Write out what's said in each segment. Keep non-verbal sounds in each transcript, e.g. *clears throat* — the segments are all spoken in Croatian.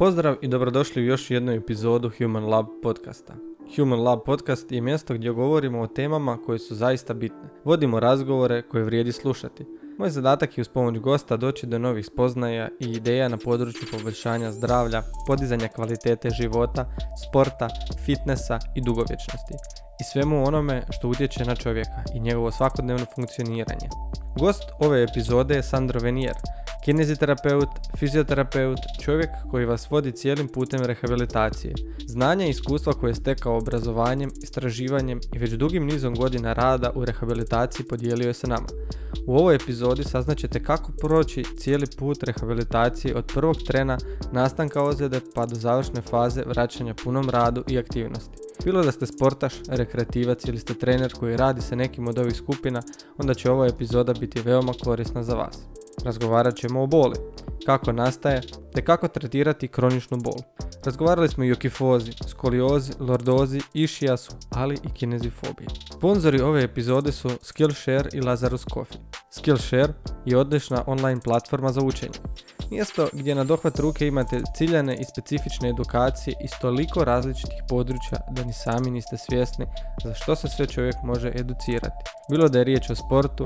Pozdrav i dobrodošli u još jednu epizodu Human Lab podcasta. Human Lab podcast je mjesto gdje govorimo o temama koje su zaista bitne. Vodimo razgovore koje vrijedi slušati. Moj zadatak je uz pomoć gosta doći do novih spoznaja i ideja na području poboljšanja zdravlja, podizanja kvalitete života, sporta, fitnessa i dugovječnosti. I svemu onome što utječe na čovjeka i njegovo svakodnevno funkcioniranje. Gost ove epizode je Sandro Venier, kineziterapeut, fizioterapeut, čovjek koji vas vodi cijelim putem rehabilitacije. Znanja i iskustva koje je stekao obrazovanjem, istraživanjem i već dugim nizom godina rada u rehabilitaciji podijelio je sa nama. U ovoj epizodi saznaćete kako proći cijeli put rehabilitacije od prvog trena nastanka ozljede pa do završne faze vraćanja punom radu i aktivnosti. Bilo da ste sportaš, rekreativac ili ste trener koji radi sa nekim od ovih skupina, onda će ova epizoda biti veoma korisna za vas. Razgovarat ćemo o boli, kako nastaje, te kako tretirati kroničnu bol. Razgovarali smo i o kifozi, skoliozi, lordozi, išijasu, ali i kinezifobiji. Sponzori ove epizode su Skillshare i Lazarus Coffee. Skillshare je odlična online platforma za učenje. Mjesto gdje na dohvat ruke imate ciljane i specifične edukacije iz toliko različitih područja da ni sami niste svjesni za što se sve čovjek može educirati. Bilo da je riječ o sportu,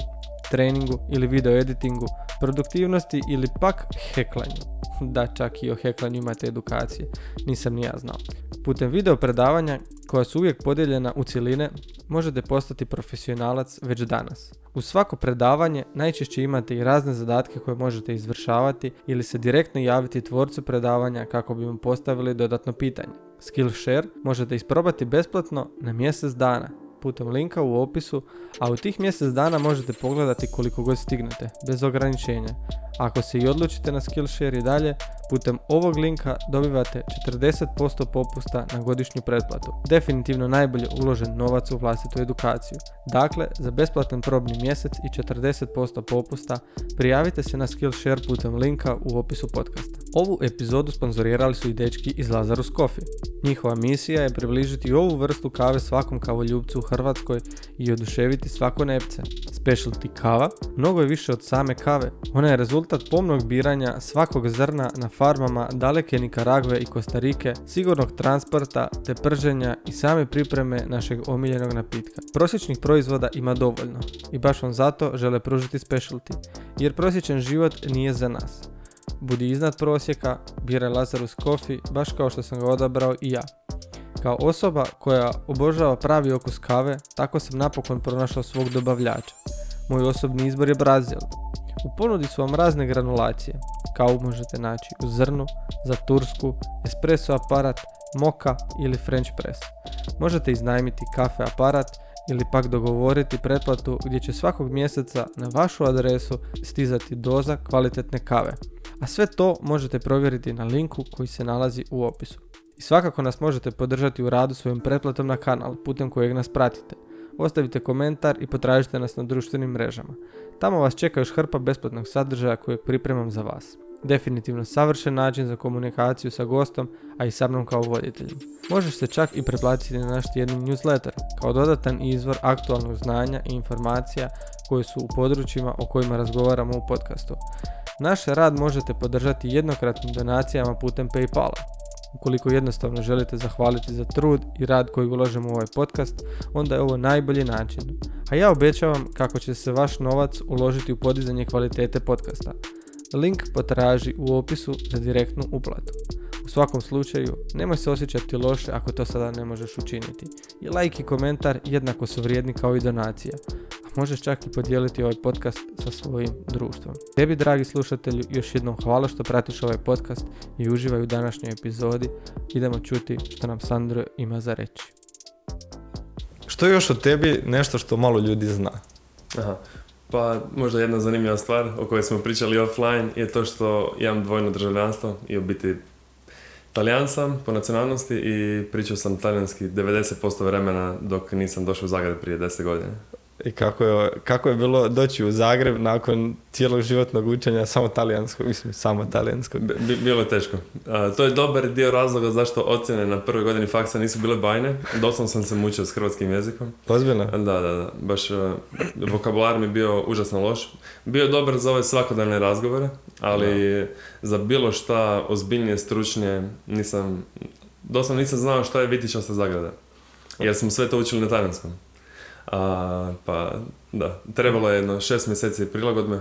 treningu ili video editingu, produktivnosti ili pak heklanju. Da, čak i o heklanju imate edukacije, nisam ni ja znao. Putem video predavanja, koja su uvijek podijeljena u cijeline, možete postati profesionalac već danas. U svako predavanje najčešće imate i razne zadatke koje možete izvršavati ili se direktno javiti tvorcu predavanja kako bi mu postavili dodatno pitanje. Skillshare možete isprobati besplatno na mjesec dana putem linka u opisu, a u tih mjesec dana možete pogledati koliko god stignete, bez ograničenja. Ako se i odlučite na Skillshare i dalje, putem ovog linka dobivate 40% popusta na godišnju pretplatu. Definitivno najbolje uložen novac u vlastitu edukaciju. Dakle, za besplatan probni mjesec i 40% popusta prijavite se na Skillshare putem linka u opisu podcasta. Ovu epizodu sponzorirali su i dečki iz Lazarus Coffee. Njihova misija je približiti ovu vrstu kave svakom kavoljubcu u Hrvatskoj i oduševiti svako nepce. Specialty kava mnogo je više od same kave. Ona je rezultat pomnog biranja svakog zrna na farmama daleke Nikaragve i Kostarike, sigurnog transporta te prženja i same pripreme našeg omiljenog napitka. Prosječnih proizvoda ima dovoljno i baš vam zato žele pružiti specialty, jer prosječan život nije za nas. Budi iznad prosjeka, biraj Lazarus Coffee baš kao što sam ga odabrao i ja. Kao osoba koja obožava pravi okus kave, tako sam napokon pronašao svog dobavljača. Moj osobni izbor je Brazil. U ponudi su vam razne granulacije. Kavu možete naći u zrnu, za tursku, espresso aparat, moka ili french press. Možete iznajmiti kafe aparat ili pak dogovoriti pretplatu gdje će svakog mjeseca na vašu adresu stizati doza kvalitetne kave. A sve to možete provjeriti na linku koji se nalazi u opisu. I svakako nas možete podržati u radu svojim pretplatom na kanal putem kojeg nas pratite. Ostavite komentar i potražite nas na društvenim mrežama. Tamo vas čeka još hrpa besplatnog sadržaja kojeg pripremam za vas. Definitivno savršen način za komunikaciju sa gostom, a i sa mnom kao voditeljem. Možeš se čak i preplatiti na naš tjedni newsletter, kao dodatan izvor aktualnog znanja i informacija koje su u područjima o kojima razgovaramo u podcastu. Naš rad možete podržati jednokratnim donacijama putem Paypala. Ukoliko jednostavno želite zahvaliti za trud i rad koji ulažemo u ovaj podcast, onda je ovo najbolji način. A ja obećavam kako će se vaš novac uložiti u podizanje kvalitete podcasta. Link potraži u opisu za direktnu uplatu. U svakom slučaju, nemoj se osjećati loše ako to sada ne možeš učiniti. I like i komentar jednako su vrijedni kao i donacija možeš čak i podijeliti ovaj podcast sa svojim društvom. Tebi, dragi slušatelju, još jednom hvala što pratiš ovaj podcast i uživaj u današnjoj epizodi. Idemo čuti što nam Sandro ima za reći. Što je još o tebi nešto što malo ljudi zna? Aha. Pa možda jedna zanimljiva stvar o kojoj smo pričali offline je to što imam dvojno državljanstvo i u biti Talijan sam po nacionalnosti i pričao sam talijanski 90% vremena dok nisam došao u Zagreb prije 10 godina. I kako je, kako je bilo doći u Zagreb nakon cijelog životnog učenja samo talijanskog, mislim samo talijanskog. Bi- bilo je teško. A, to je dobar dio razloga zašto ocjene na prvoj godini faksa nisu bile bajne. Doslovno sam se mučio s hrvatskim jezikom. Ozbiljno? Da, da, da. Baš uh, vokabular mi je bio užasno loš. Bio je dobar za ove svakodnevne razgovore, ali za bilo šta ozbiljnije, stručnije nisam, doslovno nisam znao šta je vitičasta zagrada. Jer smo sve to učili na talijanskom. A, pa, da, trebalo je jedno šest mjeseci prilagodbe.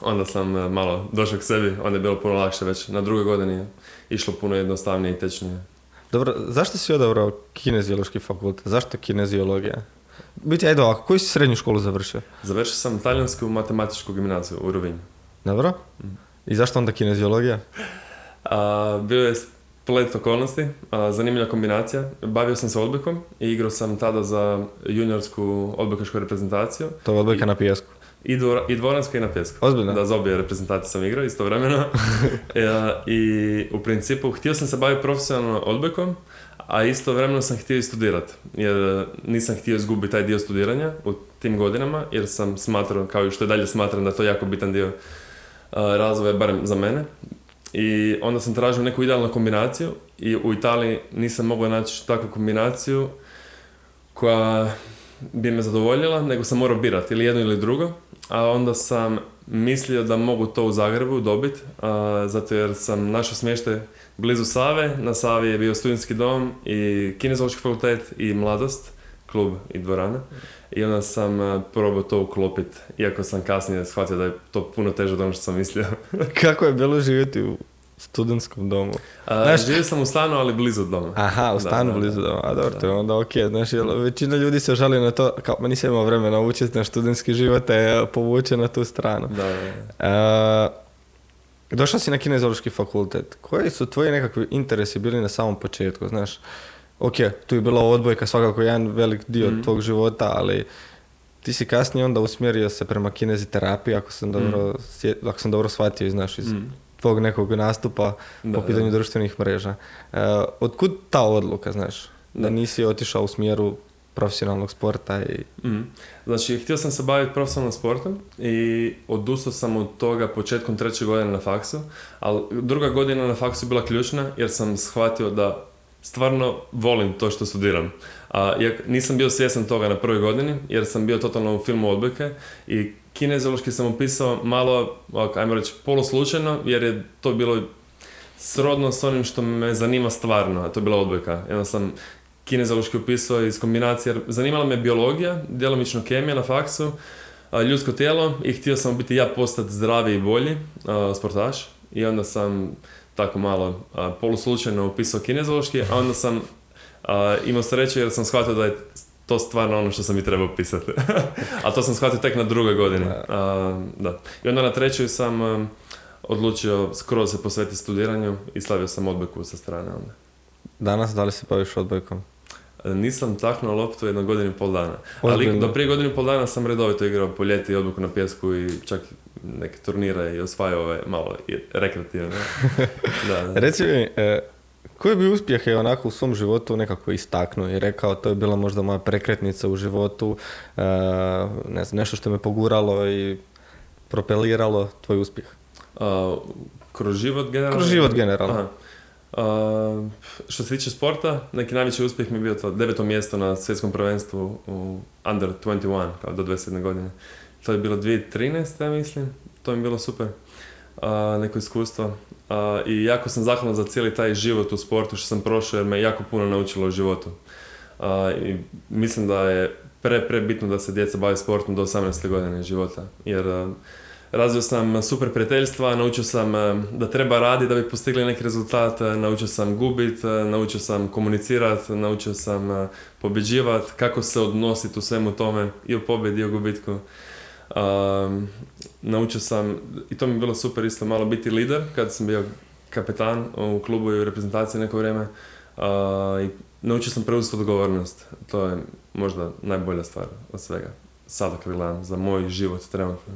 Onda sam uh, malo došao k sebi, onda je bilo puno lakše već. Na drugoj godini je išlo puno jednostavnije i tečnije. Dobro, zašto si odabrao kineziološki fakultet? Zašto kineziologija? Biti, ajde ovako, koju si srednju školu završio? Završio sam talijansku matematičku gimnaziju u Rovinju. Dobro? I zašto onda kineziologija? A, bio je splet okolnosti, zanimljiva kombinacija. Bavio sam se odbojkom i igrao sam tada za juniorsku odbojkašku reprezentaciju. To je odbojka na pijesku. I, dvora, i dvoranska i na pjesku. Ozbiljno? Da, za obje reprezentacije sam igrao istovremeno. *laughs* E, I u principu htio sam se baviti profesionalno odbojkom, a istovremeno sam htio i studirati. Jer nisam htio izgubiti taj dio studiranja u tim godinama, jer sam smatrao, kao i što i dalje smatram da je to jako bitan dio razvoja, barem za mene. I onda sam tražio neku idealnu kombinaciju i u Italiji nisam mogao naći takvu kombinaciju koja bi me zadovoljila, nego sam morao birati ili jedno ili drugo. A onda sam mislio da mogu to u Zagrebu dobiti, zato jer sam našao smještaj blizu Save. Na Savi je bio studentski dom i kineziološki fakultet i mladost, klub i dvorana. I onda sam a, probao to uklopiti, iako sam kasnije shvatio da je to puno teže od ono što sam mislio. *laughs* Kako je bilo živjeti u studentskom domu? A, Znaš- živio sam u stanu, ali blizu doma. Aha, u stanu da, blizu da. doma. A dobro, Da. to je onda ok. Znaš, jer većina ljudi se žali na to, kao, ma nisam imao vremena učiti na studentski život, te povuče na tu stranu. Da, da, da. E, došao si na kineziološki fakultet. Koji su tvoji nekakvi interesi bili na samom početku, znaš? Ok, tu je bila odbojka svakako jedan velik dio Mhm. tvog života, ali ti si kasnije onda usmjerio se prema kineziterapiji, ako sam dobro, sje- ako sam dobro shvatio, znaš, iz Mm. tvog nekog nastupa Da, po pitanju da. društvenih mreža. E, otkud ta odluka, znaš? Da Da. nisi otišao u smjeru profesionalnog sporta i... Mhm. Znači, htio sam se baviti profesionalnim sportom i odustao sam od toga početkom treće godine na faksu, ali druga godina na faksu je bila ključna jer sam shvatio da stvarno volim to što studiram. A, iako nisam bio svjestan toga na prvoj godini jer sam bio totalno u filmu odbojke i kineziološki sam upisao malo, ajmo reći, poluslučajno jer je to bilo srodno s onim što me zanima stvarno, a to je bila odbojka. Jedno sam kineziološki upisao iz kombinacije, jer zanimala me biologija, djelomično kemija na faksu, ljudsko tijelo i htio sam biti ja postati zdraviji i bolji sportaš i onda sam tako malo a, poluslučajno upisao kineziološki, a onda sam a, imao sreće jer sam shvatio da je to stvarno ono što sam i trebao pisati. *laughs* a to sam shvatio tek na drugoj godini. A, da. I onda na trećoj sam odlučio skroz se posvetiti studiranju i slavio sam odbojku sa strane onda. Danas da li se baviš odbojkom? Nisam taknuo loptu jedno godinu i pol dana. Ali Ozbiljno? do prije godinu i pol dana sam redovito igrao po ljeti odbojku na pjesku i čak neke turnire i osvajao ove malo rekreativno. *laughs* da. Reci mi, e, koji bi uspjeh je onako u svom životu nekako istaknuo i rekao to je bila možda moja prekretnica u životu, e, ne znam, nešto što me poguralo i propeliralo tvoj uspjeh? A, kroz život generalno? Kroz život generalno. Aha. A, što se tiče sporta, neki najveći uspjeh mi je bio to deveto mjesto na svjetskom prvenstvu u Under 21, kao do 27 godine. To je bilo 2013, ja mislim. To mi je bilo super. A, neko iskustvo. A, I jako sam zahvalan za cijeli taj život u sportu što sam prošao jer me jako puno naučilo o životu. A, I mislim da je pre, pre bitno da se djeca bave sportom do 18. godine života. Jer razvio sam super prijateljstva, naučio sam da treba raditi da bi postigli neki rezultat, naučio sam gubit, naučio sam komunicirati, naučio sam a, pobjeđivati, kako se odnositi u svemu tome, i u pobjedi i u gubitku. Um, naučio sam, i to mi je bilo super isto malo biti lider, kad sam bio kapetan u klubu i u reprezentaciji neko vrijeme. A, i naučio sam preuzeti odgovornost. To je možda najbolja stvar od svega. Sada kad gledam za moj život trenutno.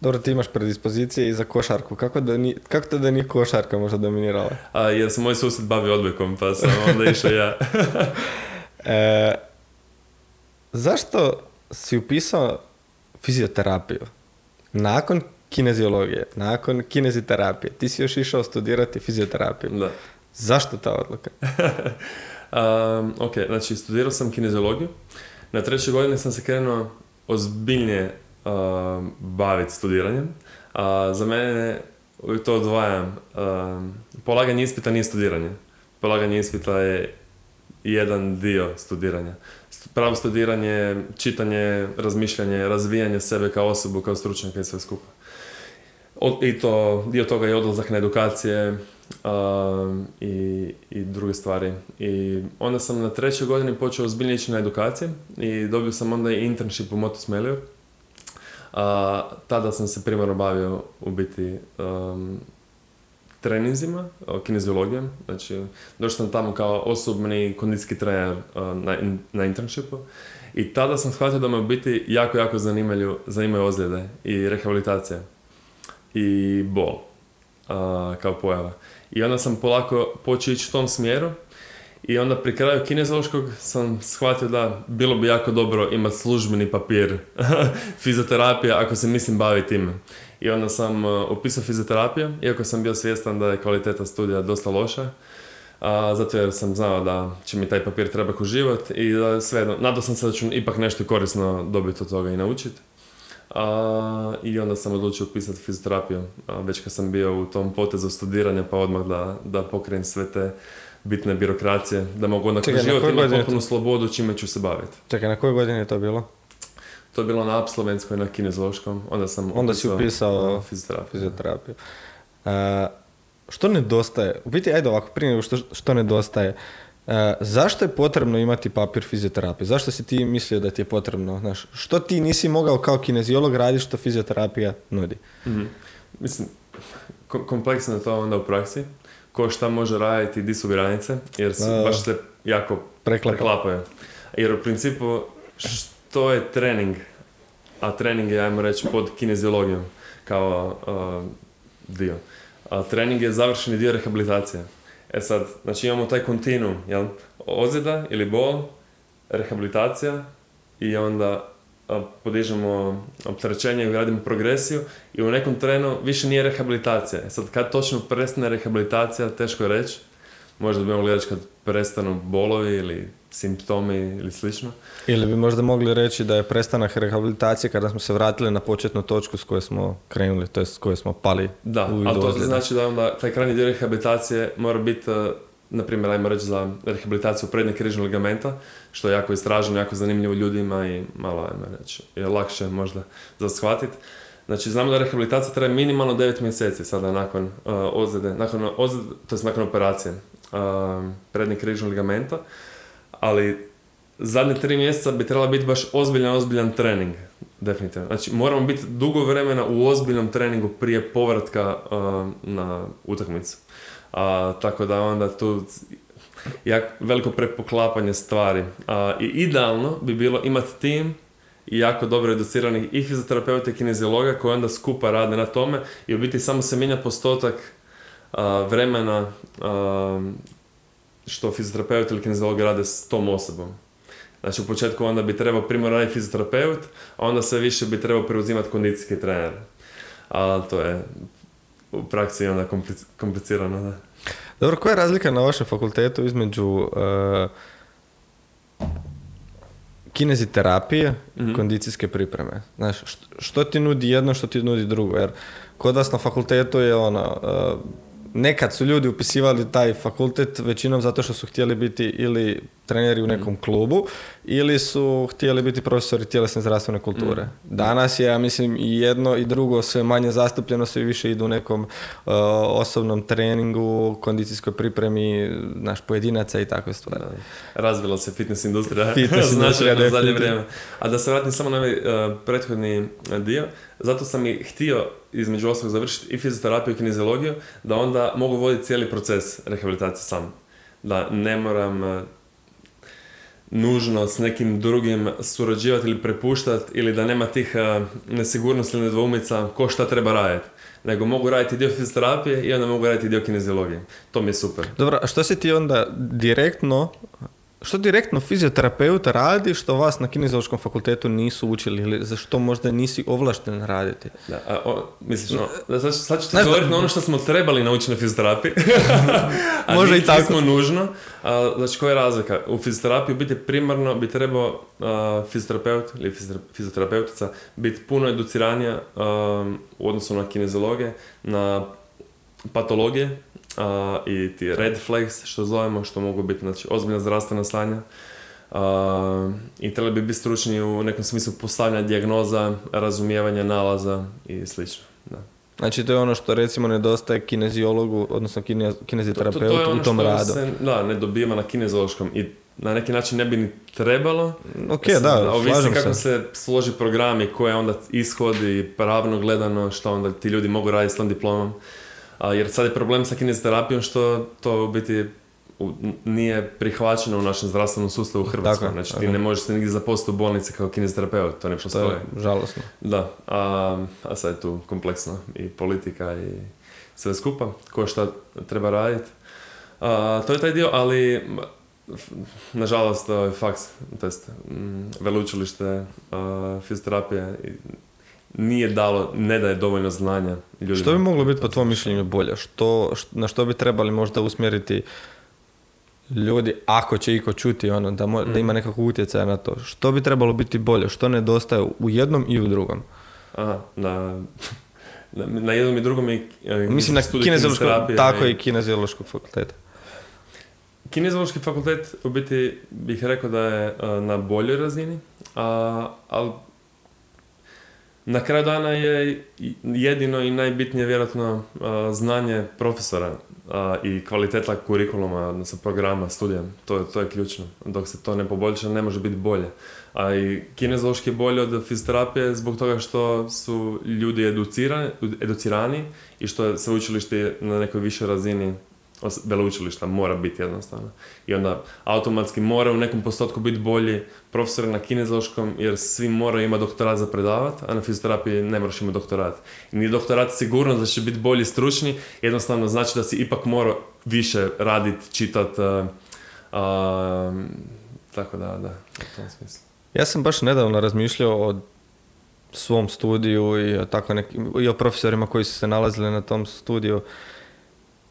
Dobro, ti imaš predispozicije i za košarku. Kako, da ni, kako to da nije košarka možda dominirala? A, jer se moj susjed bavio odbojkom, pa sam *laughs* onda išao ja. E, zašto si upisao fizioterapiju, nakon kineziologije, nakon kineziterapije, ti si još išao studirati fizioterapiju. Da. Zašto ta odluka? *laughs* Um, ok, znači studirao sam kineziologiju. Na trećoj godini sam se krenuo ozbiljnije um, baviti studiranjem. A za mene uvijek to odvajam. Um, polaganje ispita nije studiranje. Polaganje ispita je jedan dio studiranja. Pravo studiranje, čitanje, razmišljanje, razvijanje sebe kao osobu, kao stručnjaka i sve skupa. I to, dio toga je odlazak na edukacije um, i, i druge stvari. I onda sam na trećoj godini počeo ozbiljnije ići na edukacije i dobio sam onda i internship u Motosmeliju. A, tada sam se primarno bavio u biti um, treninzima, o, kineziologijom. Znači, došao sam tamo kao osobni kondicijski trener na, na internshipu. I tada sam shvatio da me biti jako, jako zanimaju, zanimaju ozljede i rehabilitacija i bol a, kao pojava. I onda sam polako počeo ići u tom smjeru i onda pri kraju kineziološkog sam shvatio da bilo bi jako dobro imati službeni papir *laughs* fizioterapija ako se mislim baviti time. I onda sam upisao fizioterapiju, iako sam bio svjestan da je kvaliteta studija dosta loša. A, zato jer sam znao da će mi taj papir trebati u život i da sve, nadao sam se da ću ipak nešto korisno dobiti od toga i naučiti. A, I onda sam odlučio upisati fizioterapiju, a, već kad sam bio u tom potezu studiranja, pa odmah da, da pokrenem sve te bitne birokracije, da mogu onda kroz život imati potpunu slobodu čime ću se baviti. Čekaj, na kojoj godini je to bilo? To je bilo na Apslovenskoj, na kineziološkom, onda sam Onda si upisao fizioterapiju. Fizioterapiju. E, što nedostaje? U biti, ajde ovako, prije nego što, što nedostaje. E, zašto je potrebno imati papir fizioterapije? Zašto si ti mislio da ti je potrebno? Znaš, što ti nisi mogao kao kineziolog raditi što fizioterapija nudi? Mhm. Mislim, ko- kompleksno je to onda u praksi. Ko šta može raditi, di su granice, jer se, Da. baš se jako Preklapa. preklapaju. Jer u principu, što je trening? A trening je, ajmo reći, pod kineziologijom kao uh, dio. A trening je završeni dio rehabilitacije. E sad, znači imamo taj kontinuum, jel? Ozljeda ili bol, rehabilitacija i onda podižemo opterećenje i radimo progresiju i u nekom trenu više nije rehabilitacija. E sad kad točno prestane rehabilitacija, teško je reći. Možda bi mogli reći kad prestanu bolovi ili simptomi ili slično. Ili bi možda mogli reći da je prestanak rehabilitacije kada smo se vratili na početnu točku s koje smo krenuli, to jest s koje smo pali Da, u ali to znači da onda taj krajnji dio rehabilitacije mora biti, eh, na primjer, ajmo reći za rehabilitaciju prednjeg križnog ligamenta, što je jako istraženo, jako zanimljivo ljudima i malo, ajmo reći, je lakše možda za shvatiti. Znači, znamo da rehabilitacija traje minimalno 9 mjeseci sada nakon uh, ozljede, nakon ozljede, to jest nakon operacije prednjeg križnog ligamenta, ali zadnje tri mjeseca bi trebala biti baš ozbiljan, ozbiljan trening. Definitivno. Znači, moramo biti dugo vremena u ozbiljnom treningu prije povratka uh, na utakmicu. A, tako da onda tu jak, veliko prepoklapanje stvari. A, I idealno bi bilo imati tim i jako dobro educiranih i fizioterapeuta i kineziologa koji onda skupa rade na tome i u biti samo se mijenja postotak vremena što fizioterapeut ili kineziolog rade s tom osobom. Znači u početku onda bi trebao primarno raditi fizioterapeut, a onda sve više bi trebao preuzimati kondicijski trener. Ali to je u praksi onda komplic- komplicirano. Da. Dobro, koja je razlika na vašem fakultetu između e, kineziterapije i Mhm. kondicijske pripreme? Znaš, što, što ti nudi jedno, što ti nudi drugo? Jer kod vas na fakultetu je ono, e, nekad su ljudi upisivali taj fakultet većinom zato što su htjeli biti ili treneri u nekom klubu ili su htjeli biti profesori tjelesne zdravstvene kulture. Danas je, ja mislim, i jedno i drugo sve manje zastupljeno, sve više idu u nekom uh, osobnom treningu, kondicijskoj pripremi, naš pojedinaca i takve stvari. Razvila se fitness industrija *laughs* Fitness *laughs* industrija, u zadnje vrijeme. A da se vratim samo na ovaj uh, prethodni dio, zato sam i htio između ostalog završiti i fizioterapiju i kineziologiju, da onda mogu voditi cijeli proces rehabilitacije sam. Da ne moram uh, nužno s nekim drugim surađivati ili prepuštati ili da nema tih uh, nesigurnosti ili nedvoumica ko šta treba raditi. Nego mogu raditi dio fizioterapije i onda mogu raditi dio kineziologije. To mi je super. Dobro, a što si ti onda direktno što direktno fizioterapeuta radi što vas na kineziološkom fakultetu nisu učili ili za što možda nisi ovlašten raditi? Da, a, o, misliš, no, da, sad, ću- sad ću ti govoriti na ono što smo trebali naučiti na fizioterapiji. *laughs* a Može i tako. Nismo nužno. A, znači, koja je razlika? U fizioterapiji biti primarno bi trebao a, fizioterapeut ili fiziotera- fizioterapeutica biti puno educiranija a, u odnosu na kineziologe, na patologije a, i ti red flags što zovemo, što mogu biti znači, ozbiljna zdravstvena stanja. A, I trebali bi biti stručni u nekom smislu postavljanja dijagnoza, razumijevanja nalaza i slično. Da. Znači to je ono što recimo nedostaje kineziologu, odnosno kine, To, to, kineziterapeutu to je ono u tom što radu. se da, ne dobijemo na kineziološkom i na neki način ne bi ni trebalo. Ok, Mislim, da, ovisi kako se. se složi program i koje onda ishodi pravno gledano, što onda ti ljudi mogu raditi s tom diplomom. A, jer sad je problem sa kineziterapijom što to u biti u- nije prihvaćeno u našem zdravstvenom sustavu u Hrvatskoj. Tako je, znači ti je. ne možeš se nigdje zaposliti u bolnici kao kineziterapeut, to ne To postoji. je žalosno. Da, a, a sad je tu kompleksno i politika i sve skupa, ko šta treba raditi. To je taj dio, ali nažalost ovaj, faks, to jest veleučilište a, fizioterapije i nije dalo, ne daje dovoljno znanja ljudima. Što bi moglo biti po tvom mišljenju bolje? Što, na što bi trebali možda usmjeriti ljudi, ako će iko čuti ono, da, mo- da ima nekakvog utjecaja na to? Što bi trebalo biti bolje? Što nedostaje u jednom i u drugom? Aha, na, na, na jednom i drugom i... e, Mislim na kineziološkog, tako i- kineziološkog fakulteta. Kineziološki fakultet u biti bih rekao da je a, na boljoj razini, a, ali na kraju dana je jedino i najbitnije vjerojatno znanje profesora i kvaliteta kurikuluma, odnosno programa, studija. To, je- to je ključno. Dok se to ne poboljša, ne može biti bolje. A i kineziološki je bolje od fizioterapije zbog toga što su ljudi educirani, educirani i što je sveučilište na nekoj višoj razini veleučilišta mora biti jednostavno. I onda automatski mora u nekom postotku biti bolji profesor na kineziološkom jer svi moraju imati doktorat za predavat, a na fizioterapiji ne moraš imati doktorat. I nije doktorat sigurno da će biti bolji stručni, jednostavno znači da si ipak mora više raditi,čitat, a, a, tako da, da, u tom smislu. Ja sam baš nedavno razmišljao o svom studiju i o, tako nekim, i o profesorima koji su se nalazili na tom studiju.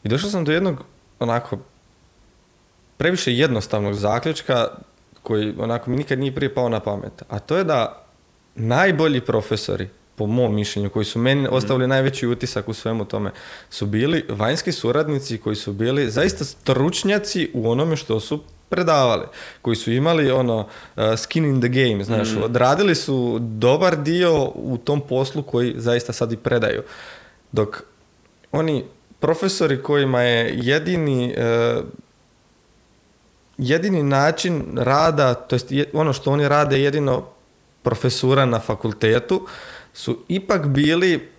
I došao sam do jednog onako previše jednostavnog zaključka koji onako mi nikad nije prije pao na pamet. A to je da najbolji profesori, po mom mišljenju, koji su meni ostavili najveći utisak u svemu tome, su bili vanjski suradnici koji su bili zaista stručnjaci u onome što su predavali, koji su imali ono uh, skin in the game, znaš, odradili su dobar dio u tom poslu koji zaista sad i predaju. Dok oni profesori kojima je jedini e, jedini način rada, to jest je- ono što oni rade jedino profesura na fakultetu, su ipak bili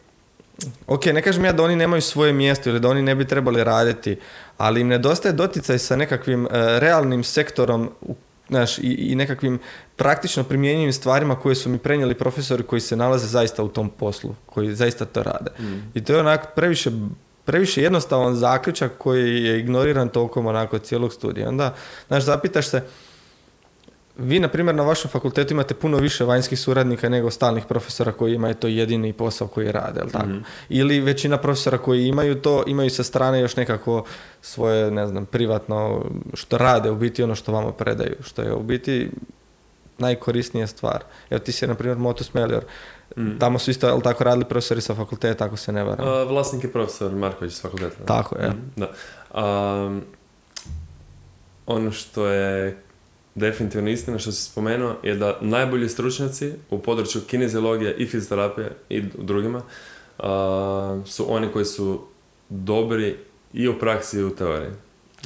Ok, ne kažem ja da oni nemaju svoje mjesto ili da oni ne bi trebali raditi, ali im nedostaje doticaj sa nekakvim e, realnim sektorom u- znaš, i, i nekakvim praktično primjenjivim stvarima koje su mi prenijeli profesori koji se nalaze zaista u tom poslu, koji zaista to rade. I to je onako previše, previše jednostavan zaključak koji je ignoriran tokom onako cijelog studija. Onda, znaš, zapitaš se, vi, na primjer, na vašem fakultetu imate puno više vanjskih suradnika nego stalnih profesora koji imaju to jedini posao koji rade, jel tako? Ili većina profesora koji imaju to, imaju sa strane još nekako svoje, ne znam, privatno, što rade u biti ono što vama predaju, što je u biti najkorisnija stvar. Evo ti si, na primjer, Motus Melior. Tamo su isto, jel tako, radili profesori sa fakulteta, ako se ne varam. A, vlasnik je profesor Marković s fakulteta. da. Tako je. Mhm, Da. A, ono što je definitivno istina što si spomenuo je da najbolji stručnjaci u području kineziologije i fizioterapije i u drugima a, su oni koji su dobri i u praksi i u teoriji.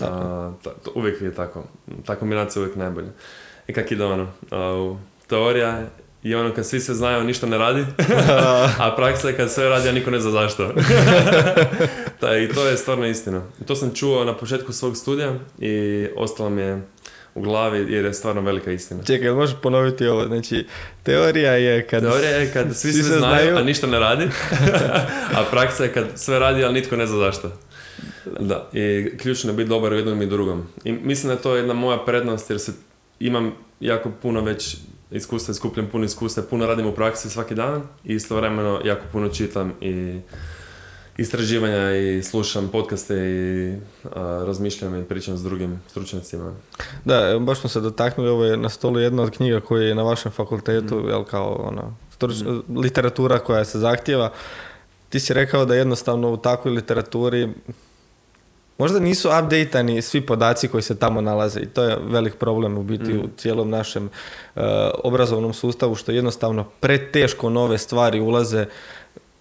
A, ta- to uvijek je tako. Ta kombinacija je uvijek najbolja. I kak ide ono, a, u teorija je ono kad svi sve znaju, ništa ne radi, *laughs* a praksa je kad sve radi, a niko ne zna zašto. *laughs* Ta, I to je stvarno istina. I to sam čuo na početku svog studija i ostalo mi je u glavi jer je stvarno velika istina. Čekaj, jel možeš ponoviti ovo? Znači, teorija je kad... Teorija je kad *laughs* svi, sve znaju, a ništa ne radi, a praksa je kad sve radi, ali nitko ne zna zašto. Da, i ključno je biti dobar u jednom i drugom. I mislim da je to jedna moja prednost jer se imam jako puno već iskustva, skupljam puno iskustva, puno radim u praksi svaki dan i istovremeno jako puno čitam i istraživanja i slušam podcaste i a, razmišljam i pričam s drugim stručnjacima. Da, baš smo se dotaknuli, ovo je na stolu jedna od knjiga koja je na vašem fakultetu, jel kao ono, struč- literatura koja se zahtjeva. Ti si rekao da jednostavno u takvoj literaturi možda nisu updateani svi podaci koji se tamo nalaze i to je velik problem u biti u cijelom našem e, obrazovnom sustavu što jednostavno preteško nove stvari ulaze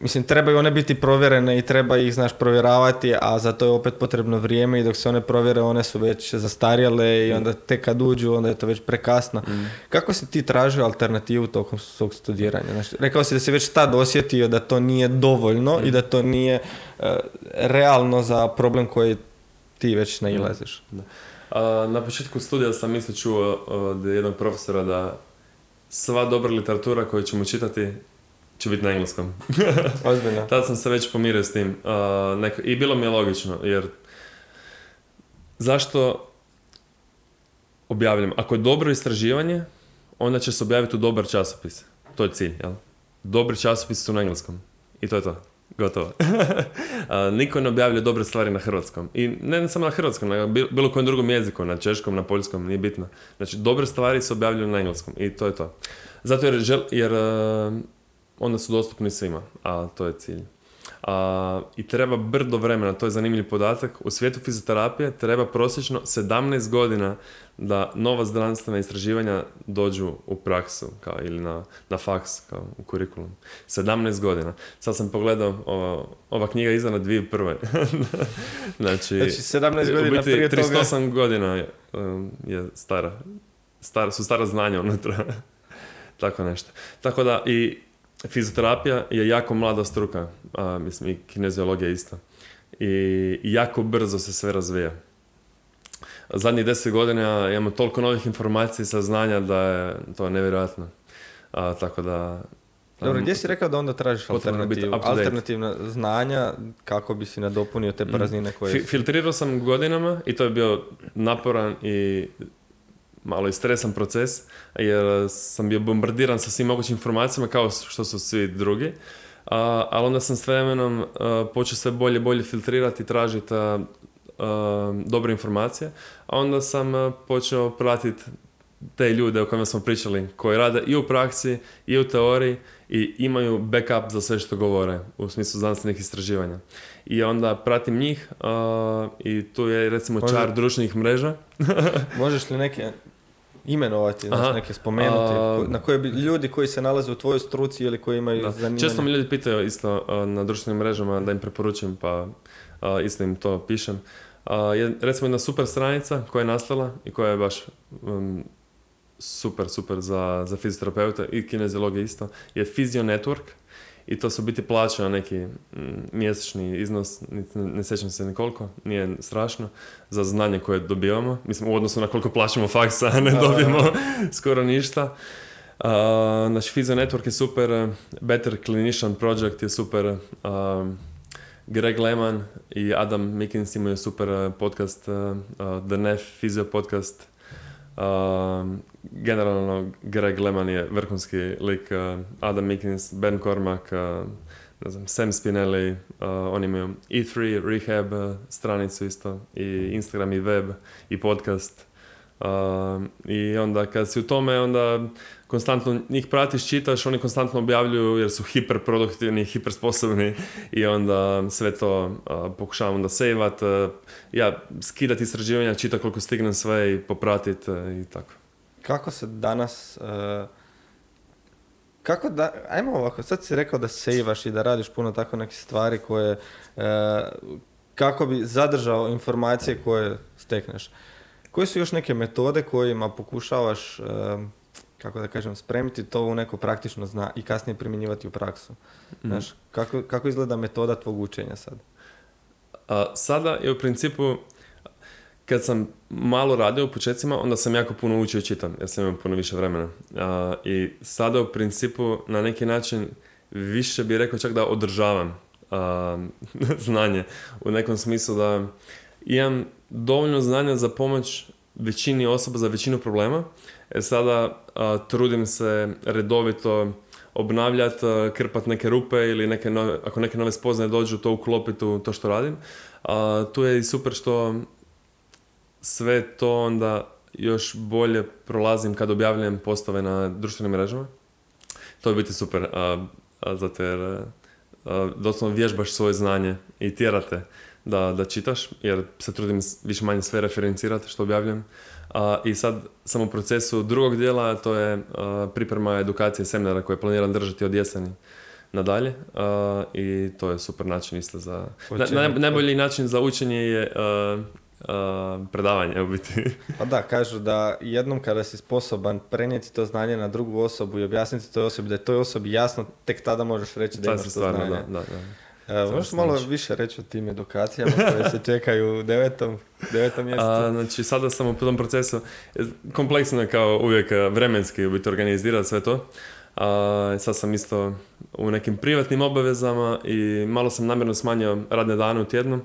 Mislim, trebaju one biti provjerene i treba ih, znaš, provjeravati, a za to je opet potrebno vrijeme i dok se one provjere, one su već zastarjele i onda tek kad uđu, onda je to već prekasno. Kako si ti tražio alternativu tokom svog studiranja? Znači, rekao si da si već tad osjetio da to nije dovoljno i da to nije e, realno za problem koji ti već nailaziš. Da. A, na početku studija sam isto čuo od jednog profesora da sva dobra literatura koju ćemo čitati će biti na engleskom. *laughs* Ozbiljno. *laughs* Tad sam se već pomirio s tim. A, neko- I bilo mi je logično, jer zašto objavljam? Ako je dobro istraživanje, onda će se objaviti u dobar časopis. To je cilj, jel? Dobri časopisi su na engleskom. I to je to. Gotovo. A, *laughs* niko ne objavlja dobre stvari na hrvatskom. I ne samo na hrvatskom, bil- bilo kojem drugom jeziku, na češkom, na poljskom, nije bitno. Znači, dobre stvari se objavljuju na engleskom. I to je to. Zato jer, žel, jer a, onda su dostupni svima, a to je cilj. A, I treba brdo vremena, to je zanimljiv podatak. U svijetu fizioterapije treba prosječno 17 godina da nova znanstvena istraživanja dođu u praksu kao, ili na, na faks kao u kurikulum. 17 godina. Sad sam pogledao, ova, ova knjiga je izdana 2001. *laughs* znači, Znači, 17 u godina biti, prije toga... 38 godina je, um, je stara. Star, su stara znanja unutra. *laughs* Tako nešto. Tako da i fizioterapija je jako mlada struka, a, mislim i kineziologija isto. I jako brzo se sve razvija. Zadnjih deset godina imamo toliko novih informacija i saznanja da je to nevjerojatno. A, tako da... Dobro, um, gdje si rekao da onda tražiš alternativu? Alternativna znanja kako bi si nadopunio te praznine koje... Fi- filtrirao sam godinama i to je bio naporan i malo i stresan proces, jer sam bio bombardiran sa svim mogućim informacijama kao što su svi drugi. A, ali onda sam s vremenom a, počeo sve bolje i bolje filtrirati i tražiti a, a, dobre informacije. A onda sam a, počeo pratiti te ljude o kojima smo pričali, koji rade i u praksi i u teoriji i imaju backup za sve što govore u smislu znanstvenih istraživanja. I onda pratim njih i tu je recimo Može- čar društvenih mreža. *laughs* Možeš li neke imenovati, znači neke spomenuti, A- na koje bi ljudi koji se nalaze u tvojoj struci ili koji imaju Da. zanimanje? Često me ljudi pitaju isto na društvenim mrežama da im preporučim, pa isto im to pišem. A, jed- recimo jedna super stranica koja je nastala i koja je baš um, super, super za, za fizioterapeute i kineziologe isto, je Physio Network. I to su biti plaća neki mm, mjesečni iznos, ne, ne sjećam se ni koliko, nije strašno, za znanje koje dobivamo. Mislim, u odnosu na koliko plaćamo faksa, *laughs* ne dobijemo *laughs* skoro ništa. Uh, naš Physio Network je super, uh, Better Clinician Project je super, um, Greg Lehman i Adam Mickens imaju super uh, podcast, uh, uh, The Nef Physio podcast. Um, generalno, Greg Lehman je vrhunski lik, uh, Adam Mickens, Ben Cormack, uh, ne znam, Sam Spinelli, uh, oni imaju E3 Rehab stranicu isto, i Instagram i web i podcast. Um, I onda kad si u tome, onda konstantno njih pratiš, čitaš, oni konstantno objavljuju jer su hiperproduktivni, hipersposobni i onda sve to pokušavam da sejvat. a, ja skidat istraživanja, čita koliko stignem sve i popratit a, i tako. Kako se danas... e, kako da... Ajmo ovako, sad si rekao da sejvaš i da radiš puno tako nekih stvari koje... e, kako bi zadržao informacije koje stekneš. Koje su još neke metode kojima pokušavaš, e, kako da kažem, spremiti to u neko praktično zna i kasnije primjenjivati u praksu? Znaš, kako, kako izgleda metoda tvog učenja sad? A, sada je u principu, kad sam malo radio u početcima, onda sam jako puno učio i čitam, jer sam imao puno više vremena. A, I sada u principu na neki način više bih rekao čak da održavam a, *laughs* znanje u nekom smislu da imam dovoljno znanja za pomoć većini osoba za većinu problema. E sada a, trudim se redovito obnavljati, krpat neke rupe ili neke nove, ako neke nove spoznaje dođu, to uklopiti u to što radim. A, tu je i super što sve to onda još bolje prolazim kad objavljujem postove na društvenim mrežama. To je biti super, a, a, zato jer doslovno vježbaš svoje znanje i tjerate da, da čitaš, jer se trudim više manje sve referencirati što objavljujem. A, I sad sam u procesu drugog dijela, to je a, priprema edukacije seminara koje planiram držati od jeseni nadalje a, i to je super način isto za... Na, naj- najbolji način za učenje je predavanje u biti. *laughs* Pa da, kažu da jednom kada si sposoban prenijeti to znanje na drugu osobu i objasniti toj osobi da je toj osobi jasno, tek tada možeš reći da imaš to stvarno, znanje. da, da, da. E, možeš malo znači. više reći o tim edukacijama koje se čekaju u devetom, devetom mjesecu? A, znači, sada sam u tom procesu, kompleksno je kao uvijek a, vremenski biti organizirati sve to. A, sad sam isto u nekim privatnim obavezama i malo sam namjerno smanjio radne dane u tjednu.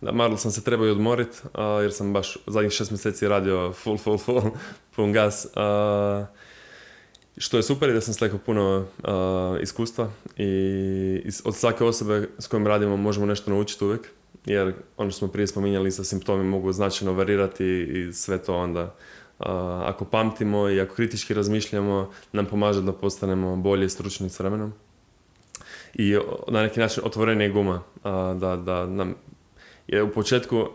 Da, malo sam se trebao i odmoriti, jer sam baš zadnjih šest mjeseci radio full, full, full, *laughs* pun gas. A, što je super i da sam stekao puno a, iskustva i iz- od svake osobe s kojom radimo možemo nešto naučiti uvijek jer ono što smo prije spominjali sa simptomi mogu značajno varirati i sve to onda a, ako pamtimo i ako kritički razmišljamo nam pomaže da postanemo bolji i stručni s vremenom. I na neki način otvorenije guma a, da, da nam je u početku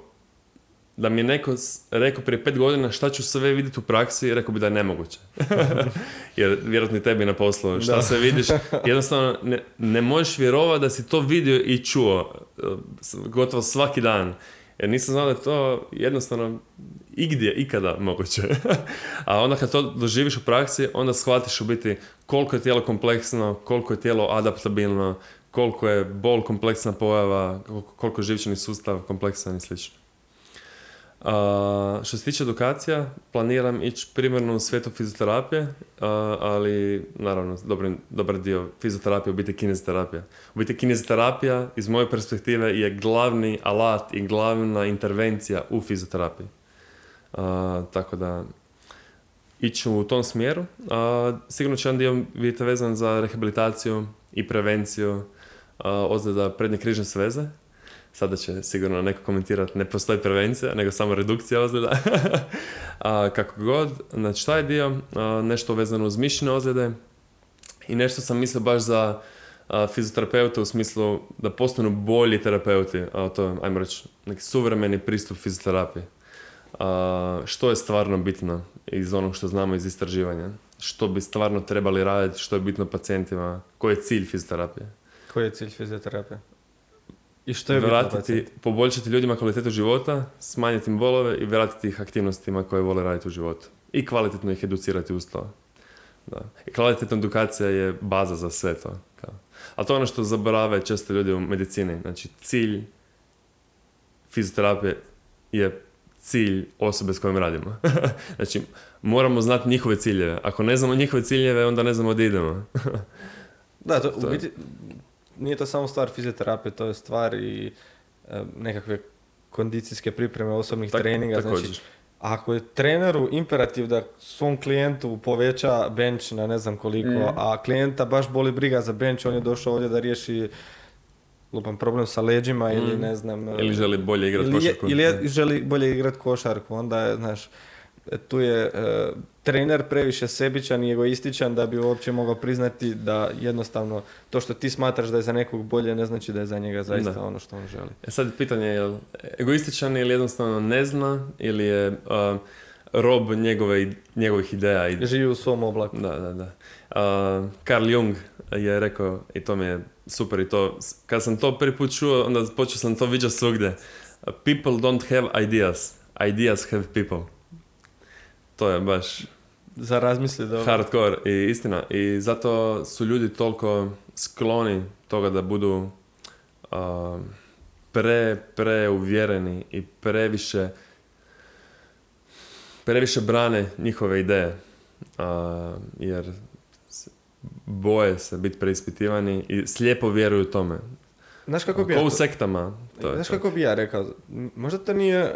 da mi je neko rekao prije pet godina šta ću sve vidjeti u praksi, rekao bi da je nemoguće. *laughs* Jer vjerojatno i tebi na poslu, šta Da. sve vidiš, jednostavno ne, ne možeš vjerovati da si to vidio i čuo e, s- gotovo svaki dan. Jer nisam znao da je to jednostavno igdje, ikada moguće. *laughs* A onda kad to doživiš u praksi, onda shvatiš u biti koliko je tijelo kompleksno, koliko je tijelo adaptabilno, koliko je bol kompleksna pojava, koliko je živčani sustav kompleksan i slično. A, što se tiče edukacija, planiram ići primarno u svijetu fizioterapije, a, ali naravno dobar, dobar dio fizioterapije u biti kineziterapija. U biti kineziterapija iz moje perspektive je glavni alat i glavna intervencija u fizioterapiji. A, tako da ići u tom smjeru. Sigurno će jedan dio biti vezan za rehabilitaciju i prevenciju ozljeda prednje križne sveze. Sada će sigurno neko komentirati, ne postoji prevencija, nego samo redukcija ozljeda. *laughs* A, kako god, znači taj dio, a, nešto vezano uz mišićne ozljede i nešto sam mislio baš za a, u smislu da postanu bolji terapeuti, a to je, ajmo reći, neki suvremeni pristup fizioterapiji. A, što je stvarno bitno iz onog što znamo iz istraživanja? Što bi stvarno trebali raditi, što je bitno pacijentima, koji je cilj fizioterapije? Koji je cilj fizioterapije? I što je vratiti, poboljšati ljudima kvalitetu života, smanjiti im bolove i vratiti ih aktivnostima koje vole raditi u životu. I kvalitetno ih educirati uz to. Da. I kvalitetna edukacija je baza za sve to. Kao. Ali to je ono što zaborave često ljudi u medicini. Znači, cilj fizioterapije je cilj osobe s kojom radimo. *laughs* znači, moramo znati njihove ciljeve. Ako ne znamo njihove ciljeve, onda ne znamo gdje idemo. *laughs* Da, to, To u biti nije to samo stvar fizioterapije, to je stvar i e, nekakve kondicijske pripreme osobnih Tak- treninga. Znači, također. ako je treneru imperativ da svom klijentu poveća bench na ne znam koliko, Mhm. a klijenta baš boli briga za bench, on je došao ovdje da riješi lupan problem sa leđima ili Mhm. ne znam... e, Ili želi bolje igrati ili, je- košarku. ili je- želi bolje igrati košarku, onda je, znaš, tu je e, trener previše sebičan i egoističan da bi uopće mogao priznati da jednostavno to što ti smatraš da je za nekog bolje ne znači da je za njega zaista Da. ono što on želi. E sad pitanje je jel egoističan ili jednostavno ne zna ili je uh, rob njegove, njegovih ideja. I, Živi u svom oblaku. da, da, da. Uh, Carl Jung je rekao, i to mi je super i to, kad sam to prvi put čuo, onda počeo sam to viđati svugdje. People don't have ideas, ideas have people. To je baš Za razmisli da... hardcore i istina. I zato su ljudi toliko skloni toga da budu a, pre, pre uvjereni i previše previše brane njihove ideje. A, jer boje se biti preispitivani i slijepo vjeruju tome. Znaš kako bi ja Ko u sektama. To je Znaš to. kako bi ja rekao, možda to nije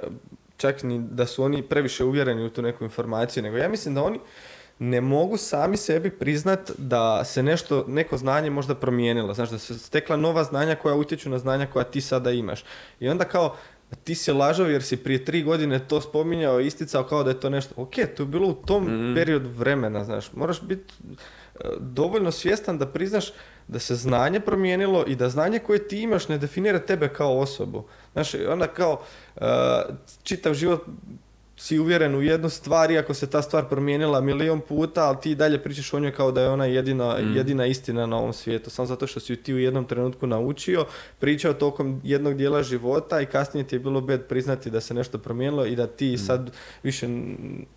čak ni da su oni previše uvjereni u tu neku informaciju, nego ja mislim da oni ne mogu sami sebi priznat da se nešto, neko znanje možda promijenilo, znaš, da se stekla nova znanja koja utječu na znanja koja ti sada imaš. I onda kao, ti si lažov jer si prije tri godine to spominjao i isticao kao da je to nešto, ok, to je bilo u tom Mhm. periodu vremena, znaš, moraš biti e, dovoljno svjestan da priznaš da se znanje promijenilo i da znanje koje ti imaš ne definira tebe kao osobu. Znaš, onda kao e, čitav život si uvjeren u jednu stvar i ako se ta stvar promijenila milion puta, ali ti dalje pričaš o njoj kao da je ona jedina, Mm. jedina istina na ovom svijetu. Samo zato što si ju ti u jednom trenutku naučio, pričao tokom jednog dijela života i kasnije ti je bilo bed priznati da se nešto promijenilo i da ti sad više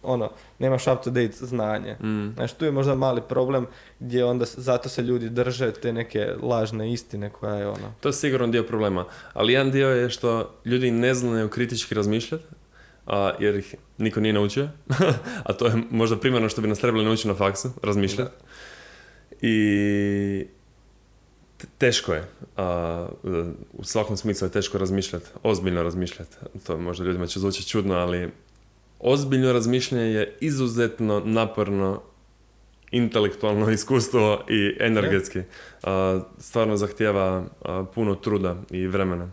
ono, nemaš up to date znanje. Mm. Znaš, tu je možda mali problem gdje onda zato se ljudi drže te neke lažne istine koja je ono. To je sigurno dio problema. Ali jedan dio je što ljudi ne znaju kritički razmišljati, a, jer ih niko nije naučio. *laughs* a to je možda primarno što bi nas trebali naučiti na faksu, razmišljati. I te- teško je. A, u svakom smislu je teško razmišljati, ozbiljno razmišljati. To možda ljudima će zvučati čudno, ali ozbiljno razmišljanje je izuzetno naporno intelektualno iskustvo i energetski. A, stvarno zahtjeva puno truda i vremena.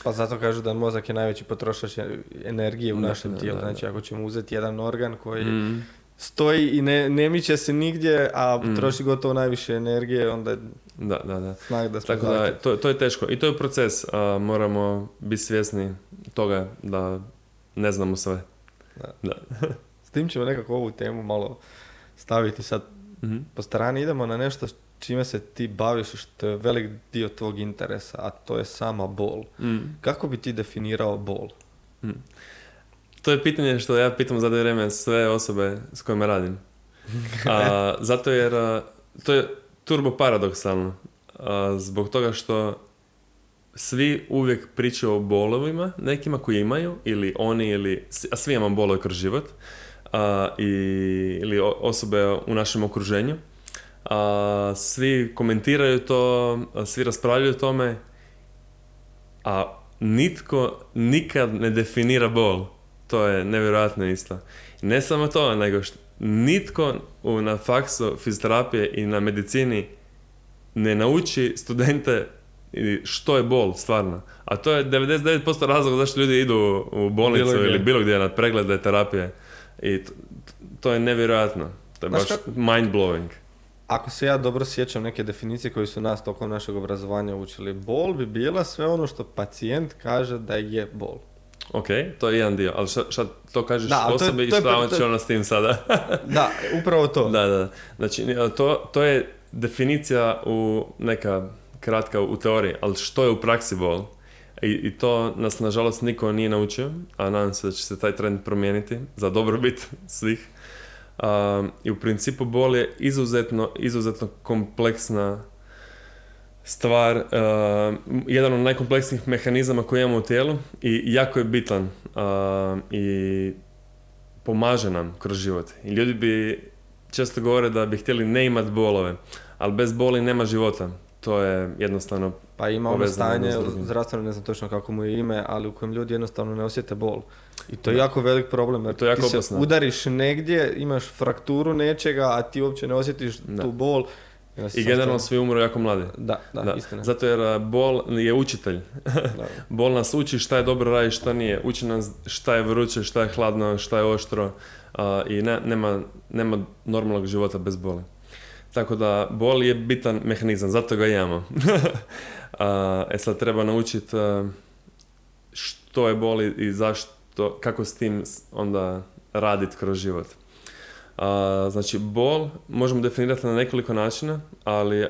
Pa zato kažu da mozak je najveći potrošač energije u Da, našem da, tijelu. da, Znači ako ćemo uzeti jedan organ koji Mm. stoji i ne, ne miče se nigdje, a Mm. troši gotovo najviše energije, onda je Da, da, da. znak da smo Tako da, to, to je teško. I to je proces. A, moramo biti svjesni toga da ne znamo sve. Da. Da. S tim ćemo nekako ovu temu malo staviti sad Mhm. po strani. Idemo na nešto čime se ti baviš što je velik dio tvog interesa, a to je sama bol. Mm. Kako bi ti definirao bol? To je pitanje što ja pitam za vrijeme sve osobe s kojima radim. *laughs* A, zato jer a, to je turbo paradoksalno. A, zbog toga što svi uvijek pričaju o bolovima, nekima koji imaju, ili oni, ili, a svi imamo bolove kroz život, a, i, ili osobe u našem okruženju. A, svi komentiraju to, a, svi raspravljaju o tome, a nitko nikad ne definira bol. To je nevjerojatno isto. Ne samo to, nego što nitko u, na faksu fizioterapije i na medicini ne nauči studente što je bol stvarno. A to je 99% razloga zašto ljudi idu u bolnicu Bilo ili bilo gdje na preglede terapije. I to, to je nevjerojatno. To je baš kako- mind blowing. Ako se ja dobro sjećam neke definicije koje su nas tokom našeg obrazovanja učili, bol bi bila sve ono što pacijent kaže da je bol. Ok, to je jedan dio, ali šta, šta to kažeš Da, to je- i je šta on će ona s tim sada? *laughs* Da, upravo to. Da, da. Znači, to, to je definicija u neka kratka u teoriji, ali što je u praksi bol? I, I to nas, nažalost, niko nije naučio, a nadam se da će se taj trend promijeniti za dobrobit svih. Um, I u principu bol je izuzetno, izuzetno kompleksna stvar, um, jedan od najkompleksnijih mehanizama koje imamo u tijelu i jako je bitan um, i pomaže nam kroz život. I ljudi bi često govore da bi htjeli ne imat bolove, ali bez boli nema života. To je jednostavno Pa ima ono stanje, zdravstveno ne znam točno kako mu je ime, ali u kojem ljudi jednostavno ne osjete bol. I to je jako velik problem, jer To je jako ti se udariš negdje, imaš frakturu nečega, a ti uopće ne osjetiš Da. tu bol. i generalno svi umru jako mladi. Da, da, Da. istina. Zato jer a, bol je učitelj. Da. *laughs* Bol nas uči šta je dobro raditi, šta nije. Uči nas šta je vruće, šta je hladno, šta je oštro. a, I ne, nema, nema normalnog života bez boli. Tako da, bol je bitan mehanizam, zato ga imamo. A, *laughs* e sad treba naučiti što je boli i zašto, kako s tim onda raditi kroz život. A, znači, bol možemo definirati na nekoliko načina, ali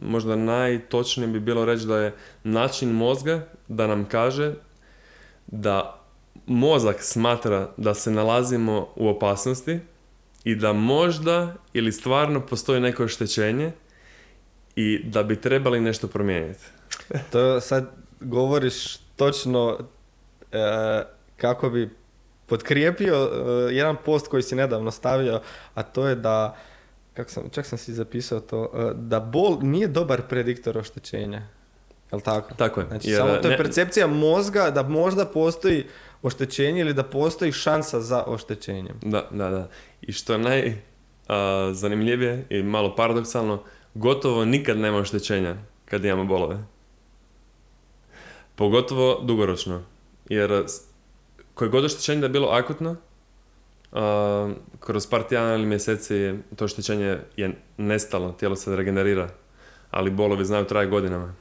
možda najtočnije bi bilo reći da je način mozga da nam kaže da mozak smatra da se nalazimo u opasnosti i da možda ili stvarno postoji neko oštećenje i da bi trebali nešto promijeniti. To sad govoriš točno e, kako bi potkrijepio e, jedan post koji si nedavno stavio, a to je da, kako sam, čak sam si zapisao to, e, da bol nije dobar prediktor oštećenja. Jel tako? Tako je. Znači, Jer, samo to je ne- percepcija mozga da možda postoji oštećenje ili da postoji šansa za oštećenjem. Da, da, da. I što je najzanimljivije i malo paradoksalno, gotovo nikad nema oštećenja kad imamo bolove. Pogotovo dugoročno. Jer koje god oštećenje da je bilo akutno, a, kroz par tjedana ili mjeseci to oštećenje je nestalo, tijelo se regenerira, ali bolovi znaju traje godinama.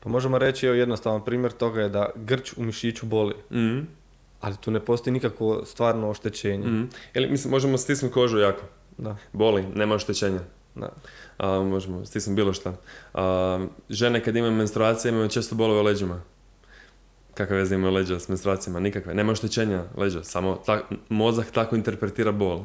Pa možemo reći, evo jednostavan primjer toga je da grč u mišiću boli, Mhm. ali tu ne postoji nikakvo stvarno oštećenje. Mhm. Ili, mislim, možemo stisnuti kožu jako. Da, Boli, nema oštećenja. da. A, možemo, stisnuti bilo šta. A, žene kad imaju menstruacije imaju često bolove u leđima. Kakve veze imaju leđa s menstruacijama? Nikakve. Nema oštećenja leđa, samo tak, mozak tako interpretira bol.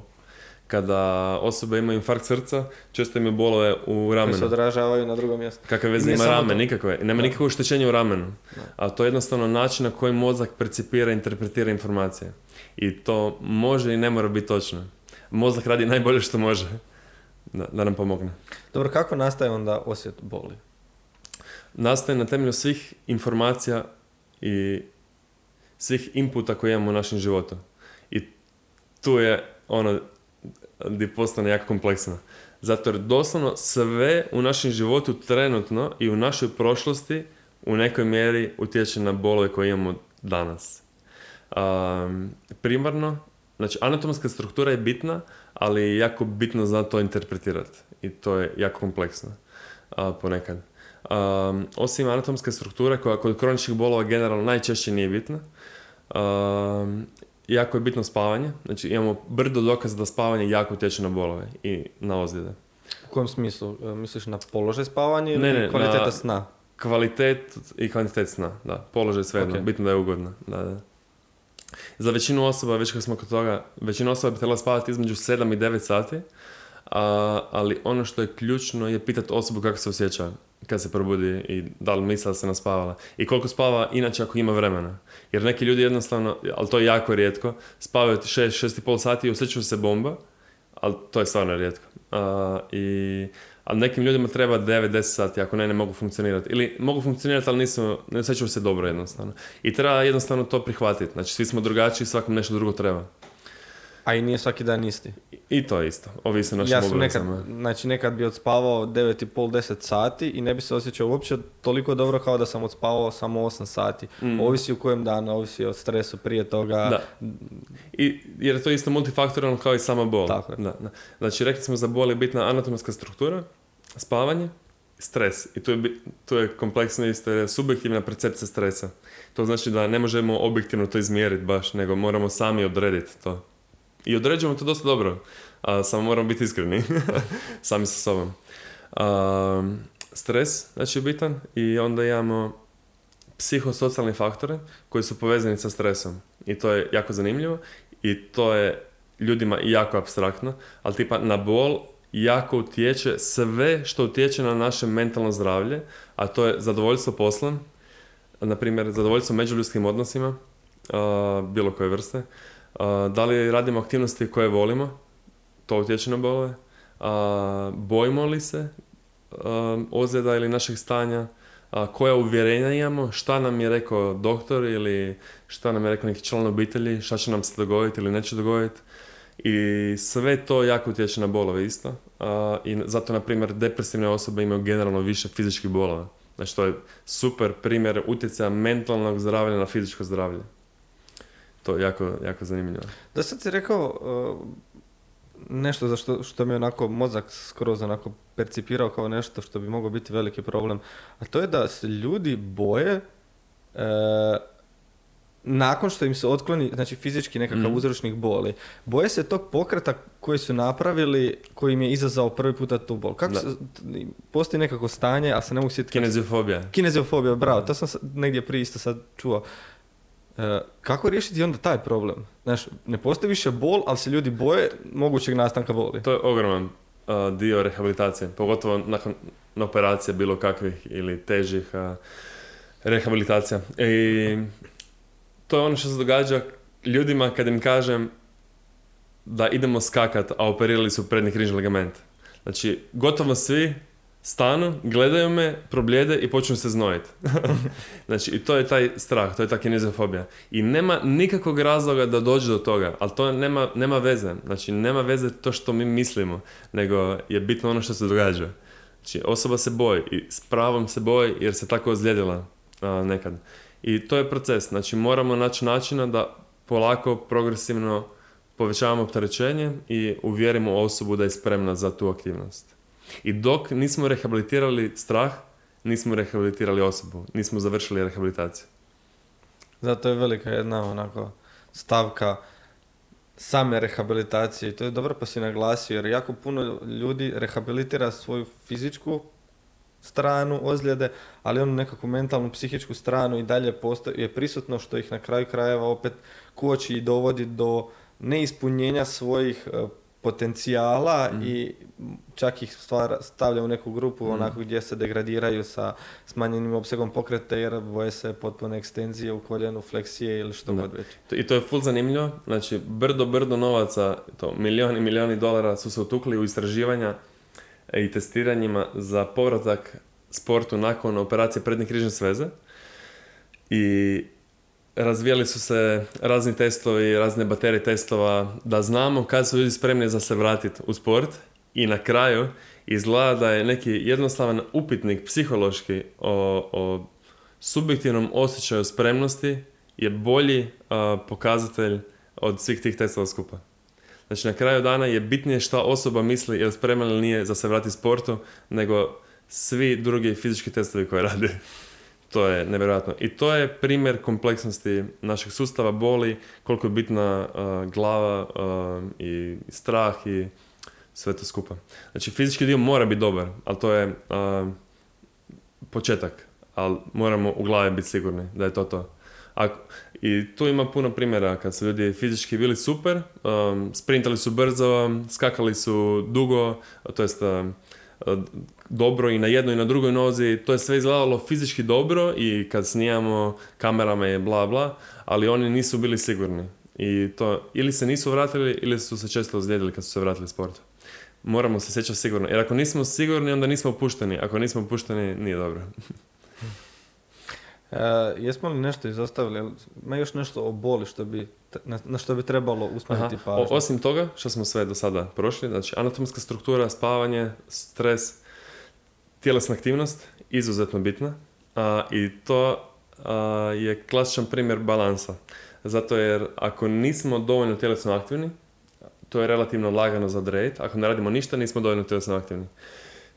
Kada osobe imaju infarkt srca, često imaju bolove u Koji se ramenu. odražavaju na drugom mjestu. Kakve veze ima samo rame? to. Nikakve. Nema Da. nikakvo oštećenje u ramenu. Da. A to je jednostavno način na koji mozak percipira interpretira informacije. I to može i ne mora biti točno. Mozak radi najbolje što može da, da nam pomogne. Dobro, kako nastaje onda osjet boli? nastaje na temelju svih informacija i svih inputa koje imamo u našem životu. I tu je ono gdje postane jako kompleksno. Zato jer doslovno sve u našem životu trenutno i u našoj prošlosti u nekoj mjeri utječe na bolove koje imamo danas. Um, primarno, znači anatomska struktura je bitna, ali je jako bitno za to interpretirati. I to je jako kompleksno a, ponekad. Um, osim anatomske strukture koja kod kroničnih bolova generalno najčešće nije bitna, um, jako je bitno spavanje. Znači imamo brdo dokaza da spavanje jako utječe na bolove i na ozljede. U kojem smislu? E, Misliš na položaj spavanja ili Ne, ne, kvaliteta na- sna? Kvalitet i kvantitet sna, da. Položaj svejedno, Ok. bitno da je ugodno. Da, da. Za većinu osoba, već kad smo kod toga, većina osoba bi trebala spavati između 7 i 9 sati, a, ali ono što je ključno je pitati osobu kako se osjeća kad se probudi i da li misle da se naspavala. I koliko spava inače ako ima vremena. Jer neki ljudi jednostavno, ali to je jako rijetko, spavaju 6, 6,5 sati i osjećaju se bomba, ali to je stvarno rijetko. A, i, ali nekim ljudima treba 9-10 sati, ako ne, ne mogu funkcionirati. Ili mogu funkcionirati, ali nisu, ne osjećaju se dobro jednostavno. I treba jednostavno to prihvatiti. Znači, svi smo drugačiji, svakom nešto drugo treba. A i nije svaki dan isti. I, to isto, ovisi našim ja sam nekad, znači nekad bi odspavao 9,5-10 sati i ne bi se osjećao uopće toliko dobro kao da sam odspavao samo 8 sati. Mm. Ovisi u kojem danu, ovisi o stresu prije toga. Da. I, jer je to isto multifaktoralno kao i sama bol. Tako je. Da, da. Znači, rekli smo za bol je bitna anatomska struktura, spavanje, stres. I tu je, tu je kompleksno isto je subjektivna percepcija stresa. To znači da ne možemo objektivno to izmjeriti baš, nego moramo sami odrediti to. I određujemo to dosta dobro, a samo moramo biti iskreni *laughs* sami sa sobom. A, stres, znači je bitan i onda imamo psihosocijalne faktore koji su povezani sa stresom. I to je jako zanimljivo i to je ljudima jako abstraktno, ali tipa na bol jako utječe sve što utječe na naše mentalno zdravlje, a to je zadovoljstvo poslom, na primjer zadovoljstvo međuljudskim odnosima, a, bilo koje vrste, da li radimo aktivnosti koje volimo, to utječe na bolove, bojimo li se ozljeda ili našeg stanja, koja uvjerenja imamo, šta nam je rekao doktor ili šta nam je rekao neki član obitelji, šta će nam se dogoditi ili neće dogoditi. I sve to jako utječe na bolove isto. I zato, na primjer, depresivne osobe imaju generalno više fizičkih bolova. Znači, to je super primjer utjecaja mentalnog zdravlja na fizičko zdravlje. To je jako, jako zanimljivo. Da sad si rekao uh, nešto za što, što mi je onako mozak skroz onako percipirao kao nešto što bi moglo biti veliki problem, a to je da se ljudi boje e, nakon što im se otkloni, znači fizički nekakav Mhm. uzročnik boli, boje se tog pokreta koji su napravili, koji im je izazvao prvi puta tu bol. Kako se, postoji nekako stanje, a se ne mogu sjetiti Kineziofobija. Kineziofobija, bravo, to sam negdje prije isto sad čuo. E, kako riješiti onda taj problem? Znaš, ne postoji više bol, ali se ljudi boje mogućeg nastanka boli. To je ogroman a, dio rehabilitacije, pogotovo nakon operacije bilo kakvih ili težih a, rehabilitacija. I to je ono što se događa ljudima kad im kažem da idemo skakat, a operirali su prednji križni ligament. Znači, gotovo svi stanu, gledaju me, probljede i počnu se znojiti. *laughs* znači, i to je taj strah, to je ta kinezofobija. I nema nikakvog razloga da dođe do toga, ali to nema, nema veze. Znači, nema veze to što mi mislimo, nego je bitno ono što se događa. Znači, osoba se boji i s pravom se boji jer se tako ozlijedila nekad. I to je proces. Znači, moramo naći načina da polako, progresivno povećavamo opterećenje i uvjerimo osobu da je spremna za tu aktivnost. I dok nismo rehabilitirali strah, nismo rehabilitirali osobu, nismo završili rehabilitaciju. Zato je velika jedna onako stavka same rehabilitacije to je dobro pa si naglasio jer jako puno ljudi rehabilitira svoju fizičku stranu ozljede, ali onu nekakvu mentalnu, psihičku stranu i dalje je prisutno što ih na kraju krajeva opet koči i dovodi do neispunjenja svojih e, potencijala mm. i čak ih stvara, stavlja u neku grupu mm. onako gdje se degradiraju sa smanjenim opsegom pokreta jer boje se potpuno ekstenzije u koljenu, fleksije ili što god već. I to je full zanimljivo, znači brdo, brdo novaca, to milioni, milioni dolara su se utukli u istraživanja i testiranjima za povratak sportu nakon operacije prednje križne sveze i razvijali su se razni testovi, razne baterije testova, da znamo kad su ljudi spremni za se vratiti u sport i na kraju izgleda da je neki jednostavan upitnik psihološki o, o subjektivnom osjećaju spremnosti je bolji pokazatelj od svih tih testova skupa. Znači na kraju dana je bitnije šta osoba misli je spremna ili nije za se vratiti sportu nego svi drugi fizički testovi koje radi. To je nevjerojatno. I to je primjer kompleksnosti našeg sustava, boli, koliko je bitna glava i strah i sve to skupa. Znači fizički dio mora biti dobar, ali to je početak. Ali moramo u glavi biti sigurni da je to to. I tu ima puno primjera kad su ljudi fizički bili super, sprintali su brzo, skakali su dugo, to jest dobro i na jednoj i na drugoj nozi, to je sve izgledalo fizički dobro i kad snijamo kamerama je bla bla, ali oni nisu bili sigurni. I to ili se nisu vratili ili su se često ozlijedili kad su se vratili sportu. Moramo se sjećati sigurno. Jer ako nismo sigurni, onda nismo pušteni. Ako nismo pušteni, nije dobro. *laughs* e, jesmo li nešto izostavili? Ima još nešto o boli što bi, na, što bi trebalo usmjeriti pažnju? Osim toga, što smo sve do sada prošli, znači anatomska struktura, spavanje, stres, tjelesna aktivnost izuzetno bitna a, i to je klasičan primjer balansa. Zato jer ako nismo dovoljno tjelesno aktivni, to je relativno lagano za odrediti. Ako ne radimo ništa, nismo dovoljno tjelesno aktivni.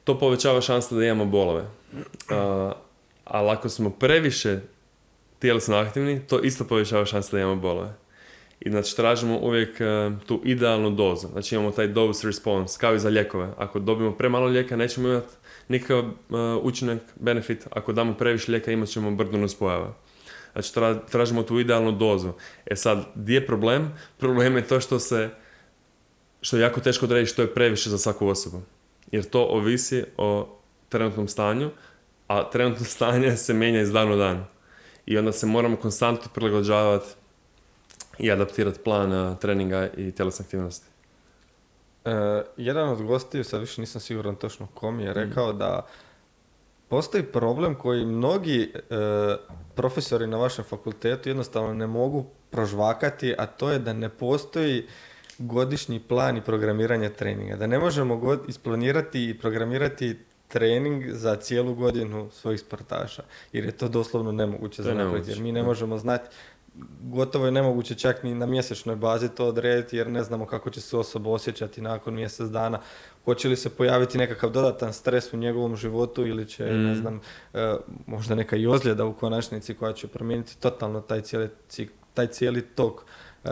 To povećava šanse da imamo bolove. A, ali ako smo previše tjelesno aktivni, to isto povećava šanse da imamo bolove. I znači tražimo uvijek e, tu idealnu dozu. Znači imamo taj dose response, kao i za lijekove. Ako dobijemo premalo lijeka, nećemo imati nikakav uh, učinak, benefit. Ako damo previše lijeka, imat ćemo brdo nuspojava. Znači tražimo tu idealnu dozu. E sad, gdje je problem? Problem je to što se što je jako teško odrediti što je previše za svaku osobu. Jer to ovisi o trenutnom stanju, a trenutno *laughs* stanje se mijenja iz dan u dan. I onda se moramo konstantno prilagođavati i adaptirati plan treninga i tjelesne aktivnosti. E, jedan od gostiju, sad više nisam siguran točno kom je rekao da postoji problem koji mnogi e, profesori na vašem fakultetu jednostavno ne mogu prožvakati, a to je da ne postoji godišnji plan i programiranje treninga. Da ne možemo god isplanirati i programirati trening za cijelu godinu svojih sportaša. Jer je to doslovno nemoguće za napraviti. Jer mi ne možemo znati gotovo je nemoguće čak ni na mjesečnoj bazi to odrediti jer ne znamo kako će se osoba osjećati nakon mjesec dana. Hoće li se pojaviti nekakav dodatan stres u njegovom životu ili će, ne mm. znam, e, možda neka i ozljeda u konačnici koja će promijeniti totalno taj cijeli, taj cijeli tok e,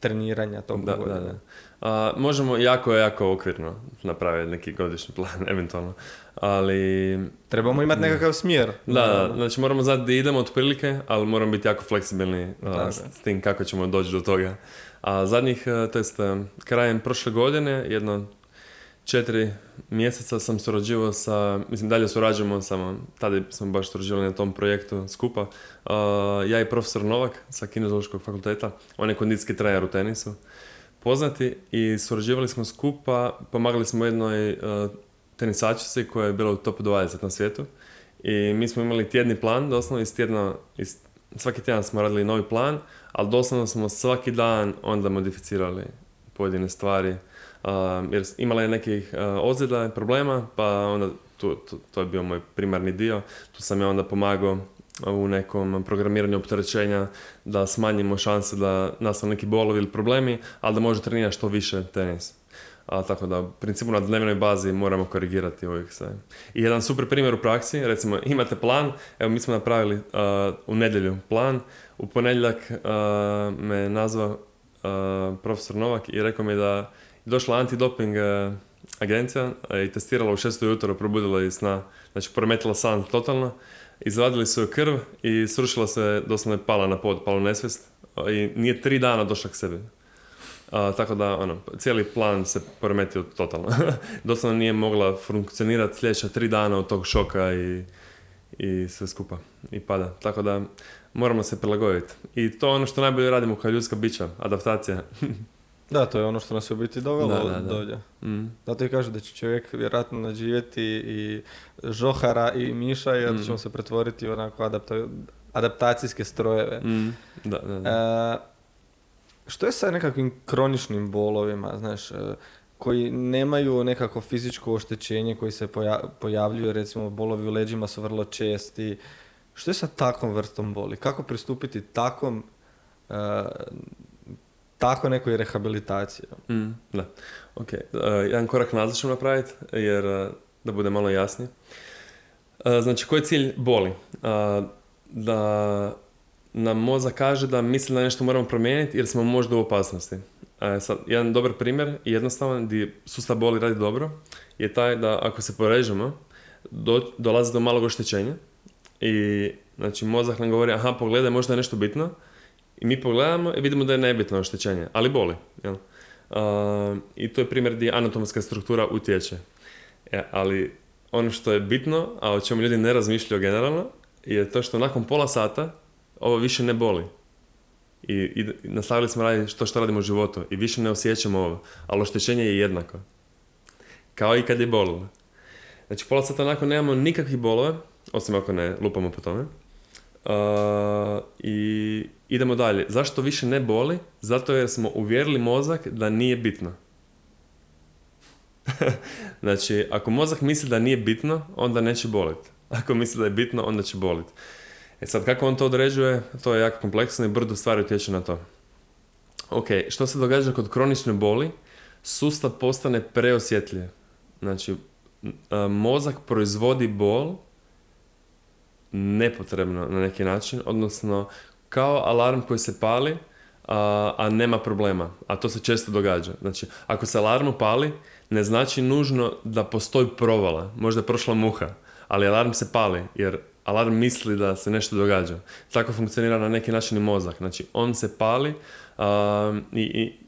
treniranja tog da, da, da. A, možemo jako, jako okvirno napraviti neki godišnji plan, *laughs* eventualno. Ali... Trebamo imati nekakav smjer. Da, da, znači moramo znati da idemo otprilike, ali moramo biti jako fleksibilni s, tim kako ćemo doći do toga. A zadnjih, e, to jest e, krajem prošle godine, jedno četiri mjeseca sam surađivao sa, mislim dalje surađujemo, samo tada smo baš surađivali na tom projektu skupa. ja i profesor Novak sa Kinezološkog fakulteta, on je kondicijski trener u tenisu, poznati i surađivali smo skupa, pomagali smo jednoj uh, tenisačici koja je bila u top 20 na svijetu. I mi smo imali tjedni plan, doslovno iz tjedna, iz, svaki tjedan smo radili novi plan, ali doslovno smo svaki dan onda modificirali pojedine stvari. Uh, jer imala je nekih uh, ozljeda, problema, pa onda tu, tu, to je bio moj primarni dio. Tu sam ja onda pomagao u nekom programiranju opterećenja da smanjimo šanse da nastanu neki bolovi ili problemi, ali da može trenirati što više tenis. A, tako da, u principu na dnevnoj bazi moramo korigirati uvijek sve. I jedan super primjer u praksi, recimo *laughs* imate plan, evo mi smo napravili uh, u nedjelju plan, u ponedjeljak uh, me nazvao uh, profesor Novak i rekao mi da je došla antidoping uh, agencija i testirala u 6. jutro, probudila iz sna, znači poremetila san totalno, izvadili su joj krv i srušila se, doslovno je pala na pod, pala nesvijest i nije tri dana došla k sebi. A, tako da, ono, cijeli plan se poremetio totalno. *laughs* Doslovno nije mogla funkcionirati sljedeća tri dana od tog šoka i, i sve skupa. I pada. Tako da, moramo se prilagoditi. I to je ono što najbolje radimo kao ljudska bića, adaptacija. *laughs* Da, to je ono što nas je u biti dovelo Da, da, da. do ovdje. Mm. Zato i kaže da će čovjek vjerojatno naživjeti i žohara i miša jer Mm. ćemo se pretvoriti u onako adapta- adaptacijske strojeve. Mm. Da, da, da. E, što je sa nekakvim kroničnim bolovima, znaš, e, koji nemaju nekako fizičko oštećenje koji se poja- pojavljuju, recimo bolovi u leđima su vrlo česti. Što je sa takvom vrstom boli? Kako pristupiti takvom, e, tako nekoj rehabilitaciji? Mm, da, ok. Uh, jedan korak nazad ćemo napraviti, jer uh, da bude malo jasnije. Uh, znači, koji cilj boli? Uh, da nam mozak kaže da misli da nešto moramo promijeniti jer smo možda u opasnosti. Sad, jedan dobar primjer jednostavan gdje sustav boli radi dobro je taj da ako se porežemo do, dolazi do malog oštećenja i znači mozak nam govori aha pogledaj možda je nešto bitno i mi pogledamo i vidimo da je nebitno oštećenje, ali boli. Jel? Uh, I to je primjer gdje anatomska struktura utječe. E, ali ono što je bitno, a o čemu ljudi ne razmišljaju generalno, je to što nakon pola sata ovo više ne boli. I, i nastavili smo raditi to što radimo u životu i više ne osjećamo ovo, ali oštećenje je jednako. Kao i kad je bolilo. Znači pola sata nakon nemamo nikakvih bolove, osim ako ne lupamo po tome. Uh, I idemo dalje. Zašto više ne boli? Zato jer smo uvjerili mozak da nije bitno. *laughs* znači, ako mozak misli da nije bitno, onda neće boliti. Ako misli da je bitno, onda će boliti. E sad, kako on to određuje, to je jako kompleksno i brdo stvari utječe na to. Ok, što se događa kod kronične boli? Sustav postane preosjetljiv. Znači, mozak proizvodi bol nepotrebno na neki način, odnosno kao alarm koji se pali, a, a nema problema. A to se često događa. Znači, ako se alarm upali, ne znači nužno da postoji provala. Možda je prošla muha, ali alarm se pali, jer alarm misli da se nešto događa. Tako funkcionira na neki način i mozak. Znači, on se pali a, i, i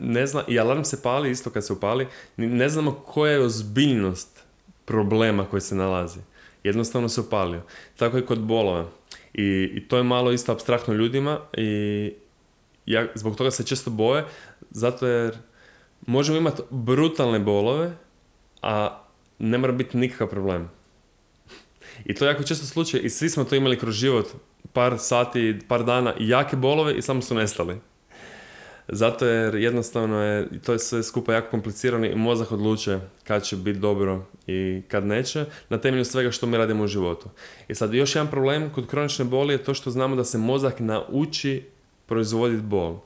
ne zna, i alarm se pali isto kad se upali, ne znamo koja je ozbiljnost problema koji se nalazi. Jednostavno se upalio. Tako i kod bolova. I, i to je malo isto abstraktno ljudima i ja, zbog toga se često boje, zato jer možemo imati brutalne bolove, a ne mora biti nikakav problem. I to je jako često slučaj i svi smo to imali kroz život, par sati, par dana, jake bolove i samo su nestali. Zato jer jednostavno je, to je sve skupa jako komplicirano i mozak odlučuje kad će biti dobro i kad neće, na temelju svega što mi radimo u životu. I sad još jedan problem kod kronične boli je to što znamo da se mozak nauči proizvoditi bol.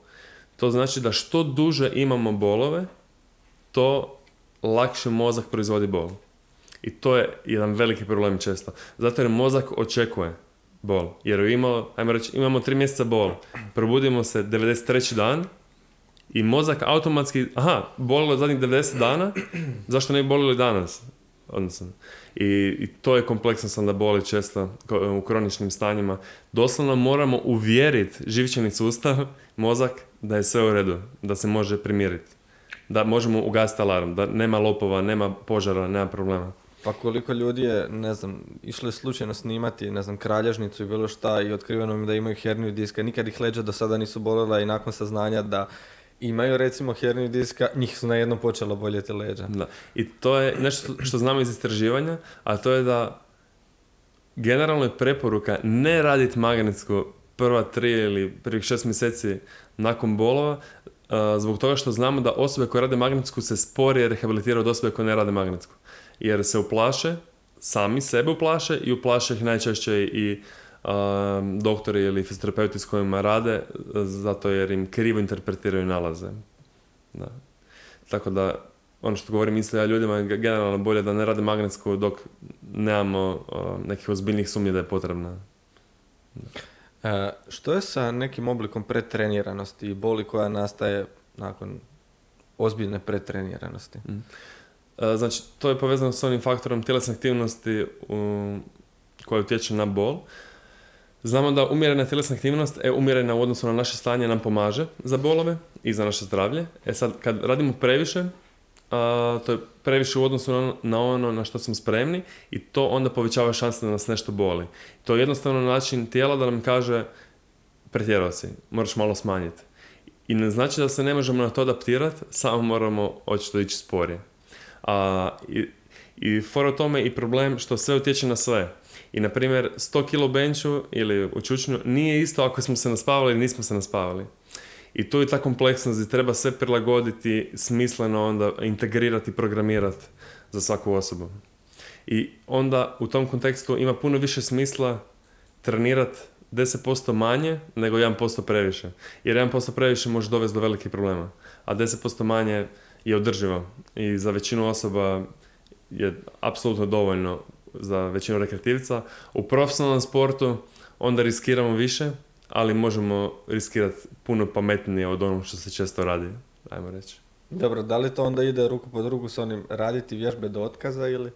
To znači da što duže imamo bolove, to lakše mozak proizvodi bol. I to je jedan veliki problem često. Zato jer mozak očekuje bol. Jer je imao, ajmo reći, imamo tri mjeseca bol. Probudimo se 93. dan i mozak automatski, aha, bolilo je zadnjih 90 dana, *clears throat* zašto ne bi bolilo i danas? Odnosno, i, i to je kompleksnost onda boli često u kroničnim stanjima. Doslovno moramo uvjeriti živčani sustav, *laughs* mozak, da je sve u redu, da se može primiriti. Da možemo ugasiti alarm, da nema lopova, nema požara, nema problema. Pa koliko ljudi je, ne znam, išli slučajno snimati, ne znam, kralježnicu i bilo šta i otkriveno im da imaju herniju diska, nikad ih leđa do sada nisu bolela i nakon saznanja da imaju recimo herniju diska, njih su na jednom počelo boljeti leđa. Da. I to je nešto što znamo iz istraživanja, a to je da generalno je preporuka ne raditi magnetsku prva tri ili prvih šest mjeseci nakon bolova, zbog toga što znamo da osobe koje rade magnetsku se sporije rehabilitiraju od osobe koje ne rade magnetsku. Jer se uplaše, sami sebe uplaše i uplaše ih najčešće i doktori ili fizioterapeuti s kojima rade, zato jer im krivo interpretiraju nalaze. Da. Tako da, ono što govorim, misle ja ljudima je generalno bolje da ne rade magnetsku dok nemamo uh, nekih ozbiljnih sumnji da je potrebna. E, što je sa nekim oblikom pretreniranosti i boli koja nastaje nakon ozbiljne pretreniranosti? Mm. E, Znači, to je povezano s onim faktorom tjelesne aktivnosti u, koja utječe na bol. Znamo da umjerena tjelesna aktivnost, e, umjerena u odnosu na naše stanje nam pomaže za bolove i za naše zdravlje. E sad, kad radimo previše, a, to je previše u odnosu na, na ono na što smo spremni i to onda povećava šanse da nas nešto boli. To je jednostavno način tijela da nam kaže pretjerao si, moraš malo smanjiti. I ne znači da se ne možemo na to adaptirati, samo moramo očito ići sporije. A, I i fora u tome i problem što sve utječe na sve. I na primjer 100 kg benchu ili u čučnju nije isto ako smo se naspavali ili nismo se naspavali. I tu je ta kompleksnost gdje treba sve prilagoditi smisleno onda integrirati, programirati za svaku osobu. I onda u tom kontekstu ima puno više smisla trenirati 10% manje nego 1% previše. Jer 1% previše može dovesti do velikih problema. A 10% manje je održivo. I za većinu osoba je apsolutno dovoljno za većinu rekreativca. U profesionalnom sportu onda riskiramo više, ali možemo riskirati puno pametnije od onog što se često radi, ajmo reći. Dobro, da li to onda ide ruku pod ruku s onim raditi vježbe do otkaza ili?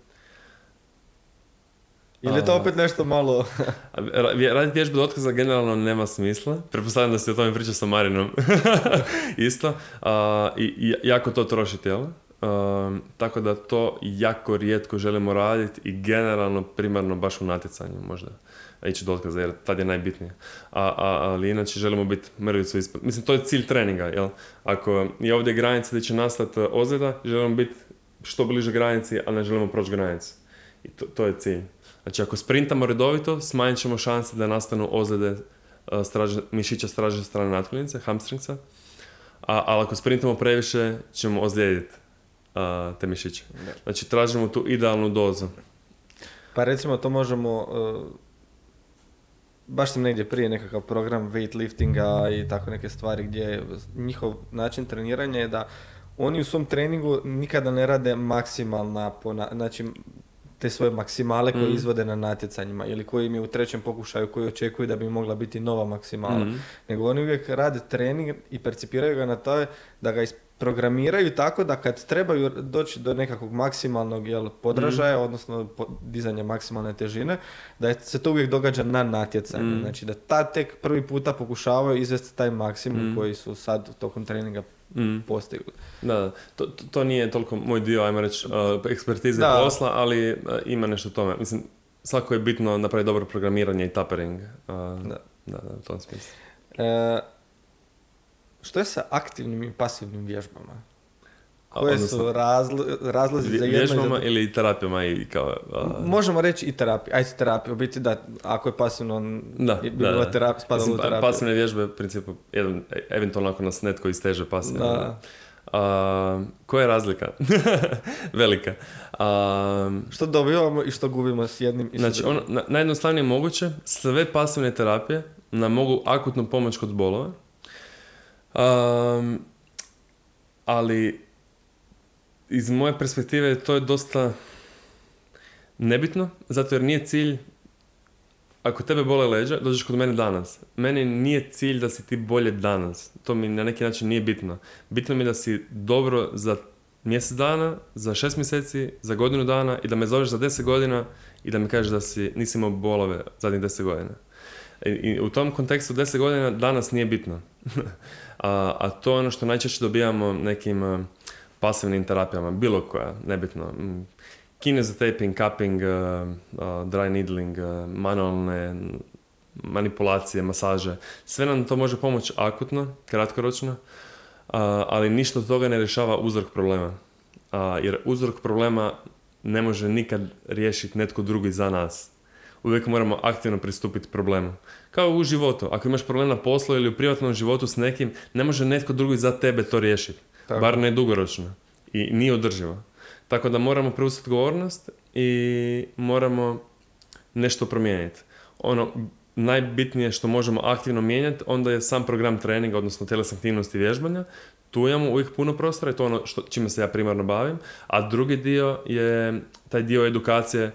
Ili je to opet nešto malo... *laughs* Raditi vježbe do otkaza generalno nema smisla. Pretpostavljam da si o tome pričao sa Marinom. *laughs* Isto. A, i, I jako to troši tijelo. Um, tako da to jako rijetko želimo raditi i generalno primarno baš u natjecanju možda ići do otkaza jer tad je najbitnije. A, a, ali inače želimo biti mrvicu ispod. Mislim, to je cilj treninga, jel? Ako je ovdje granica gdje će nastati ozljeda, želimo biti što bliže granici, a ne želimo proći granicu. I to, to je cilj. Znači, ako sprintamo redovito, smanjit ćemo šanse da nastanu ozljede uh, straže, mišića straže strane natkolnice, hamstringsa. A, ali ako sprintamo previše, ćemo ozlijediti uh, te mišiće. Znači, tražimo tu idealnu dozu. Pa recimo to možemo... uh, baš sam negdje prije nekakav program weightliftinga i tako neke stvari gdje njihov način treniranja je da oni u svom treningu nikada ne rade maksimalna, pona- znači te svoje maksimale koje Mhm. izvode na natjecanjima ili koji im je u trećem pokušaju koji očekuju da bi mogla biti nova maksimala. Mhm. Nego oni uvijek rade trening i percipiraju ga na to da ga programiraju tako da kad trebaju doći do nekakvog maksimalnog jel, podražaja, odnosno po- dizanja maksimalne težine, da se to uvijek događa na natjecanju. Mm. Znači da ta tek prvi puta pokušavaju izvesti taj maksimum Mm. koji su sad tokom treninga Mm. postigli. Da, da. To, to, to nije toliko moj dio, ajmo reći, uh, ekspertize Da. posla, ali uh, ima nešto tome. Mislim, svako je bitno napraviti dobro programiranje i tapering. Uh, Da. da, da, u tom smislu. E, što je sa aktivnim i pasivnim vježbama? Koje odnosno, su razlo- razlozi za jedno vježbama ili terapijama i kao... uh, Možemo reći i terapija. Ajde terapija, u biti da, ako je pasivno, Da, bi da, bila da. terapija, spadalo u Mislim, pa- terapiju. pasivne vježbe, u principu, jedan, eventualno ako nas netko isteže pasivno. Da. A, koja je razlika? *laughs* Velika. A, Što dobivamo i što gubimo s jednim i Znači, s drugim. ono, na, najjednostavnije moguće, sve pasivne terapije nam mogu akutno pomoć kod bolova. Um, ali iz moje perspektive to je dosta nebitno, zato jer nije cilj ako tebe bole leđa, dođeš kod mene danas. Meni nije cilj da si ti bolje danas. To mi na neki način nije bitno. Bitno mi je da si dobro za mjesec dana, za šest mjeseci, za godinu dana i da me zoveš za deset godina i da mi kažeš da si, nisi imao bolove zadnjih deset godina. I, I u tom kontekstu deset godina danas nije bitno. *laughs* a, a to je ono što najčešće dobijamo nekim uh, pasivnim terapijama, bilo koja, nebitno. Kinezotaping, cupping, uh, dry needling, manualne manipulacije, masaže. Sve nam to može pomoći akutno, kratkoročno, ali ništa od toga ne rješava uzrok problema. Jer uzrok problema ne može nikad riješiti netko drugi za nas. Uvijek moramo aktivno pristupiti problemu. Kao u životu. Ako imaš problem na poslu ili u privatnom životu s nekim, ne može netko drugi za tebe to riješiti. Tako. Bar ne dugoročno. I nije održivo. Tako da moramo preuzeti odgovornost i moramo nešto promijeniti. Ono najbitnije što možemo aktivno mijenjati, onda je sam program treninga, odnosno tjelesne aktivnosti i vježbanja. Tu imamo uvijek puno prostora i to je ono što, čime se ja primarno bavim. A drugi dio je taj dio edukacije Uh,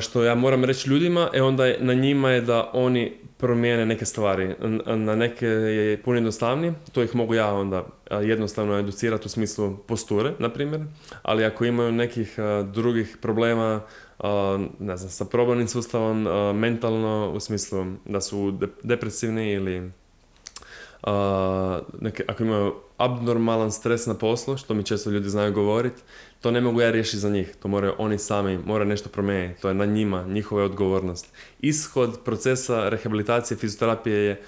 što ja moram reći ljudima, e onda na njima je da oni promijene neke stvari. Na neke je puno jednostavnije, to ih mogu ja onda uh, jednostavno educirati u smislu posture, na primjer, ali ako imaju nekih uh, drugih problema, ne znam, sa probavnim sustavom, mentalno, u smislu da su de- depresivni ili neke, ako imaju abnormalan stres na poslu, što mi često ljudi znaju govoriti, to ne mogu ja riješiti za njih. To moraju oni sami, moraju nešto promijeniti. To je na njima, njihova je odgovornost. Ishod procesa rehabilitacije, fizioterapije je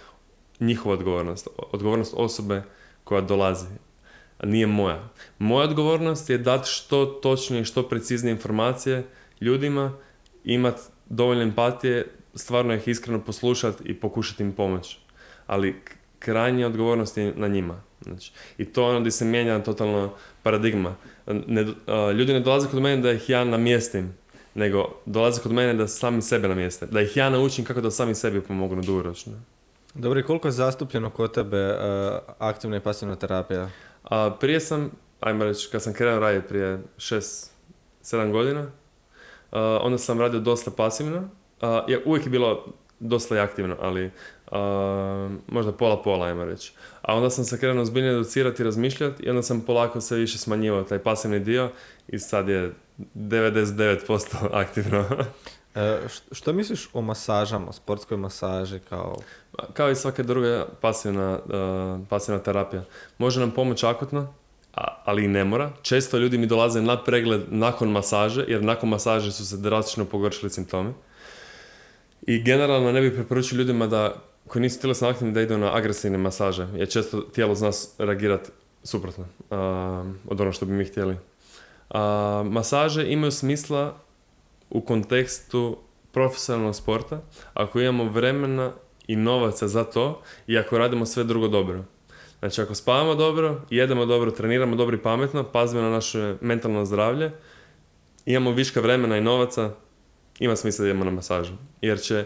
njihova odgovornost. Odgovornost osobe koja dolazi. Nije moja. Moja odgovornost je dati što točnije, što preciznije informacije ljudima, imati dovoljno empatije, stvarno ih iskreno poslušati i pokušati im pomoći. Ali krajnja odgovornost je na njima. Znači, I to je ono gdje se mijenja totalno paradigma. Ne, a, ljudi ne dolaze kod mene da ih ja namjestim, nego dolaze kod mene da sami sebe namjeste. Da ih ja naučim kako da sami sebi pomognu dugoročno. Dobro, i koliko je zastupljeno kod tebe uh, aktivna i pasivna terapija? A prije sam, ajmo reći, kad sam krenuo raditi prije 6-7 godina, a, onda sam radio dosta pasivno. A, je, uvijek je bilo dosta aktivno, ali a, možda pola-pola, ajmo reći. A onda sam se krenuo zbiljno educirati i razmišljati i onda sam polako sve više smanjivao taj pasivni dio i sad je 99% *laughs* aktivno. E, što misliš o masažama, sportskoj masaži kao... Kao i svaka druga pasivna, uh, pasivna terapija. Može nam pomoći akutno, a- ali i ne mora. Često ljudi mi dolaze na pregled nakon masaže, jer nakon masaže su se drastično pogoršili simptomi. I generalno ne bih preporučio ljudima da, koji nisu tjelesno aktivni, da idu na agresivne masaže, jer često tijelo zna reagirati suprotno uh, od ono što bi mi htjeli. A, masaže imaju smisla u kontekstu profesionalnog sporta, ako imamo vremena i novaca za to i ako radimo sve drugo dobro. Znači ako spavamo dobro, jedemo dobro, treniramo dobro i pametno, pazimo na naše mentalno zdravlje, imamo viška vremena i novaca, ima smisla da idemo na masažu. Jer će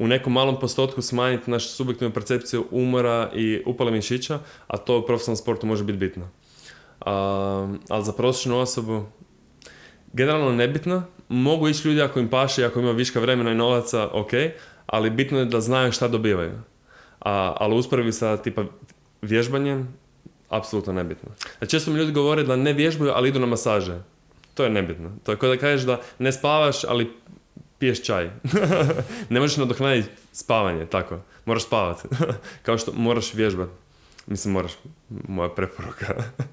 u nekom malom postotku smanjiti našu subjektivnu percepciju umora i upale mišića, a to u profesionalnom sportu može biti bitno. A, ali za prosječnu osobu generalno nebitno. Mogu ići ljudi ako im paše ako ima viška vremena i novaca, ok, ali bitno je da znaju šta dobivaju. A, ali usporedbi sa tipa vježbanjem, apsolutno nebitno. A često mi ljudi govore da ne vježbaju, ali idu na masaže. To je nebitno. To je kao da kažeš da ne spavaš, ali piješ čaj. *laughs* ne možeš nadoknaditi spavanje, tako. Moraš spavati. *laughs* kao što moraš vježbati. Mislim, moraš, moja preporuka.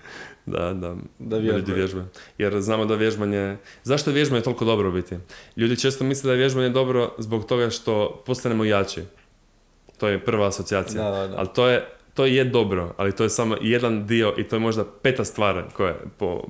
*laughs* da, da, Da ljudi vježbaju. Jer znamo da vježbanje... Zašto je vježbanje toliko dobro biti? Ljudi često misle da je vježbanje dobro zbog toga što postanemo jači. To je prva asocijacija. Da, da, da. Ali to je, to je dobro, ali to je samo jedan dio i to je možda peta stvar koja je po,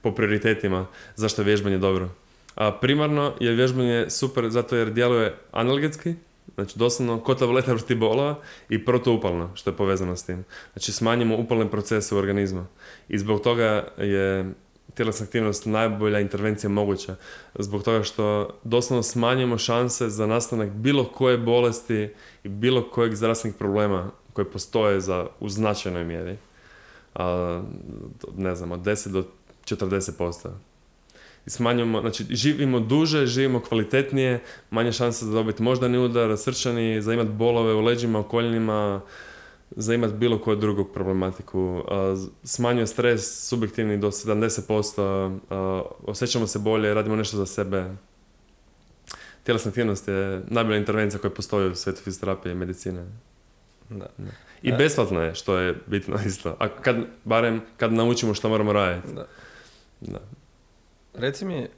po prioritetima zašto je vježbanje dobro. A primarno je vježbanje super zato jer djeluje analgetski, znači doslovno kod tableta protiv bolova i protuupalno, što je povezano s tim. Znači smanjimo upalne procese u organizmu i zbog toga je tjelesna aktivnost najbolja intervencija moguća. Zbog toga što doslovno smanjimo šanse za nastanak bilo koje bolesti i bilo kojeg zdravstvenih problema koje postoje za, u značajnoj mjeri. A, ne znam, od 10 do 40%. I smanjujemo, znači živimo duže, živimo kvalitetnije, manje šanse za dobiti moždani udar, srčani, za imati bolove u leđima, u koljenima, za imati bilo koju drugu problematiku. Smanjuje stres subjektivni do 70%, a, osjećamo se bolje, radimo nešto za sebe. Tjelesna aktivnost je najbolja intervencija koja postoji u svijetu fizioterapije i medicine. Da. I E. besplatno je, što je bitno *laughs* isto. A kad, barem kad naučimo što moramo raditi. Da. Da. Reci mi, e,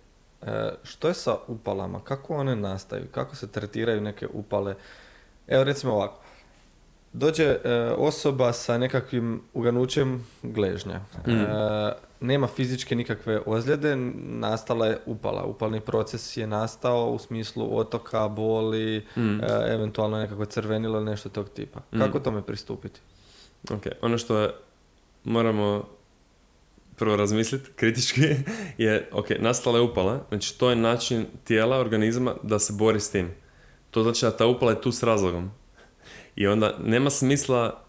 što je sa upalama? Kako one nastaju? Kako se tretiraju neke upale? Evo recimo ovako. Dođe e, osoba sa nekakvim uganućem gležnja. Mm. E, nema fizičke nikakve ozljede, nastala je upala. Upalni proces je nastao u smislu otoka, boli, Mm. eventualno nekako crvenilo ili nešto tog tipa. Mm. Kako tome pristupiti? Ok, ono što je, moramo prvo razmisliti kritički *laughs* je, ok, nastala je upala, znači to je način tijela, organizma da se bori s tim. To znači da ta upala je tu s razlogom. I onda nema smisla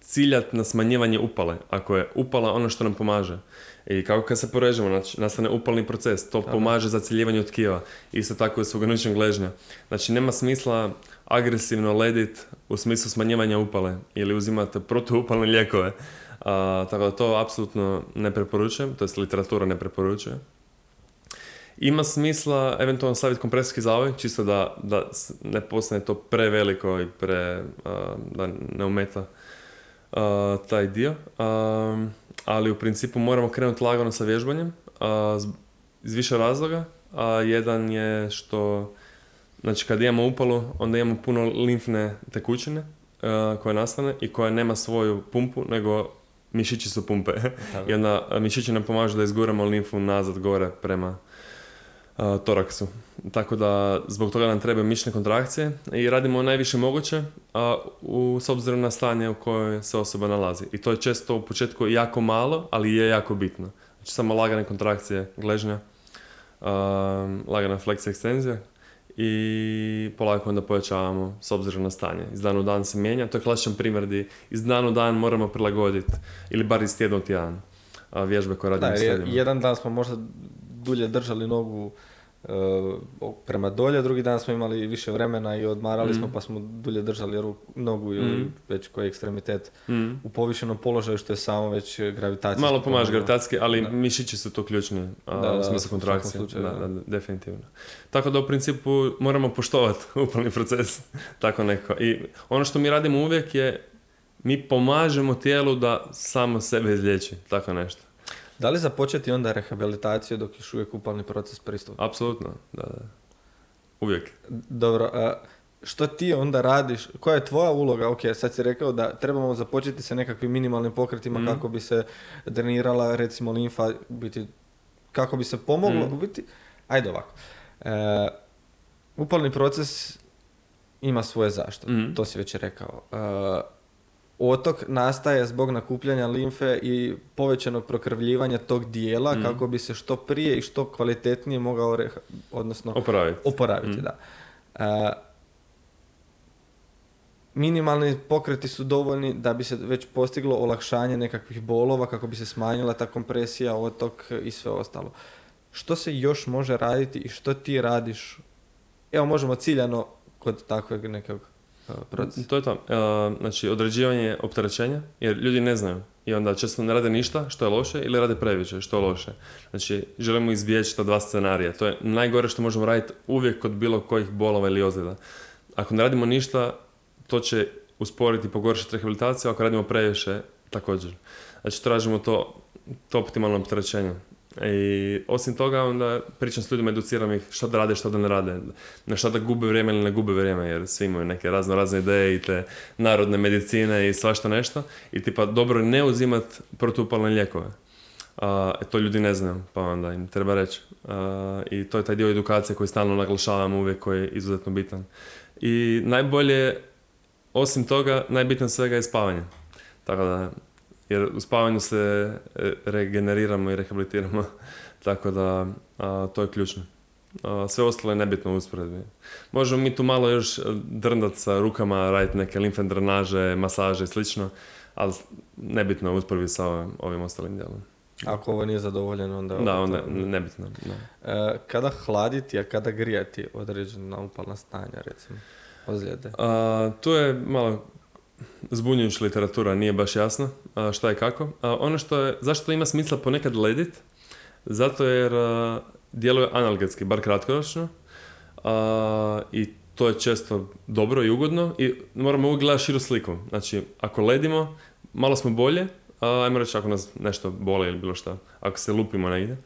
ciljati na smanjivanje upale, ako je upala ono što nam pomaže. I kako kad se porežemo, znači nastane upalni proces, to pomaže za ciljevanje tkiva. Isto tako je s uganućem gležnja. Znači nema smisla agresivno ledit u smislu smanjivanja upale ili uzimate protuupalne lijekove. Tako da to apsolutno ne preporučujem, to jest literatura ne preporučuje. Ima smisla eventualno staviti kompresijski zavoj, čisto da, da ne postane to preveliko i pre, da ne umeta taj dio. Ali u principu moramo krenuti lagano sa vježbanjem iz više razloga. A, jedan je što Znači kad imamo upalu, onda imamo puno limfne tekućine uh, koja nastane i koja nema svoju pumpu, nego mišići su pumpe. I onda uh, mišići nam pomažu da izguramo limfu nazad gore prema uh, toraksu. Tako da zbog toga nam trebaju mišićne kontrakcije i radimo najviše moguće u, s obzirom na stanje u kojoj se osoba nalazi. I to je često u početku jako malo, ali je jako bitno. Znači samo lagane kontrakcije gležnja, um, lagana fleksija ekstenzija i polako onda pojačavamo s obzirom na stanje. Iz dana u dan se mijenja, to je klasičan primjer di iz dana u dan moramo prilagoditi ili bar iz tjedna u tjedan vježbe koje Da, radimo jer tjednima. jedan dan smo možda dulje držali nogu prema dolje, drugi dan smo imali više vremena i odmarali Mhm. smo pa smo dulje držali ru- nogu ili Mhm. već koji ekstremitet Mm. u povišenom položaju što je samo već gravitacija. Malo pomaže gravitacijski, ali mišići su tu ključni a, Da, da, u smislu kontrakcije. slučaju, Da, da. da, definitivno. Tako da u principu moramo poštovati *laughs* upalni proces. *laughs* Tako neko. I ono što mi radimo uvijek je mi pomažemo tijelu da samo sebe izliječi. Tako nešto. Da li započeti onda rehabilitaciju dok još uvijek upalni proces pristupa? Apsolutno. Da, da. Uvijek. Dobro, a što ti onda radiš, koja je tvoja uloga? Ok, sad si rekao da trebamo započeti sa nekakvim minimalnim pokretima Mhm. kako bi se drenirala recimo limfa, biti, kako bi se pomoglo, u biti, ajde ovako. E, upalni proces ima svoje zašto, Mhm. to si već rekao. E, otok nastaje zbog nakupljanja limfe i povećanog prokrvljivanja tog dijela Mhm. kako bi se što prije i što kvalitetnije mogao, reha- odnosno Oporaviti. oporaviti, Mm. da. E, minimalni pokreti su dovoljni da bi se već postiglo olakšanje nekakvih bolova, kako bi se smanjila ta kompresija, otok i sve ostalo. Što se još može raditi i što ti radiš? Evo, možemo ciljano kod takvog nekog e, procesa. To je to. E, znači, određivanje opterećenja, jer ljudi ne znaju. I onda često ne rade ništa, što je loše, ili rade previše, što je loše. Znači, želimo izbjeći ta dva scenarija. To je najgore što možemo raditi uvijek kod bilo kojih bolova ili ozljeda. Ako ne radimo ništa, to će usporiti i pogoršati rehabilitaciju, ako radimo previše, također. Znači, tražimo to, to optimalno opterećenje. I osim toga, onda pričam s ljudima, educiram ih šta da rade, šta da ne rade. Na šta da gube vrijeme ili ne gube vrijeme, jer svi imaju neke razno razne ideje i te narodne medicine i svašta nešto. I tipa, dobro ne uzimat protupalne lijekove. E, to ljudi ne znaju, pa onda im treba reći. A, I to je taj dio edukacije koji stalno naglašavam uvijek, koji je izuzetno bitan. I najbolje, osim toga, najbitnije svega je spavanje. Tako da, jer u spavanju se e, regeneriramo i rehabilitiramo, *laughs* tako da a, to je ključno. A, sve ostalo je nebitno u usporedbi. Možemo mi tu malo još drndat sa rukama, raditi neke limfne drenaže, masaže i slično, ali nebitno u usporedbi sa ovim, ovim ostalim dijelom. Ako ovo nije zadovoljeno, onda... Da, onda to- nebitno. Da. E, kada hladiti, a kada grijati određena upalna stanja, recimo, ozljede? A, tu je malo zbunjujuća literatura, nije baš jasno a, šta je kako. A, ono što je, zašto ima smisla ponekad ledit? Zato jer a, djeluje analgetski, bar kratkoročno. A, I to je često dobro i ugodno i moramo uvijek gledati širu sliku. Znači, ako ledimo, malo smo bolje, ajmo reći ako nas nešto boli ili bilo šta, ako se lupimo negdje.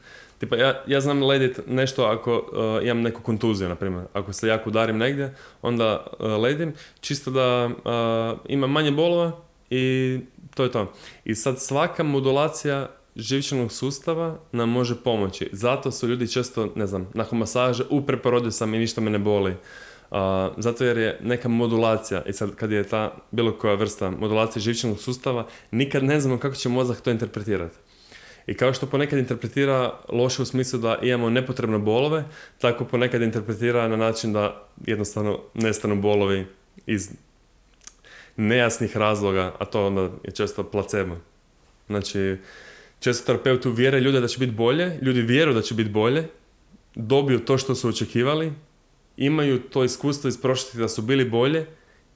Tipa, ja, ja znam ledit nešto ako uh, imam neku kontuziju, na primjer. Ako se jako udarim negdje, onda uh, ledim, čisto da uh, imam manje bolova i to je to. I sad svaka modulacija živčanog sustava nam može pomoći. Zato su ljudi često, ne znam, nakon masaže, u sam i ništa me ne boli. Zato jer je neka modulacija i sad kad je ta bilo koja vrsta modulacije živčanog sustava, nikad ne znamo kako će mozak to interpretirati. I kao što ponekad interpretira loše u smislu da imamo nepotrebne bolove, tako ponekad interpretira na način da jednostavno nestanu bolovi iz nejasnih razloga, a to onda je često placebo. Znači, često terapeuti uvjere ljude da će biti bolje, ljudi vjeruju da će biti bolje, dobiju to što su očekivali, imaju to iskustvo iz prošlosti da su bili bolje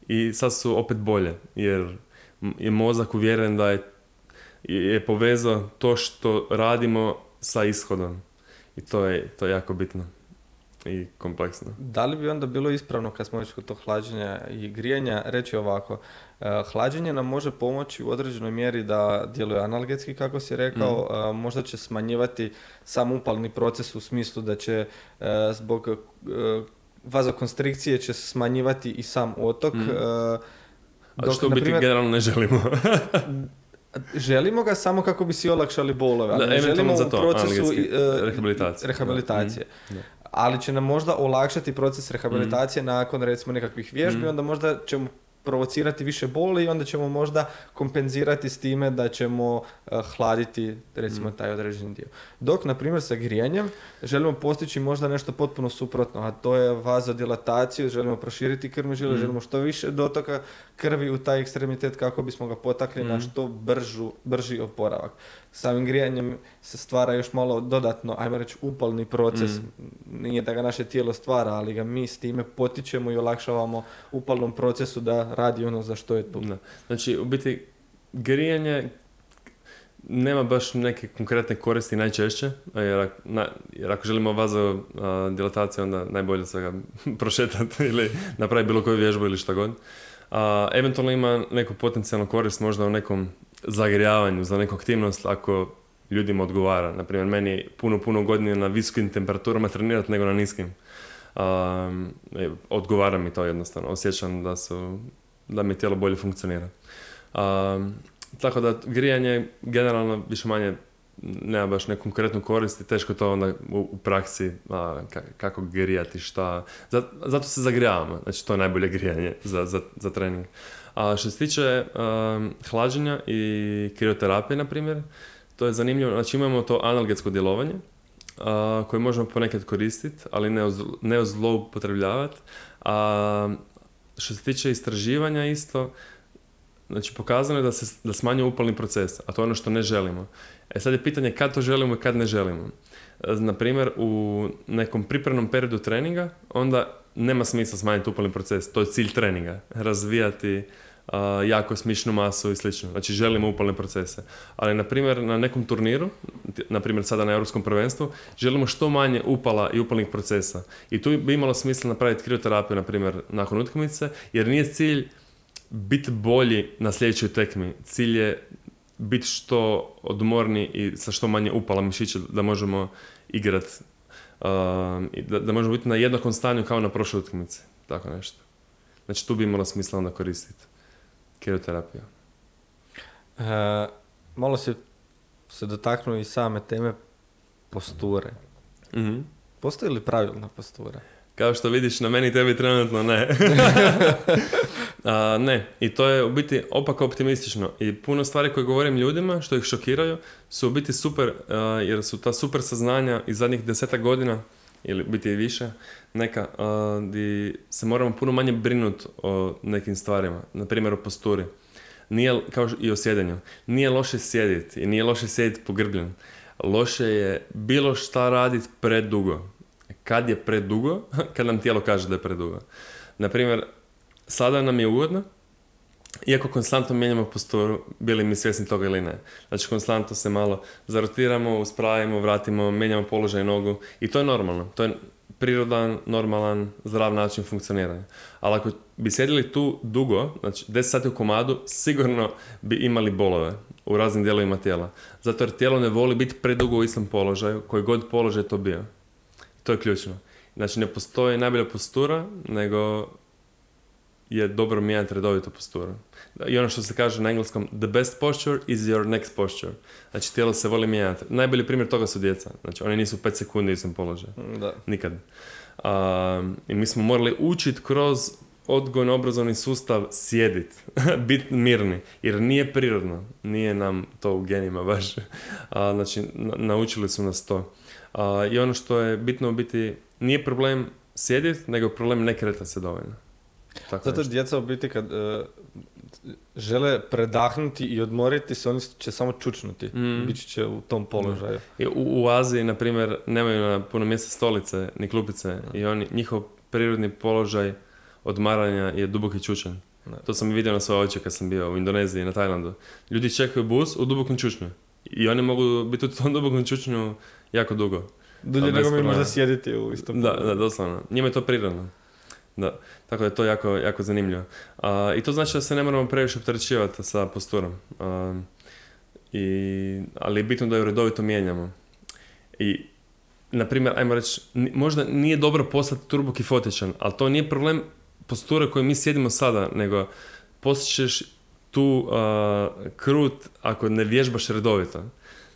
i sad su opet bolje, jer je mozak uvjeren da je, je povezao to što radimo sa ishodom. I to je, to je jako bitno i kompleksno. Da li bi onda bilo ispravno kad smo već kod tog hlađenja i grijanja reći ovako, e, hlađenje nam može pomoći u određenoj mjeri da djeluje analgetski kako si rekao, e, možda će smanjivati sam upalni proces u smislu da će e, zbog vazokonstrikcije će se smanjivati i sam otok. Mm. A dok, što u biti primjer, generalno ne želimo. *laughs* Želimo ga samo kako bi si olakšali bolove, ali Da, ne želimo za u to, procesu analgetski, i, e, rehabilitacije. rehabilitacije. Da, mm, Ali će nam možda olakšati proces rehabilitacije nakon recimo nekakvih vježbi, Mm. onda možda ćemo provocirati više boli i onda ćemo možda kompenzirati s time da ćemo eh, hladiti recimo Mm. taj određeni dio. Dok, na primjer, sa grijanjem želimo postići možda nešto potpuno suprotno, a to je vazodilataciju, želimo proširiti krvne žile, Mm. želimo što više dotoka krvi u taj ekstremitet kako bismo ga potakli na Mm. što bržu, brži oporavak. Samim grijanjem se stvara još malo dodatno, ajmo reći, upalni proces. Mm. Nije da ga naše tijelo stvara, ali ga mi s time potičemo i olakšavamo upalnom procesu da radi ono za što je tu. Da. Znači, u biti, grijanje nema baš neke konkretne koristi najčešće, jer, na- jer ako želimo vazo dilataciju, onda najbolje se ga *laughs* prošetati *laughs* ili napraviti bilo koju vježbu ili šta god. A, eventualno ima neku potencijalnu korist možda u nekom zagrijavanju za neku aktivnost ako ljudima odgovara. Naprimjer, meni puno, puno godinije na visokim temperaturama trenirati nego na niskim. Um, odgovara mi to jednostavno. Osjećam da su da mi tijelo bolje funkcionira. Um, tako da grijanje generalno više manje nema baš neku konkretnu korist i teško to onda u, u praksi a, ka- kako grijati, šta. Zato se zagrijavamo, znači to je najbolje grijanje za, za, za trening. A što se tiče um, hlađenja i krioterapije, na primjer, to je zanimljivo, znači imamo to analgetsko djelovanje, a, koje možemo ponekad koristiti, ali ne, uz, ne zloupotrebljavati. A što se tiče istraživanja isto, znači pokazano je da se da smanjuje upalni proces, a to je ono što ne želimo. E sad je pitanje kad to želimo i kad ne želimo. E, Na primjer, u nekom pripremnom periodu treninga, onda nema smisla smanjiti upalni proces. To je cilj treninga. Razvijati a, jako smišnu masu i slično. Znači želimo upalne procese. Ali na primjer na nekom turniru, na primjer sada na Europskom prvenstvu, želimo što manje upala i upalnih procesa. I tu bi imalo smisla napraviti krioterapiju, na primjer, nakon utakmice, jer nije cilj biti bolji na sljedećoj tekmi. Cilj je biti što odmorni i sa što manje upala mišića da možemo igrat um, i da, da možemo biti na jednakom stanju kao na prošloj utakmici. Tako nešto. Znači tu bi imalo smisla onda koristiti krioterapiju. E, malo se se dotaknuo i same teme posture. Mhm. Postoji li pravilna postura? Kao što vidiš, na meni tebi trenutno ne. *laughs* *laughs* A, ne, i to je u biti opak optimistično. I puno stvari koje govorim ljudima, što ih šokiraju, su u biti super, a, jer su ta super saznanja iz zadnjih desetak godina, ili biti i više, neka, a, di se moramo puno manje brinuti o nekim stvarima. Na primjer o posturi. Nije, kao i o sjedenju. Nije loše sjediti i nije loše sjediti pogrbljen. Loše je bilo šta raditi predugo. Kad je predugo? *laughs* Kad nam tijelo kaže da je predugo. Naprimjer, sada nam je ugodno, iako konstantno mijenjamo posturu, bili mi svjesni toga ili ne. Znači, konstantno se malo zarotiramo, uspravimo, vratimo, mijenjamo položaj nogu i to je normalno. To je prirodan, normalan, zdrav način funkcioniranja. Ali ako bi sjedili tu dugo, znači 10 sati u komadu, sigurno bi imali bolove. u raznim dijelovima tijela. Zato jer tijelo ne voli biti predugo u istom položaju, koji god položaj to bio. To je ključno. Znači ne postoji najbolja postura, nego je dobro mijenjati redovito posturu. I ono što se kaže na engleskom, the best posture is your next posture. Znači tijelo se voli mijenjati. Najbolji primjer toga su djeca. Znači oni nisu 5 sekundi u istom položaju. Da. Nikad. Um, I mi smo morali učiti kroz odgojno obrazovni sustav sjedit, *laughs* biti mirni, jer nije prirodno, nije nam to u genima baš. A, znači, na- naučili su nas to. A, I ono što je bitno u biti, nije problem sjedit, nego problem ne kretati se dovoljno. Tako Zato djeca u biti kad e, žele predahnuti i odmoriti se, oni će samo čučnuti. Mm. Bit će u tom položaju. I u, u Aziji, na primjer, nemaju na puno mjesta stolice ni klupice i oni, njihov prirodni položaj odmaranja je duboki čučanj. Da. To sam vidio na svoje oči kad sam bio u Indoneziji i na Tajlandu. Ljudi čekaju bus u dubokom čučnju. I oni mogu biti u tom dubokom čučnju jako dugo. Dulje nego mi možda sjediti u istom Da, da, doslovno. Njima je to prirodno. Da. Tako da je to jako, jako zanimljivo. A, I to znači da se ne moramo previše opterećivati sa posturom. I, ali je bitno da ju redovito mijenjamo. I, na primjer, ajmo reći, možda nije dobro postati turbo kifotičan, ali to nije problem posture koje mi sjedimo sada, nego postićeš tu a, krut ako ne vježbaš redovito.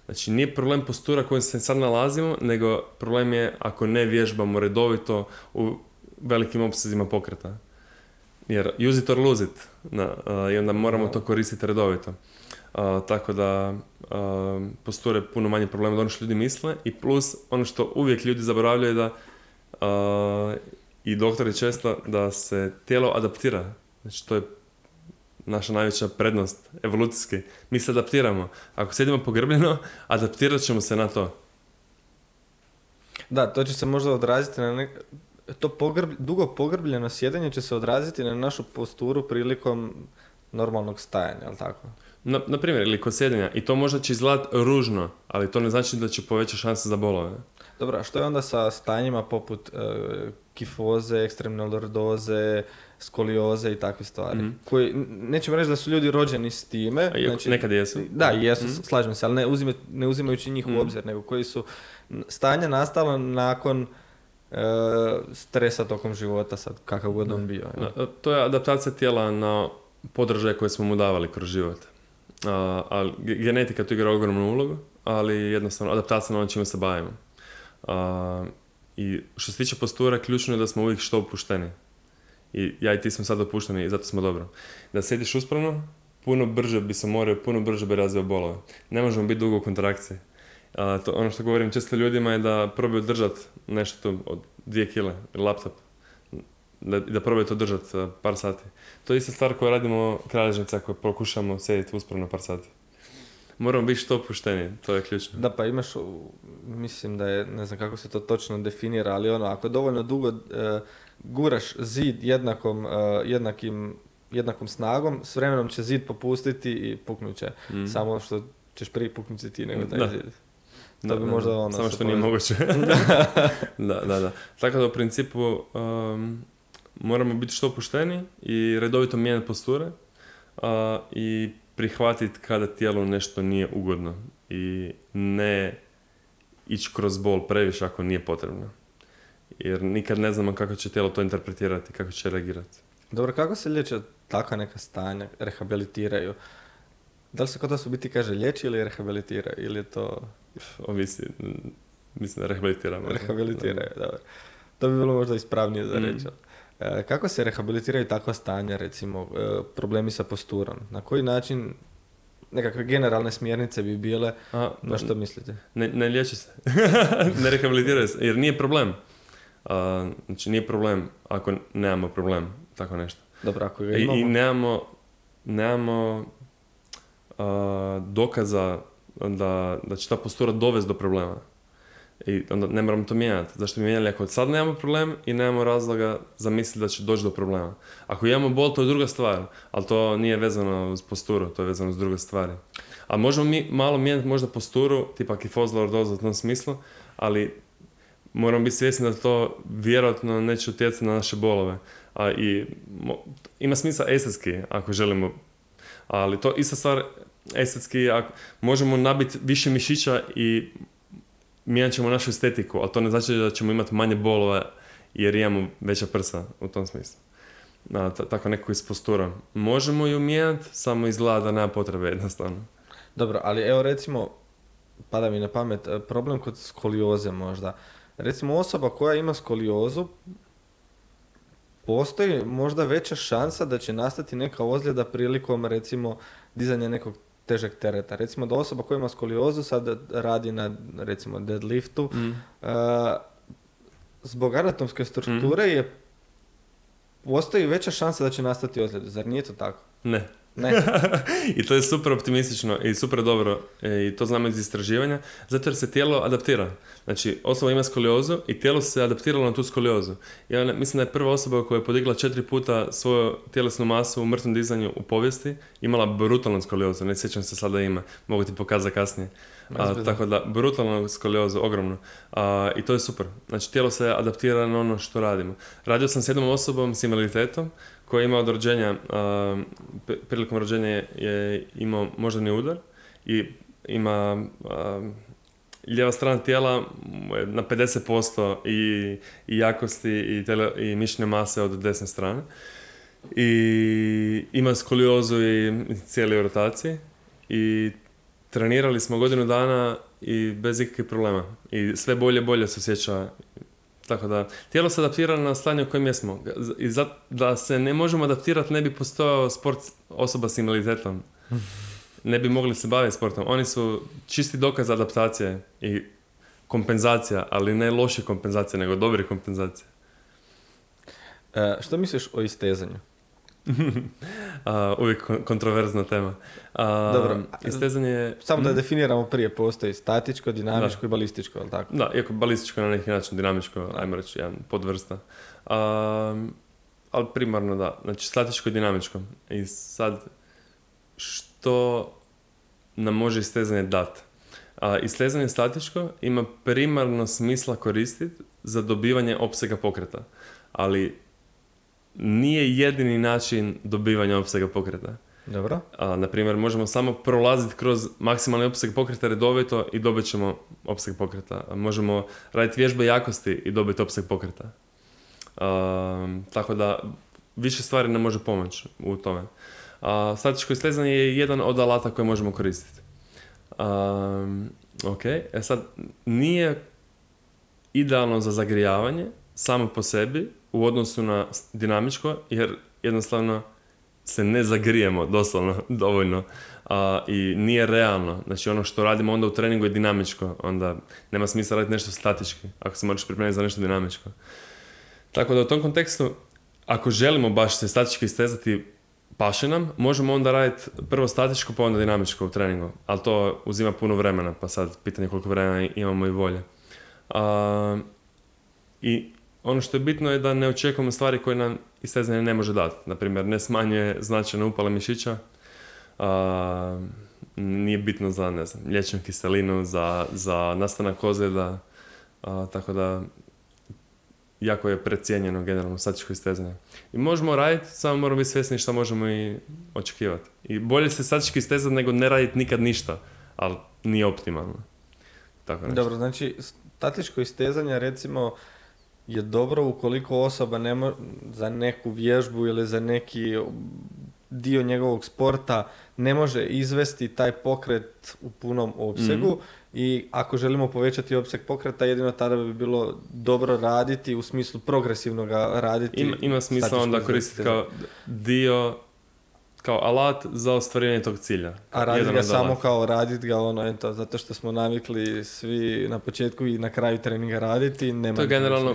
Znači, nije problem postura kojom se sad nalazimo, nego problem je ako ne vježbamo redovito u velikim opsezima pokreta. Jer use it or lose it. Na, a, I onda moramo to koristiti redovito. A, tako da a, postura je puno manje problema od ono što ljudi misle i plus ono što uvijek ljudi zaboravljaju da i doktori često da se tijelo adaptira. Znači to je naša najveća prednost evolucijski. Mi se adaptiramo. Ako sjedimo pogrbljeno, *laughs* adaptirat ćemo se na to. Da, to će se možda odraziti na nek... To pogrb... dugo pogrbljeno sjedenje će se odraziti na našu posturu prilikom normalnog stajanja, jel tako? Na, na primjer, ili kod sjedenja. I to možda će izgledati ružno, ali to ne znači da će povećati šanse za bolove. Dobro, a što je onda sa stanjima poput e, kifoze, ekstremne lordoze, skolioze i takve stvari? Mhm. Koji, nećemo reći da su ljudi rođeni s time. A iako nekad jesu. Da, jesu, Mhm. slažem se, ali ne, uzime, ne uzimajući njih Mhm. u obzir, nego koji su stanja nastala nakon stresa tokom života, sad kakav god on bio. To je adaptacija tijela na podržaje koje smo mu davali kroz život. A, ali ge- genetika tu igra ogromnu ulogu, ali jednostavno adaptacija na ono čime se bavimo. A, I što se tiče postura, ključno je da smo uvijek što opušteni. I ja i ti smo sad opušteni i zato smo dobro. Da sjediš uspravno, puno brže bi se morao, puno brže bi razvio bolove. Ne možemo biti dugo u kontrakciji. A, to, ono što govorim često ljudima je da probaju držati nešto od dvije kile, laptop. Da, da probaju to držati a, par sati. To je ista stvar koju radimo kralježnica ako pokušamo sjediti uspravno par sati. Moramo biti što opušteniji, to je ključno. Da, pa imaš, mislim da je, ne znam kako se to točno definira, ali ono, ako dovoljno dugo e, guraš zid jednakom, e, jednakim, jednakom snagom, s vremenom će zid popustiti i puknut će. Mm. Samo što ćeš prije puknuti ti nego taj Da. zid. To bi možda ono Samo što nije moguće. *laughs* da, da, da. Tako da u principu um, moramo biti što opušteni i redovito mijenjati posture a, i prihvatiti kada tijelu nešto nije ugodno i ne ići kroz bol previše ako nije potrebno. Jer nikad ne znamo kako će tijelo to interpretirati, kako će reagirati. Dobro, kako se liječe takva neka stanja, rehabilitiraju? Da li se kod vas u biti kaže liječi ili rehabilitiraju? Ili je to Ovisi, mm, mislim rehabilitiramo. rehabilitiraju? Dobro. To bi bilo možda ispravnije za Mm. reći. E, kako se rehabilitiraju takva stanja, recimo, e, problemi sa posturom? Na koji način nekakve generalne smjernice bi bile, A, na što mislite? Ne, ne liječi se. *laughs* ne rehabilitiraju se, jer nije problem. A, znači nije problem ako nemamo problem, tako nešto. Dobro, ako ga I, imamo... i nemamo, nemamo a, dokaza da, da će ta postura dovesti do problema. I onda ne moramo to mijenjati. Zašto bi mijenjali ako sad nemamo problem i nemamo razloga za misliti da će doći do problema. Ako imamo bol, to je druga stvar, ali to nije vezano uz posturu, to je vezano uz druge stvari. A možemo mi malo mijenjati možda posturu, tipa kifozla, lordoza u tom smislu, ali moramo biti svjesni da to vjerojatno neće utjecati na naše bolove. A i mo- ima smisla estetski ako želimo, ali to ista stvar estetski, ako, možemo nabiti više mišića i mijenjat ćemo našu estetiku, ali to ne znači da ćemo imati manje bolova jer imamo veća prsa u tom smislu. A, t- tako nekako iz postura. Možemo ju mijenjati, samo izgleda da nema potrebe jednostavno. Dobro, ali evo recimo, pada mi na pamet, e, problem kod skolioze možda. Recimo osoba koja ima skoliozu, postoji možda veća šansa da će nastati neka ozljeda prilikom recimo dizanja nekog težeg tereta. Recimo da osoba koja ima skoliozu sad radi na recimo deadliftu, e, zbog anatomske strukture je postoji veća šansa da će nastati ozljeda. Zar nije to tako? Ne. Ne. *laughs* I to je super optimistično i super dobro e, i to znamo iz istraživanja, zato jer se tijelo adaptira. Znači, osoba ima skoliozu i tijelo se adaptiralo na tu skoliozu. Ja mislim da je prva osoba koja je podigla četiri puta svoju tjelesnu masu u mrtvom dizanju u povijesti imala brutalnu skoliozu, ne sjećam se sada ima, mogu ti pokazati kasnije. A, tako da, brutalnu skoliozu, ogromnu. A, I to je super. Znači, tijelo se adaptira na ono što radimo. Radio sam s jednom osobom s invaliditetom koja ima od rođenja, pri- prilikom rođenja je- je imao moždani udar i ima a, lijeva strana tijela je na 50% i, i jakosti i, tele, i mase od desne strane. I ima skoliozu i cijeli rotacije i trenirali smo godinu dana i bez ikakvih problema. I sve bolje bolje se osjeća. Tako da, tijelo se adaptira na stanje u kojem jesmo. I za, da se ne možemo adaptirati, ne bi postojao sport osoba s invaliditetom. Ne bi mogli se baviti sportom. Oni su čisti dokaz adaptacije i kompenzacija, ali ne loše kompenzacije, nego dobre kompenzacije. E, što misliš o istezanju? *laughs* A, uvijek kon- kontroverzna tema. A, Dobro. Istezanje je... Samo da Mhm. definiramo prije, postoji statičko, dinamičko i balističko, jel tako? Da, iako balističko na neki način, dinamičko, ajmo reći, jedan podvrsta. Um, ali primarno da, znači statičko i dinamičko. I sad, što nam može istezanje dati? A, istezanje statičko ima primarno smisla koristiti za dobivanje opsega pokreta, ali nije jedini način dobivanja opsega pokreta. Dobro. A, na primjer, možemo samo prolaziti kroz maksimalni opseg pokreta redovito i dobit ćemo opseg pokreta. A Možemo raditi vježbe jakosti i dobiti opseg pokreta. Um, tako da, više stvari nam može pomoći u tome. A, statičko istezanje je jedan od alata koje možemo koristiti. Um, ok, e sad, nije idealno za zagrijavanje samo po sebi u odnosu na dinamičko, jer jednostavno se ne zagrijemo doslovno *laughs* dovoljno a, i nije realno. Znači ono što radimo onda u treningu je dinamičko, onda nema smisla raditi nešto statički ako se moraš pripremiti za nešto dinamičko. Tako da u tom kontekstu, ako želimo baš se statički istezati paše nam, možemo onda raditi prvo statičko pa onda dinamičko u treningu, ali to uzima puno vremena, pa sad pitanje koliko vremena imamo i volje. A, I ono što je bitno je da ne očekujemo stvari koje nam istezanje ne može dati. Naprimjer, ne smanjuje značajno upale mišića, a, nije bitno za, ne znam, liječnu kiselinu, za, za nastanak ozljeda, a, tako da jako je precijenjeno generalno statičko istezanje. I možemo raditi, samo moramo biti svjesni što možemo i očekivati. I bolje se statički istezati nego ne raditi nikad ništa, ali nije optimalno. Tako nešto. Dobro, znači statičko istezanje recimo je dobro ukoliko osoba ne mo- za neku vježbu ili za neki dio njegovog sporta ne može izvesti taj pokret u punom opsegu Mhm. i ako želimo povećati opseg pokreta jedino tada bi bilo dobro raditi u smislu progresivnog raditi. Ima, ima smisla onda koristiti kao dio, kao alat za ostvarenje tog cilja. A raditi Jedan ga samo alata. kao raditi ga ono, eto, zato što smo navikli svi na početku i na kraju treninga raditi, nema To je generalno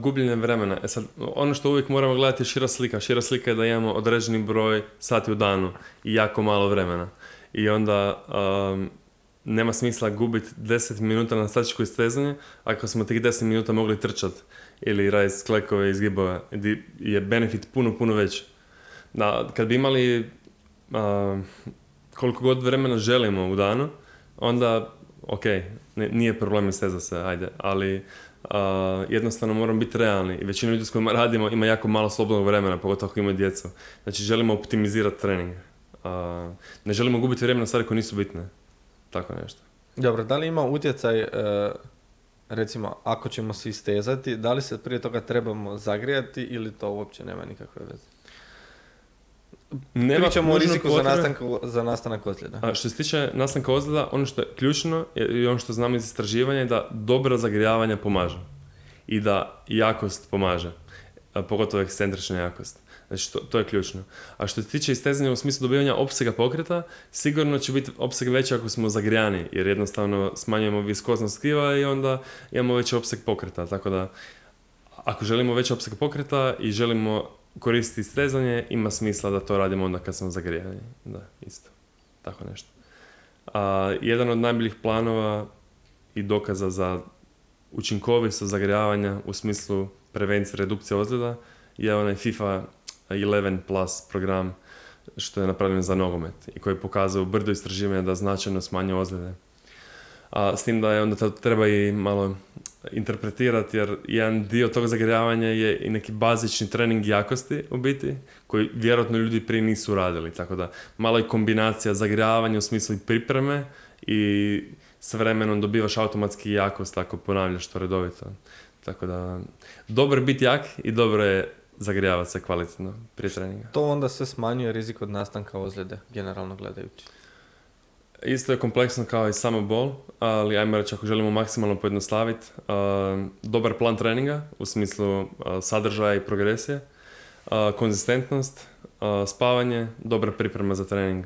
gubljenje vremena. E sad, ono što uvijek moramo gledati je šira slika. Šira slika je da imamo određeni broj sati u danu i jako malo vremena. I onda um, nema smisla gubiti 10 minuta na statičko istezanje ako smo tih 10 minuta mogli trčati ili raditi sklekove i zgibove gdje je benefit puno, puno veći. Da, kad bi imali um, koliko god vremena želimo u danu, onda ok, nije problem istezati se, ajde, ali a, jednostavno moramo biti realni i većina ljudi s kojima radimo ima jako malo slobodnog vremena, pogotovo ako imaju djecu. Znači želimo optimizirati trening. A, ne želimo gubiti vrijeme na stvari koje nisu bitne. Tako nešto. Dobro, da li ima utjecaj, e, recimo, ako ćemo se istezati, da li se prije toga trebamo zagrijati ili to uopće nema nikakve veze? Nema Pričamo o riziku za, nastanku, za nastanak ozljeda. A što se tiče nastanka ozljeda, ono što je ključno je- i ono što znamo iz istraživanja je da dobro zagrijavanje pomaže. I da jakost pomaže. A pogotovo ekscentrična jakost. Znači, to, to je ključno. A što se tiče istezanja u smislu dobivanja opsega pokreta, sigurno će biti opseg veći ako smo zagrijani, jer jednostavno smanjujemo viskoznost tkiva i onda imamo veći opseg pokreta. Tako da, ako želimo veći opseg pokreta i želimo koristiti istezanje, ima smisla da to radimo onda kad smo zagrijani. Da, isto. Tako nešto. A, jedan od najboljih planova i dokaza za učinkovitost zagrijavanja u smislu prevencije redukcije ozljeda je onaj FIFA 11 Plus program što je napravljen za nogomet i koji je pokazao brdo istraživanja da značajno smanjuje ozljede. A s tim da je onda treba i malo interpretirati jer jedan dio tog zagrijavanja je i neki bazični trening jakosti u biti koji vjerojatno ljudi prije nisu radili. Tako da malo je kombinacija zagrijavanja u smislu pripreme i s vremenom dobivaš automatski jakost ako ponavljaš to redovito. Tako da dobro je biti jak i dobro je zagrijavati se kvalitetno prije treninga. To onda se smanjuje rizik od nastanka ozljede, generalno gledajući. Isto je kompleksno kao i samo bol, ali ajmo reći ako želimo maksimalno pojednostaviti, uh, dobar plan treninga u smislu uh, sadržaja i progresije, uh, konzistentnost, spavanje, dobra priprema za trening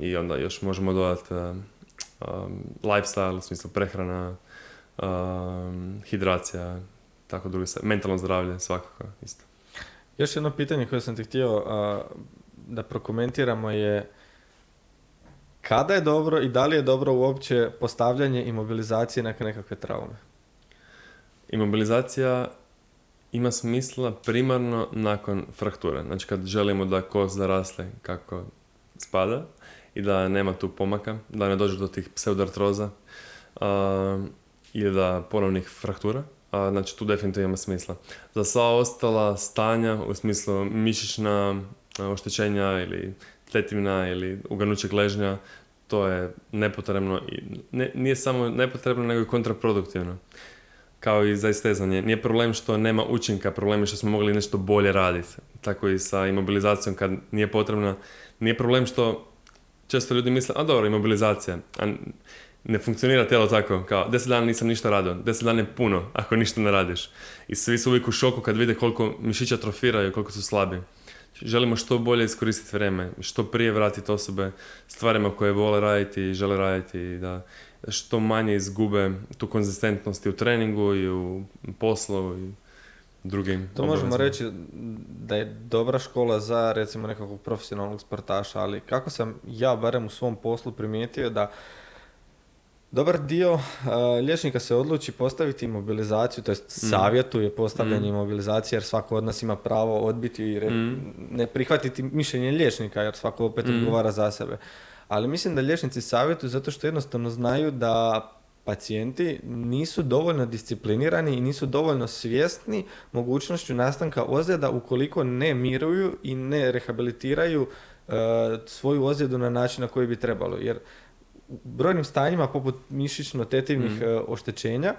i onda još možemo dodati lifestyle u smislu prehrana, hidracija, tako druge mentalno zdravlje svakako isto. Još jedno pitanje koje sam ti htio da prokomentiramo je kada je dobro i da li je dobro uopće postavljanje imobilizacije nakon nekakve traume? Imobilizacija ima smisla primarno nakon frakture. Znači kad želimo da kost zarasle kako spada i da nema tu pomaka, da ne dođe do tih pseudartroza ili da ponovnih fraktura. Znači tu definitivno ima smisla. Za sva ostala stanja u smislu mišićna oštećenja ili tetivna ili uganućeg ležnja, to je nepotrebno i ne, nije samo nepotrebno nego i kontraproduktivno kao i za istezanje. Nije problem što nema učinka, problem je što smo mogli nešto bolje raditi. Tako i sa imobilizacijom kad nije potrebna. Nije problem što često ljudi misle, a dobro, imobilizacija. A ne funkcionira tijelo tako, kao deset dana nisam ništa radio, deset dana je puno ako ništa ne radiš. I svi su uvijek u šoku kad vide koliko mišića atrofiraju, koliko su slabi. Želimo što bolje iskoristiti vrijeme, što prije vratiti osobe stvarima koje vole raditi i žele raditi i da što manje izgube tu konzistentnost i u treningu i u poslu i drugim To možemo obavezama. reći da je dobra škola za recimo nekakvog profesionalnog sportaša, ali kako sam ja barem u svom poslu primijetio da dobar dio a, liječnika se odluči postaviti imobilizaciju, to jest savjetuje postavljanje Mm. imobilizacije jer svako od nas ima pravo odbiti i re- Mm. ne prihvatiti mišljenje liječnika jer svako opet Mm. odgovara za sebe. Ali mislim da liječnici savjetuju zato što jednostavno znaju da pacijenti nisu dovoljno disciplinirani i nisu dovoljno svjesni mogućnošću nastanka ozljeda ukoliko ne miruju i ne rehabilitiraju e, svoju ozljedu na način na koji bi trebalo. Jer brojnim stanjima poput mišićno-tetivnih Mm. e, oštećenja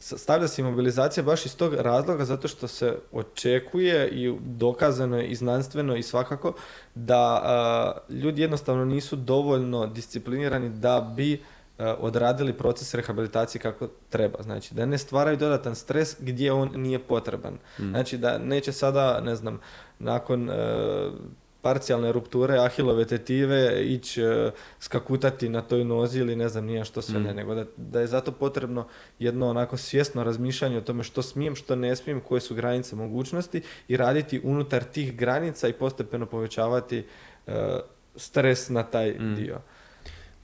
stavlja se imobilizacija baš iz tog razloga zato što se očekuje i dokazano je i znanstveno i svakako da a, ljudi jednostavno nisu dovoljno disciplinirani da bi a, odradili proces rehabilitacije kako treba. Znači da ne stvaraju dodatan stres gdje on nije potreban. Mm. Znači da neće sada, ne znam, nakon e, parcijalne rupture ahilove tetive ići e, skakutati na toj nozi ili ne znam nije što sve Mm. ne, nego da, da je zato potrebno jedno onako svjesno razmišljanje o tome što smijem, što ne smijem, koje su granice mogućnosti i raditi unutar tih granica i postepeno povećavati e, stres na taj Mm. dio.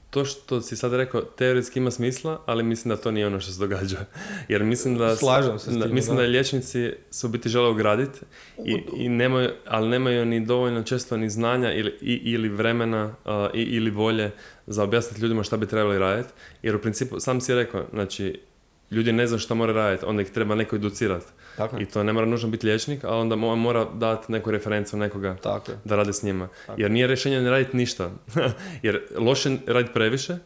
To što si sad rekao, teoretski ima smisla, ali mislim da to nije ono što se događa. *laughs* Jer mislim da... Slažem se s da- time, Mislim da. da liječnici su u biti žele ograditi, i, i nemaju, ali nemaju ni dovoljno često ni znanja ili, i, ili vremena a, i, ili volje za objasniti ljudima šta bi trebali raditi. Jer u principu, sam si rekao, znači, ljudi ne znaju što mora raditi, onda ih treba neko educirati. Tako. I to ne mora nužno biti liječnik, ali onda mo- mora dati neku referencu nekoga Tako da radi s njima. Tako. Jer nije rješenje ne raditi ništa. *laughs* Jer loše raditi previše,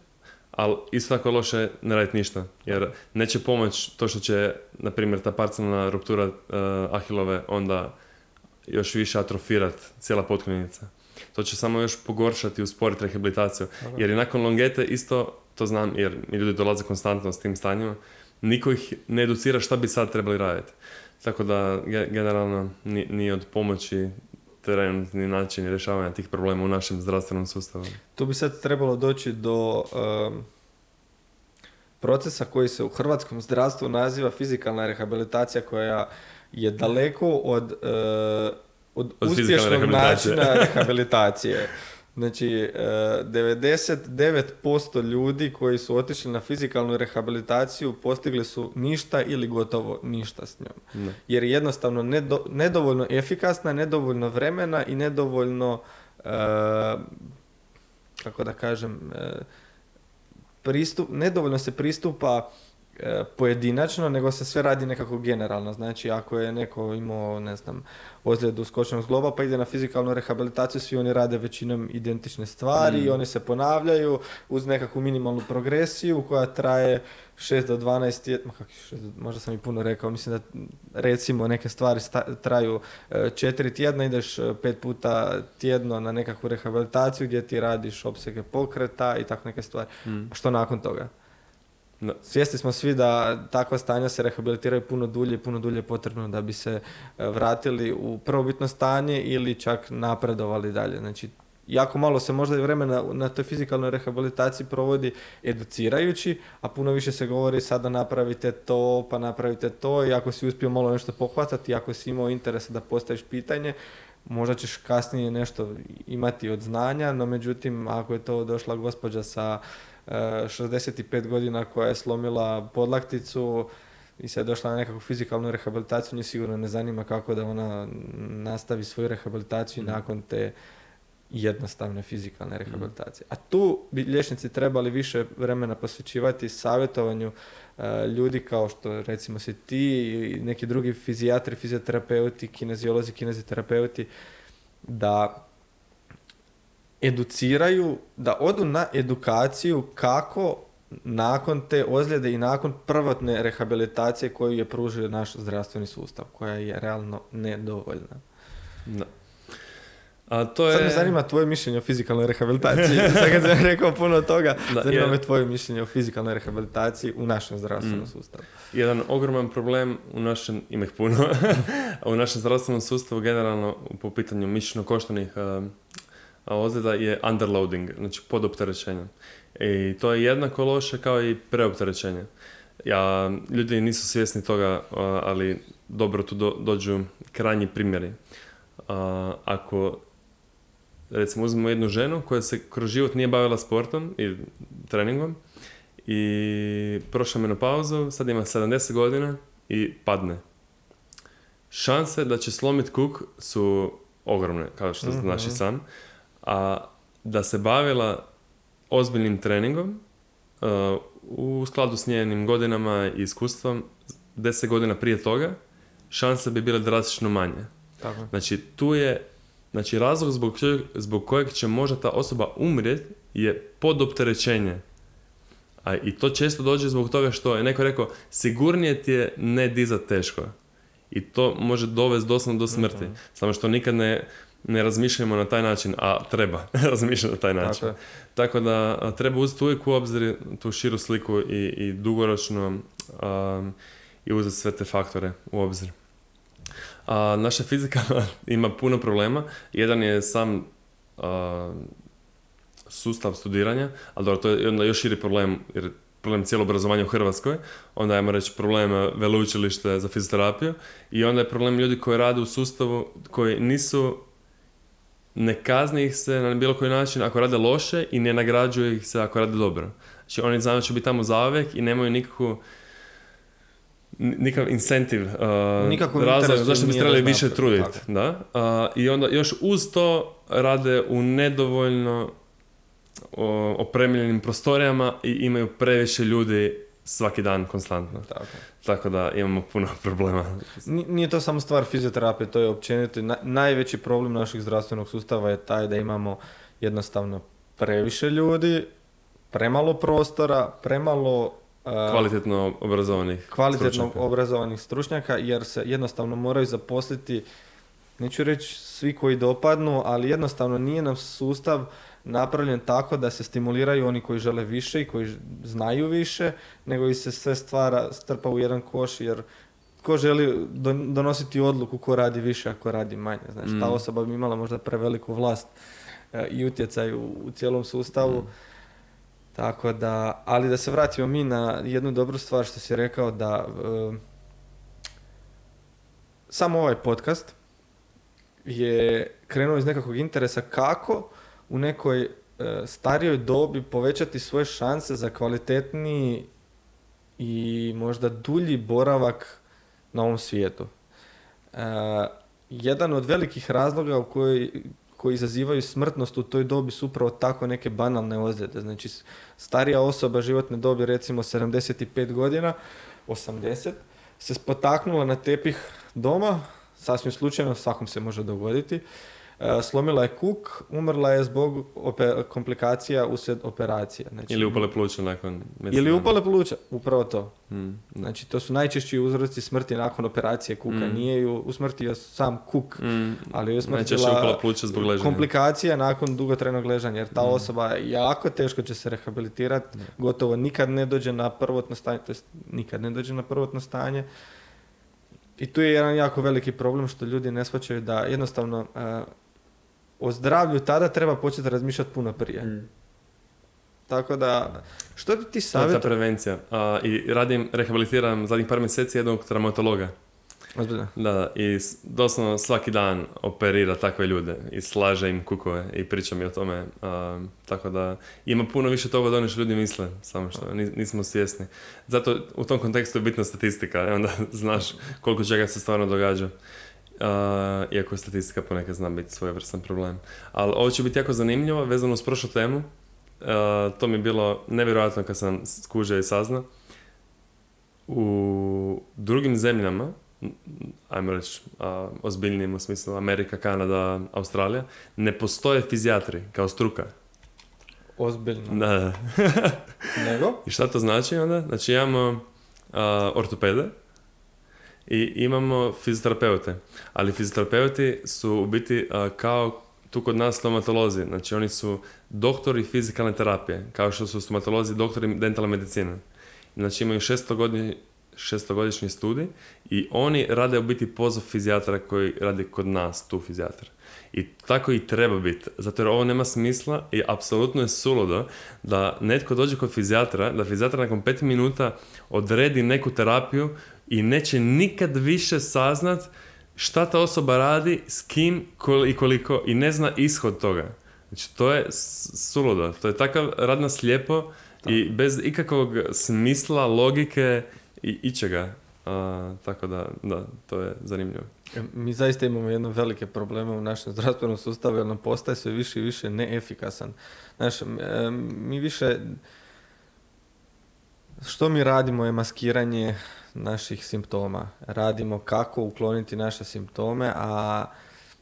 ali isto tako loše ne raditi ništa. Jer neće pomoć to što će, na primjer, ta parcijalna ruptura uh, ahilove onda još više atrofirat cijela potkoljnica. To će samo još pogoršati i usporiti rehabilitaciju. Jer i nakon longete isto, to znam jer ljudi dolaze konstantno s tim stanjima, niko ih ne educira šta bi sad trebali raditi. Tako da ge- generalno ni- nije od pomoći trenutni način rješavanja tih problema u našem zdravstvenom sustavu. Tu bi sad trebalo doći do em, procesa koji se u hrvatskom zdravstvu naziva fizikalna rehabilitacija koja je daleko od, e, od, Od uspješnog načina rehabilitacije. *laughs* Znači, e, 99% ljudi koji su otišli na fizikalnu rehabilitaciju postigli su ništa ili gotovo ništa s njom. Da. Jer je jednostavno nedo- nedovoljno efikasna, nedovoljno vremena i nedovoljno e, kako da kažem e, pristup, nedovoljno se pristupa e, pojedinačno, nego se sve radi nekako generalno. Znači, ako je neko imao, ne znam, ozljedu skočnog zgloba, pa ide na fizikalnu rehabilitaciju, svi oni rade većinom identične stvari i Mm. oni se ponavljaju uz nekakvu minimalnu progresiju koja traje 6 do 12 tjedna, ma kakvi šest možda sam i puno rekao, mislim da recimo neke stvari sta- traju 4 tjedna, ideš e, pet puta tjedno na nekakvu rehabilitaciju gdje ti radiš opsege pokreta i tako neke stvari. Mm. Što nakon toga? Da. Svjesni smo svi da takva stanja se rehabilitiraju puno dulje i puno dulje je potrebno da bi se e, vratili u prvobitno stanje ili čak napredovali dalje. Znači, jako malo se možda i vremena na toj fizikalnoj rehabilitaciji provodi educirajući, a puno više se govori sada napravite to, pa napravite to i ako si uspio malo nešto pohvatati, ako si imao interesa da postaviš pitanje, možda ćeš kasnije nešto imati od znanja, no međutim ako je to došla gospođa sa 65 godina koja je slomila podlakticu i sad je došla na nekakvu fizikalnu rehabilitaciju, nju sigurno ne zanima kako da ona nastavi svoju rehabilitaciju Mhm. nakon te jednostavne fizikalne rehabilitacije. A tu bi liječnici trebali više vremena posvećivati savjetovanju e, ljudi kao što recimo si ti i neki drugi fizijatri, fizioterapeuti, kineziolozi, kineziterapeuti, da educiraju, da odu na edukaciju kako nakon te ozljede i nakon prvotne rehabilitacije koju je pružio naš zdravstveni sustav, koja je realno nedovoljna. Da. A to je... Sad me zanima tvoje mišljenje o fizikalnoj rehabilitaciji. *laughs* Sad kad sam rekao puno toga, Da, zanima je- me tvoje mišljenje o fizikalnoj rehabilitaciji u našem zdravstvenom Mm. sustavu. Jedan ogroman problem u našem, ima ih puno, *laughs* u našem zdravstvenom sustavu generalno po pitanju mišićno koštanih ozljeda je underloading, znači podopterećenje. I to je jednako loše kao i preopterećenje. Ja, ljudi nisu svjesni toga, ali dobro tu do- dođu krajnji primjeri. A, ako recimo uzmemo jednu ženu koja se kroz život nije bavila sportom i treningom i prošla menopauzu, sad ima 70 godina i padne. Šanse da će slomit kuk su ogromne, kao što Mhm. znaš i sam. A da se bavila ozbiljnim treningom uh, u skladu s njenim godinama i iskustvom 10 godina prije toga, šanse bi bile drastično manje. Tako. Znači, tu je znači, razlog zbog, čeg- zbog kojeg će možda ta osoba umrijeti je podopterećenje. A i to često dođe zbog toga što je neko rekao sigurnije ti je ne dizat teško. I to može dovesti doslovno do smrti. Mhm. Samo što nikad ne, ne razmišljamo na taj način, a treba *laughs* razmišljati na taj način. Tako. Tako da treba uzeti uvijek u obzir tu širu sliku i, i dugoročno um, i uzeti sve te faktore u obzir. A, naša fizika *laughs* ima puno problema. Jedan je sam a, sustav studiranja, ali dobro, to je onda još širi problem, jer je problem cijelo obrazovanje u Hrvatskoj, onda ajmo reći problem veleučilište za fizioterapiju i onda je problem ljudi koji rade u sustavu koji nisu ne kazni ih se na bilo koji način ako rade loše i ne nagrađuje ih se ako rade dobro. Znači oni znaju da će biti tamo zauvijek i nemaju nikakvu ni- nikakav incentiv, uh, razlog zašto bi trebali više truditi. Da? Uh, I onda još uz to rade u nedovoljno o, opremljenim prostorijama i imaju previše ljudi svaki dan konstantno. Tako. Tako da imamo puno *laughs* problema. Ni- Nije to samo stvar fizioterapije, to je općenito. Na- najveći problem našeg zdravstvenog sustava je taj da imamo jednostavno previše ljudi, premalo prostora, premalo uh, Kvalitetno obrazovanih kvalitetno stručnjaka. obrazovanih stručnjaka jer se jednostavno moraju zaposliti neću reći svi koji dopadnu, ali jednostavno nije nam sustav napravljen tako da se stimuliraju oni koji žele više i koji znaju više, nego i se sve stvara, strpa u jedan koš jer ko želi don- donositi odluku ko radi više, a ko radi manje. Znači, ta Mm. osoba bi imala možda preveliku vlast e, i utjecaj u, u cijelom sustavu. Mm. Tako da, ali da se vratimo mi na jednu dobru stvar što si rekao da e, samo ovaj podcast je krenuo iz nekakvog interesa kako u nekoj e, starijoj dobi povećati svoje šanse za kvalitetniji i možda dulji boravak na ovom svijetu. E, jedan od velikih razloga u kojoj koji izazivaju smrtnost u toj dobi su upravo tako neke banalne ozljede. Znači, starija osoba životne dobi, recimo 75 godina, 80, se spotaknula na tepih doma, sasvim slučajno, svakom se može dogoditi, slomila je kuk, umrla je zbog ope- komplikacija usred operacije. Znači, Ili upale pluća nakon mjesec Ili upale pluća, upravo to. Mm, Znači, to su najčešći uzroci smrti nakon operacije kuka. Mm. Nije ju usmrtio sam kuk, Mm, ali Najčešće usmrtila zbog leženja. komplikacija nakon dugotrajnog ležanja, jer ta Mm. osoba jako teško će se rehabilitirati, gotovo nikad ne dođe na prvotno stanje, to jest nikad ne dođe na prvotno stanje. I tu je jedan jako veliki problem što ljudi ne shvaćaju da jednostavno e, o zdravlju tada treba početi razmišljati puno prije. Mm. Tako da, što bi ti To je ta prevencija. A, I radim, rehabilitiram zadnjih par mjeseci jednog traumatologa. Ozbiljno. Da, da, i doslovno svaki dan operira takve ljude i slaže im kukove i priča mi o tome. a, tako da ima puno više toga od onih što ljudi misle, samo što nis- nismo svjesni. Zato u tom kontekstu je bitna statistika, i onda *laughs* znaš koliko čega se stvarno događa. A, iako statistika ponekad zna biti svojevrstan problem. Ali ovo će biti jako zanimljivo, vezano uz prošlu temu. A, to mi je bilo nevjerojatno kad sam skužio i saznao. U drugim zemljama, ajmo reći a, ozbiljnijim u smislu Amerika, Kanada, Australija, ne postoje fizijatri kao struka. Ozbiljno. Da, da. Nego? *laughs* I šta to znači onda? Znači imamo a, ortopede i imamo fizioterapeute. Ali fizioterapeuti su u biti kao tu kod nas stomatolozi. Znači oni su doktori fizikalne terapije, kao što su stomatolozi doktori dentalne medicine. Znači imaju šestogodišnji šestogodišnji studij i oni rade u biti poziv fizijatra koji radi kod nas, tu fizijatar. I tako i treba biti, zato jer ovo nema smisla i apsolutno je suludo da netko dođe kod fizijatra, da fizijatar nakon pet minuta odredi neku terapiju i neće nikad više saznat šta ta osoba radi, s kim kol- i koliko i ne zna ishod toga. Znači to je suludo, to je takav rad na slijepo i bez ikakvog smisla, logike i ičega. A, tako da, da, to je zanimljivo. Mi zaista imamo jedno velike probleme u našem zdravstvenom sustavu jer nam postaje sve više i više neefikasan. Znaš, e, mi više... Što mi radimo je maskiranje naših simptoma. Radimo kako ukloniti naše simptome, a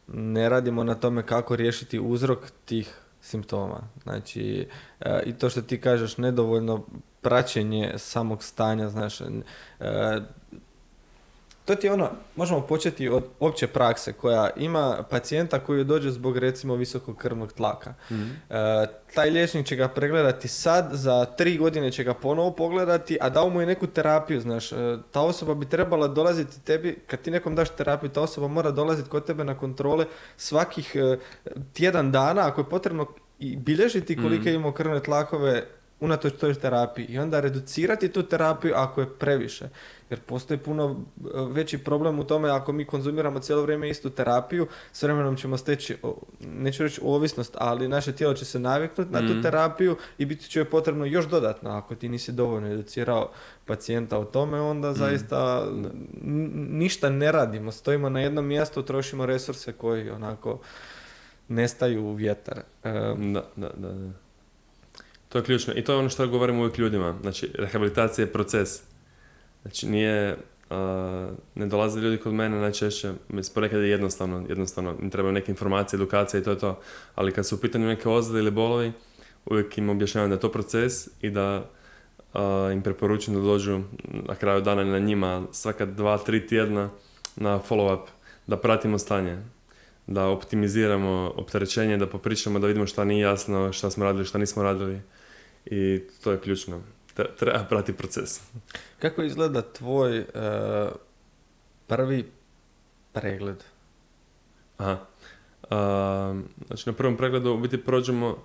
ne radimo na tome kako riješiti uzrok tih simptoma. Znači, e, i to što ti kažeš, nedovoljno praćenje samog stanja, znaš, e, to ti je ono, možemo početi od opće prakse koja ima pacijenta koji dođe zbog recimo visokog krvnog tlaka. E, taj liječnik će ga pregledati sad, za tri godine će ga ponovo pogledati, a dao mu je neku terapiju, znaš, e, ta osoba bi trebala dolaziti tebi, kad ti nekom daš terapiju, ta osoba mora dolaziti kod tebe na kontrole svakih e, tjedan dana, ako je potrebno i bilježiti kolike je imao krvne tlakove unatoč toj terapiji i onda reducirati tu terapiju ako je previše. Jer postoji puno e, veći problem u tome ako mi konzumiramo cijelo vrijeme istu terapiju, s vremenom ćemo steći, neću reći ovisnost, ali naše tijelo će se naviknuti na tu Mm. terapiju i biti će joj potrebno još dodatno. Ako ti nisi dovoljno educirao pacijenta o tome, onda zaista n- ništa ne radimo. Stojimo na jednom mjestu, trošimo resurse koji onako nestaju u vjetar. E, Da, da, da. da. To je ključno. I to je ono što govorimo uvijek ljudima. Znači, rehabilitacija je proces. Znači, nije... a, ne dolaze ljudi kod mene najčešće, mislim, ponekad je jednostavno, jednostavno im trebaju neke informacije, edukacija i to je to. Ali kad su u pitanju neke ozljede ili bolovi, uvijek im objašnjavam da je to proces i da a, im preporučujem da dođu na kraju dana na njima svaka dva, tri tjedna na follow-up, da pratimo stanje, da optimiziramo opterećenje, da popričamo, da vidimo šta nije jasno, šta smo radili, šta nismo radili i to je ključno. Tre- Treba prati proces. Kako izgleda tvoj e, prvi pregled? Aha. A, znači na prvom pregledu u biti prođemo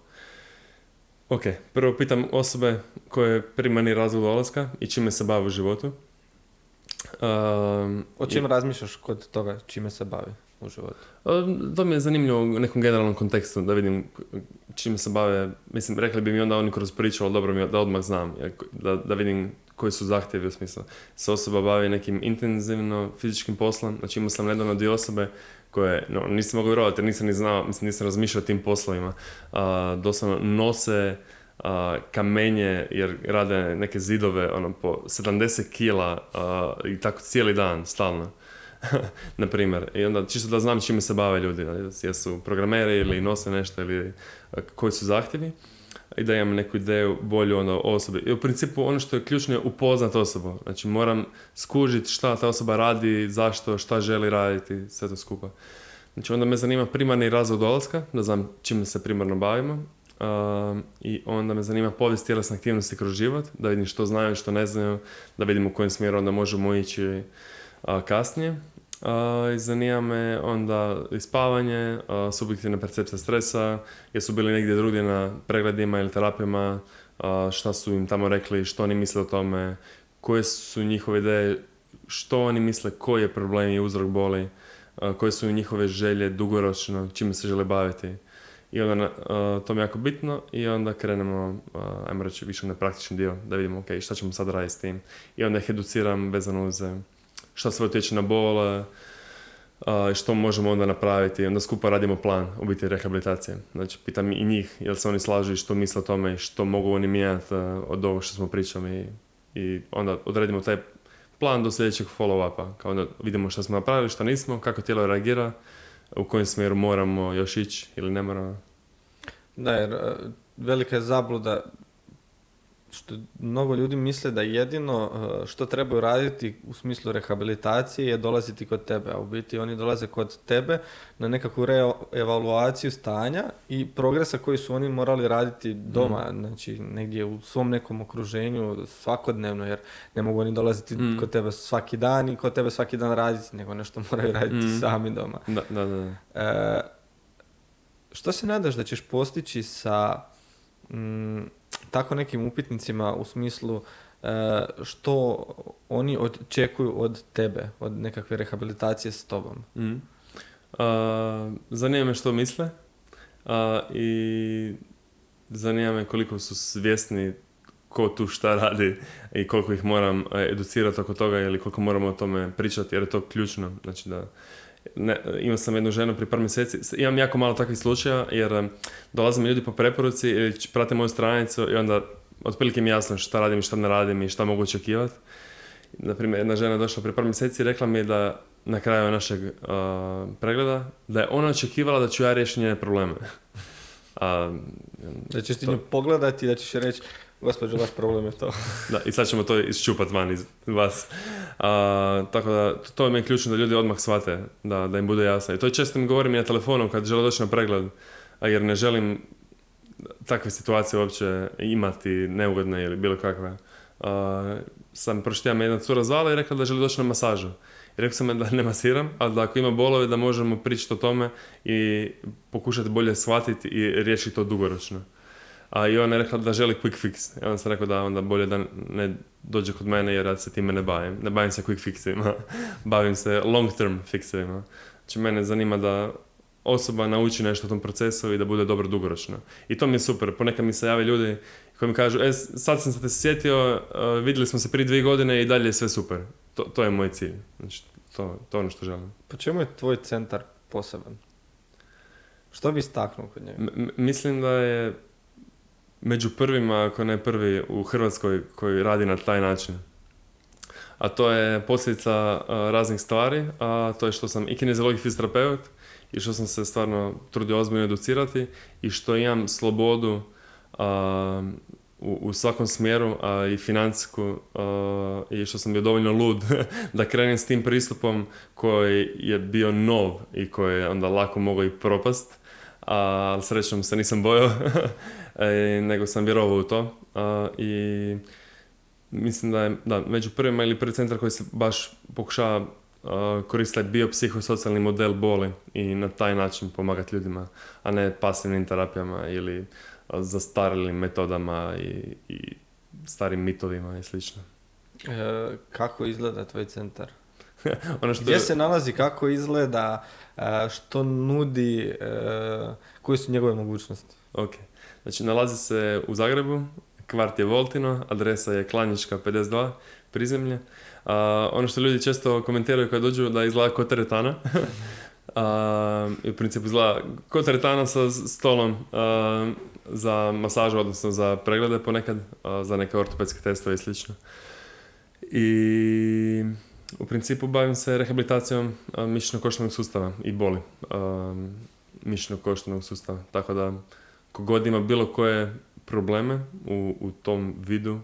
Ok, prvo pitam osobe koje je primarni razlog dolaska i čime se bave u životu. Um, O čem razmišljaš kod toga čime se bavi u životu? A, To mi je zanimljivo u nekom generalnom kontekstu da vidim čime se bave. Mislim, rekli bi mi onda oni kroz priču, ali dobro mi da odmah znam, da, da vidim koji su zahtjevi u smislu. Se osoba bavi nekim intenzivno fizičkim poslom, znači imao sam nedavno dvije osobe koje, no, nisam mogao vjerovati jer nisam ni znao, mislim, nisam razmišljao o tim poslovima. A, doslovno nose a, kamenje jer rade neke zidove ono, po 70 kila a, i tako cijeli dan, stalno. *laughs* na primjer. I onda čisto da znam čime se bave ljudi, jesu programeri ili nose nešto ili koji su zahtjevi i da imam neku ideju bolju onda o osobi. I u principu ono što je ključno je upoznat osobu. Znači moram skužiti šta ta osoba radi, zašto, šta želi raditi, sve to skupa. Znači onda me zanima primarni razlog dolaska, da znam čime se primarno bavimo. Um, I onda me zanima povijest tjelesne aktivnosti kroz život, da vidim što znaju što ne znaju, da vidim u kojem smjeru onda možemo ići a, kasnije. I zanima me onda i spavanje, a, subjektivna percepcija stresa, jesu bili negdje drugdje na pregledima ili terapijama, a, šta su im tamo rekli, što oni misle o tome, koje su njihove ideje, što oni misle, koji je problem i uzrok boli, koje su njihove želje dugoročno, čime se žele baviti. I onda to mi je jako bitno i onda krenemo, ajmo reći, više na praktični dio, da vidimo, ok, šta ćemo sad raditi s tim. I onda ih educiram vezano uz šta sve utječe na bol, i što možemo onda napraviti. Onda skupa radimo plan u biti rehabilitacije. Znači, pitam i njih, jel se oni slažu i što misle o tome što mogu oni mijenjati od ovog što smo pričali. I onda odredimo taj plan do sljedećeg follow-upa. Kao onda vidimo što smo napravili, što nismo, kako tijelo reagira, u kojem smjeru moramo još ići ili ne moramo. Da, jer e, velika je zabluda što mnogo ljudi misle da jedino e, što trebaju raditi u smislu rehabilitacije je dolaziti kod tebe, a u biti oni dolaze kod tebe na nekakvu reevaluaciju stanja i progresa koji su oni morali raditi doma, znači negdje u svom nekom okruženju svakodnevno, jer ne mogu oni dolaziti Mm. kod tebe svaki dan i kod tebe svaki dan raditi, nego nešto *laughs* moraju raditi Mm. sami doma. Da, da, da. da. E, što se nadaš da ćeš postići sa mm, tako nekim upitnicima u smislu e, što oni očekuju od tebe, od nekakve rehabilitacije s tobom? Mm. A, zanima me što misle a, i zanima me koliko su svjesni ko tu šta radi i koliko ih moram e, educirati oko toga ili koliko moramo o tome pričati jer je to ključno. Znači da ne, imao sam jednu ženu prije par mjeseci, imam jako malo takvih slučaja jer dolaze mi ljudi po preporuci ili prate moju stranicu i onda otprilike mi je jasno šta radim i šta ne radim i šta mogu očekivati. Naprimjer, jedna žena je došla prije par mjeseci i rekla mi da na kraju našeg a, pregleda, da je ona očekivala da ću ja riješiti njene probleme. *laughs* A, Da ćeš ti nju pogledati i da ćeš reći, gospođo, vaš problem je to. *laughs* da, i sad ćemo to iščupat van iz vas. A, tako da, to- je ključno da ljudi odmah shvate, da, da im bude jasno. I to često mi govorim i na telefonu kad žele doći na pregled, a jer ne želim takve situacije uopće imati neugodne ili bilo kakve. A, sam prošli me jedna cura zvala i rekla da želi doći na masažu. I rekao sam da ne masiram, ali da ako ima bolove da možemo pričati o tome i pokušati bolje shvatiti i riješiti to dugoročno. A i ona je rekla da želi quick fix. Ja onda sam rekao da onda bolje da ne dođe kod mene jer ja se time ne bavim. Ne bavim se quick fixima. *laughs* bavim se long term fixevima. Znači mene zanima da osoba nauči nešto u tom procesu i da bude dobro dugoročno. I to mi je super. Ponekad mi se jave ljudi koji mi kažu, e, sad sam se te sjetio, uh, vidjeli smo se prije dvije godine i dalje je sve super. To, to je moj cilj. Znači, to, to je ono što želim. Po čemu je tvoj centar poseban? Što bi istaknuo kod njega? M- mislim da je među prvima, ako ne prvi u Hrvatskoj koji radi na taj način. A to je posljedica a, raznih stvari, a to je što sam i kineziolog i fizioterapeut i što sam se stvarno trudio ozbiljno educirati i što imam slobodu a, u, u svakom smjeru a, i financijsku i što sam bio dovoljno lud *laughs* da krenem s tim pristupom koji je bio nov i koji je onda lako mogao i propast a srećom se nisam bojao *laughs* e, nego sam vjerovao u to a, i mislim da je da, među prvima ili prvi centar koji se baš pokušava koristiti biopsihosocijalni model boli i na taj način pomagati ljudima, a ne pasivnim terapijama ili zastaralim metodama i, i starim mitovima i slično. E, kako izgleda tvoj centar? *laughs* ono što Gdje se nalazi, kako izgleda, što nudi, e, koje su njegove mogućnosti? Ok. Znači, nalazi se u Zagrebu, kvart je Voltino, adresa je Klanjička 52, prizemlje. A, ono što ljudi često komentiraju kad dođu da izgleda kod teretana. *laughs* I u principu izgleda kod teretana sa stolom a, za masažu, odnosno za preglede ponekad, za neke ortopedske testove i slično. I u principu bavim se rehabilitacijom mišićno-koštanog sustava i boli mišićno-koštanog sustava. Tako da kogod ima bilo koje probleme u, u tom vidu,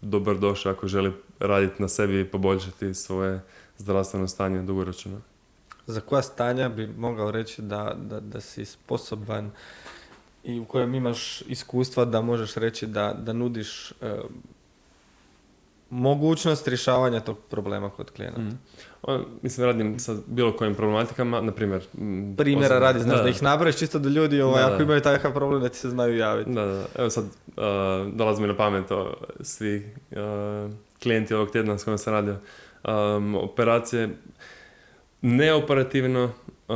dobar došao ako želi raditi na sebi i poboljšati svoje zdravstveno stanje dugoročno. Za koja stanja bi mogao reći da, da, da si sposoban i u kojem imaš iskustva da možeš reći da, da nudiš e, mogućnost rješavanja tog problema kod klijenata? Mm. Mislim, radim sa bilo kojim problematikama, na primjer... Primjera radi, znaš, da, ih nabraš čisto da ljudi, ovaj, Da, ako da. imaju takav problem, da ti se znaju javiti. Da, da. Evo sad, uh, dolazi mi na pamet o, svi uh, klijenti ovog tjedna s kojima sam radio. Um, operacije, neoperativno uh,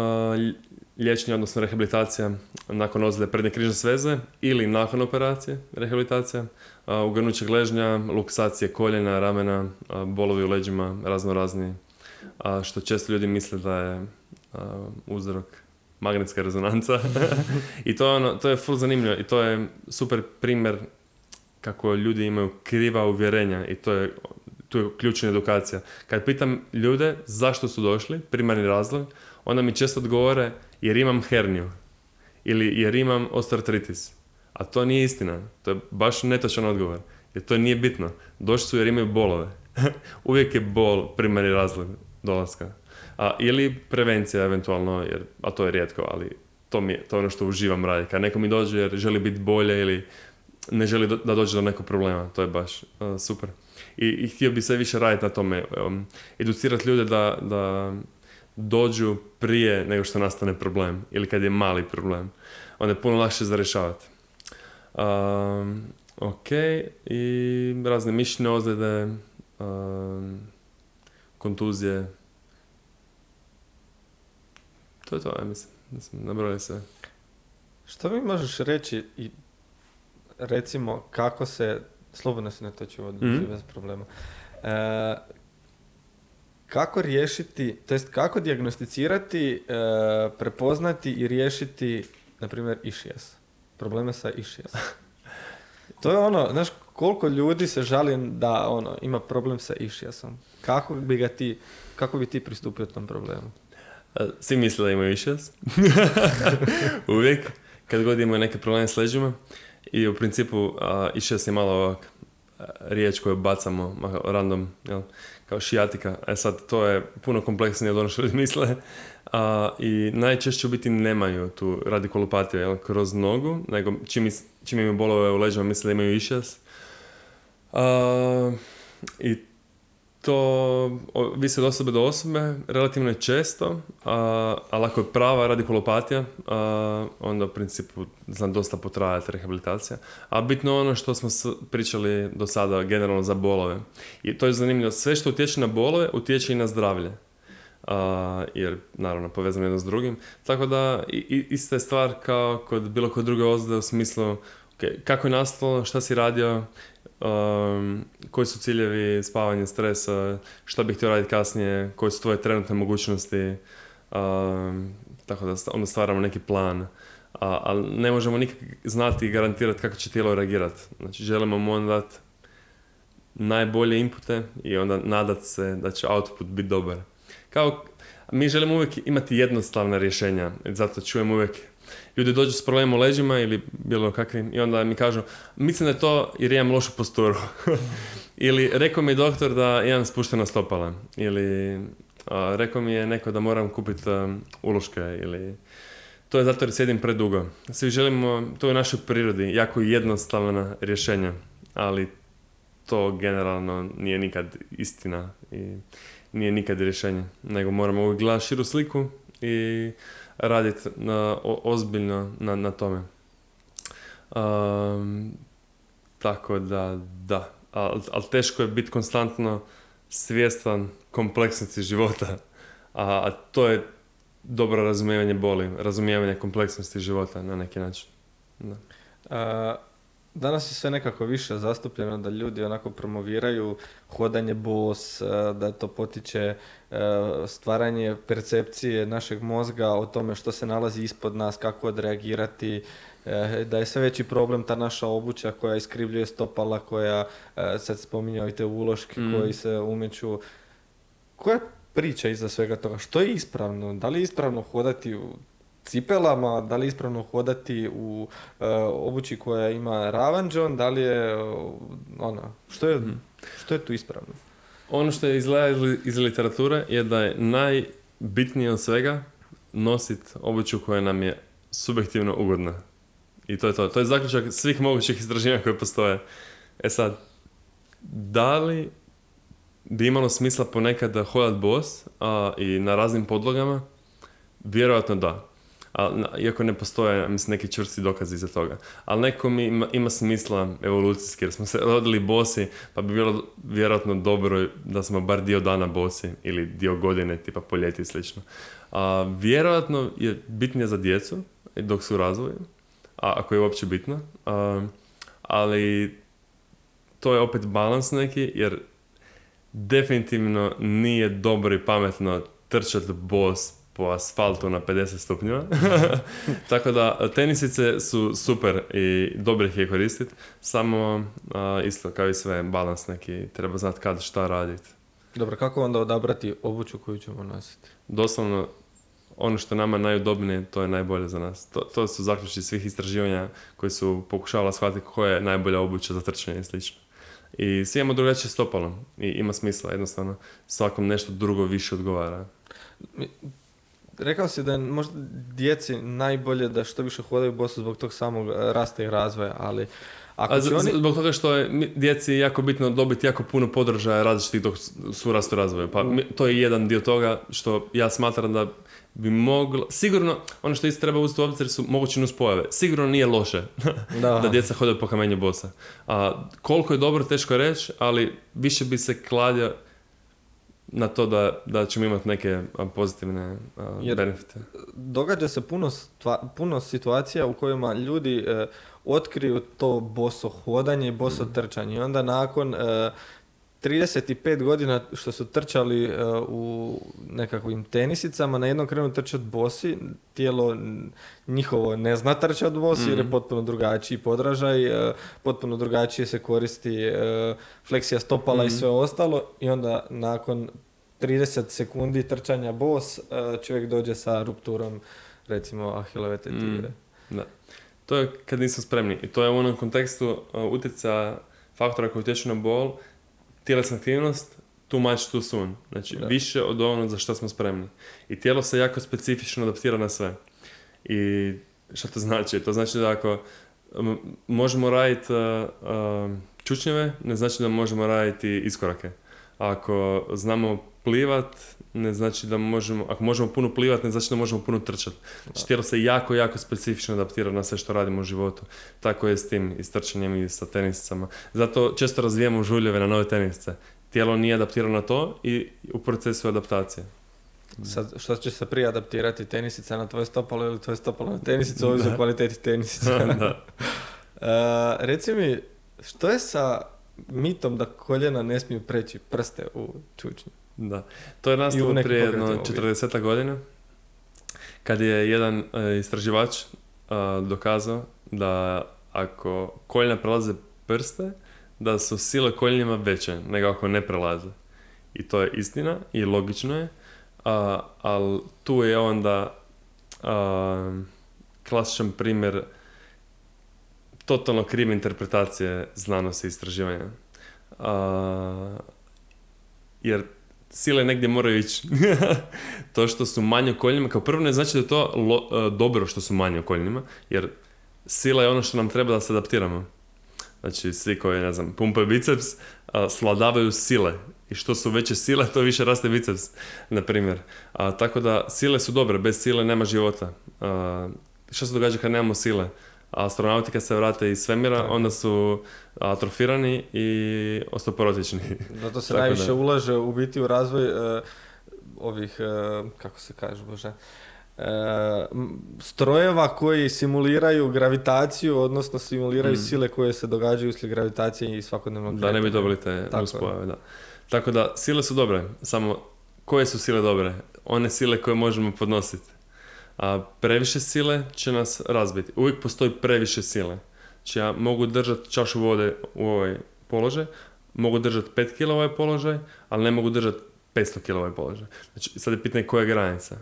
liječenje, odnosno rehabilitacija nakon ozljede prednje križne sveze ili nakon operacije, rehabilitacija, ugrnuće gležnja, luksacije koljena, ramena, bolovi u leđima, razno razni, što često ljudi misle da je uzrok magnetska rezonanca. *laughs* I to je, ono, to je full zanimljivo i to je super primjer kako ljudi imaju kriva uvjerenja i to je, tu je ključna edukacija. Kad pitam ljude zašto su došli, primarni razlog, onda mi često odgovore jer imam herniju ili jer imam osteoartritis. A to nije istina. To je baš netočan odgovor. Jer to nije bitno. Došli su jer imaju bolove. *laughs* Uvijek je bol primarni razlog dolaska. A, ili prevencija eventualno, jer, a to je rijetko, ali to, mi je, to je ono što uživam raditi. Kad neko mi dođe jer želi biti bolje ili ne želi do- da dođe do nekog problema, to je baš uh, super. I, I htio bi sve više raditi na tome, um, educirati ljude da, da dođu prije nego što nastane problem ili kad je mali problem. Onda je puno lakše za rješavati. Um, ok, i razne mišićne ozljede, um, kontuzije. To je to, ja mislim. mislim nabrojali sve. Što mi možeš reći i recimo kako se, slobodno se ne toči vodu, Mhm. bez problema, e, kako riješiti, to jest kako dijagnosticirati, e, prepoznati i riješiti, na primjer, išijas, probleme sa išijas. To je ono, znaš, koliko ljudi se žali da ono, ima problem sa išijasom. Kako bi ga ti, kako bi ti pristupio tom problemu? E, Svi misle da imaju išas. *laughs* Uvijek. Kad god imaju neke probleme s leđima. I u principu a, išas je malo ovak a, riječ koju bacamo random, jel, kao šijatika. E sad, to je puno kompleksnije od ono što ljudi misle. A, I najčešće u biti nemaju tu radikulopatiju jel, kroz nogu, nego čim, čim imaju bolove u leđima misle da imaju išas. A, I to visi od osobe do osobe, relativno je često, a, ali ako je prava radikulopatija, a, onda u principu znam dosta potrajati rehabilitacija. A bitno ono što smo pričali do sada generalno za bolove. I to je zanimljivo, sve što utječe na bolove utječe i na zdravlje. A, jer naravno povezano jedno s drugim. Tako da i, ista je stvar kao kod bilo kod druge ozljede u smislu ok, kako je nastalo, šta si radio, um, koji su ciljevi, spavanje, stresa, šta bih htio raditi kasnije, koje su tvoje trenutne mogućnosti, um, tako da onda stvaramo neki plan. a, ali ne možemo nikak znati i garantirati kako će tijelo reagirati. Znači želimo mu onda dati najbolje inpute i onda nadat se da će output biti dobar. Kao, mi želimo uvijek imati jednostavna rješenja, zato čujem uvijek ljudi dođu s problemom u leđima ili bilo kakvim i onda mi kažu mislim da je to jer imam lošu posturu. *laughs* ili rekao mi je doktor da imam spuštena stopala ili a, rekao mi je neko da moram kupiti uloške ili to je zato jer sjedim predugo. Svi želimo, to je u našoj prirodi, jako jednostavna rješenja, ali to generalno nije nikad istina i nije nikad rješenje, nego moramo uvijek gledati širu sliku i raditi na, ozbiljno na, na tome. Um, tako da, da. Ali al teško je biti konstantno svjestan kompleksnosti života. A, a to je dobro razumijevanje boli, razumijevanje kompleksnosti života na neki način. Da. A, danas je sve nekako više zastupljeno da ljudi onako promoviraju hodanje bos, da to potiče stvaranje percepcije našeg mozga o tome što se nalazi ispod nas, kako odreagirati, da je sve veći problem ta naša obuća koja iskrivljuje stopala, koja, sad spominjao i te uloške mm. koji se umeću. Koja je priča iza svega toga? Što je ispravno? Da li je ispravno hodati u cipelama, da li je ispravno hodati u uh, obući koja ima ravanđon, da li je uh, ono, što je, mm. što je tu ispravno? Ono što je izgleda iz literature je da je najbitnije od svega nositi obuću koja nam je subjektivno ugodna. I to je to. To je zaključak svih mogućih istraživanja koje postoje. E sad, da li bi imalo smisla ponekad da hodat bos a, i na raznim podlogama? Vjerojatno da. A, iako ne postoje mislim, neki čvrsti dokazi za toga. Ali neko ima, ima, smisla evolucijski jer smo se rodili bosi pa bi bilo vjerojatno dobro da smo bar dio dana bosi ili dio godine tipa poljeti i slično. A, vjerojatno je bitnije za djecu dok su u razvoju, a, ako je uopće bitno. A, ali to je opet balans neki jer definitivno nije dobro i pametno trčati bos po asfaltu na 50 stupnjeva. *laughs* Tako da tenisice su super i dobro ih je koristiti, samo isto kao i sve balans neki, treba znati kad šta raditi. Dobro, kako onda odabrati obuću koju ćemo nositi? Doslovno, ono što nama najudobnije, to je najbolje za nas. To, to su zaključci svih istraživanja koji su pokušavali shvatiti koja je najbolja obuća za trčanje i slično. I svi imamo drugačije stopalo i ima smisla, jednostavno svakom nešto drugo više odgovara. Rekao si da je možda djeci najbolje da što više hodaju bosu zbog tog samog e, rasta i razvoja, ali ako A, oni... Zbog toga što je djeci jako bitno dobiti jako puno podržaja različitih dok su rastu razvoju. Pa mm. to je jedan dio toga što ja smatram da bi moglo, sigurno, ono što isto treba uzeti u obzir su moguće nuspojave. Sigurno nije loše *laughs* da, da djeca hodaju po kamenju bosa. A, koliko je dobro, teško reći, ali više bi se kladio na to da, da ćemo imati neke pozitivne Jer benefite. Događa se puno, puno situacija u kojima ljudi e, otkriju to boso hodanje i boso trčanje i onda nakon e, 35 godina što su trčali uh, u nekakvim tenisicama, na jednom krenu trčati bosi, tijelo njihovo ne zna trčati bosi mm jer je mhm. potpuno drugačiji podražaj, uh, potpuno drugačije se koristi uh, fleksija stopala i mhm. sve ostalo i onda nakon 30 sekundi trčanja bos čovjek dođe sa rupturom recimo ahilove mhm. tigre. Mm, da. To je kad nismo spremni i to je u onom kontekstu utjecaja faktora koji utječu na bol tjelesna aktivnost too much too soon. Znači, više od onog za što smo spremni. I tijelo se jako specifično adaptira na sve. I što to znači? To znači da ako možemo raditi uh, uh, čučnjeve, ne znači da možemo raditi iskorake. Ako znamo plivat, ne znači da možemo, ako možemo puno plivat, ne znači da možemo puno trčati. Znači tijelo se jako, jako specifično adaptira na sve što radimo u životu. Tako je s tim i s trčanjem i sa tenisicama. Zato često razvijamo žuljeve na nove tenisice. Tijelo nije adaptirano na to i u procesu adaptacije. Sad, što će se prije adaptirati, tenisica na tvoje stopalo ili tvoje stopalo na tenisicu, *laughs* ovisi o kvaliteti tenisice. *laughs* da. uh, *laughs* reci mi, što je sa mitom da koljena ne smiju preći prste u čučnju? Da. To je nastalo prije jedno 40 godina kad je jedan e, istraživač a, dokazao da ako koljena prelaze prste, da su sile koljenima veće nego ako ne prelaze. I to je istina i logično je, a, ali tu je onda a, klasičan primjer totalno krive interpretacije znanosti i istraživanja. A, jer sile negdje moraju ići. *laughs* to što su manje u kao prvo ne znači da je to lo- e, dobro što su manje u jer sila je ono što nam treba da se adaptiramo. Znači, svi koji, ne znam, pumpaju biceps, a, svladavaju sile. I što su veće sile, to više raste biceps, na primjer. A, tako da, sile su dobre, bez sile nema života. A, što se događa kad nemamo sile? Astronauti kad se vrate iz svemira, Tako. onda su atrofirani i ostoporotični. Zato se najviše da. ulaže u biti u razvoj e, ovih, e, kako se kaže, bože, e, strojeva koji simuliraju gravitaciju, odnosno simuliraju Mm. sile koje se događaju uslijed gravitacije i svakodnevnog Da ne bi dobili te Tako je. nuspojave, da. Tako da, sile su dobre, samo koje su sile dobre? One sile koje možemo podnositi. A previše sile će nas razbiti. Uvijek postoji previše sile. Znači ja mogu držati čašu vode u ovaj položaj, mogu držati 5 kg ovaj položaj, ali ne mogu držati 500 kg ovaj položaj. Znači sad je pitanje koja je granica.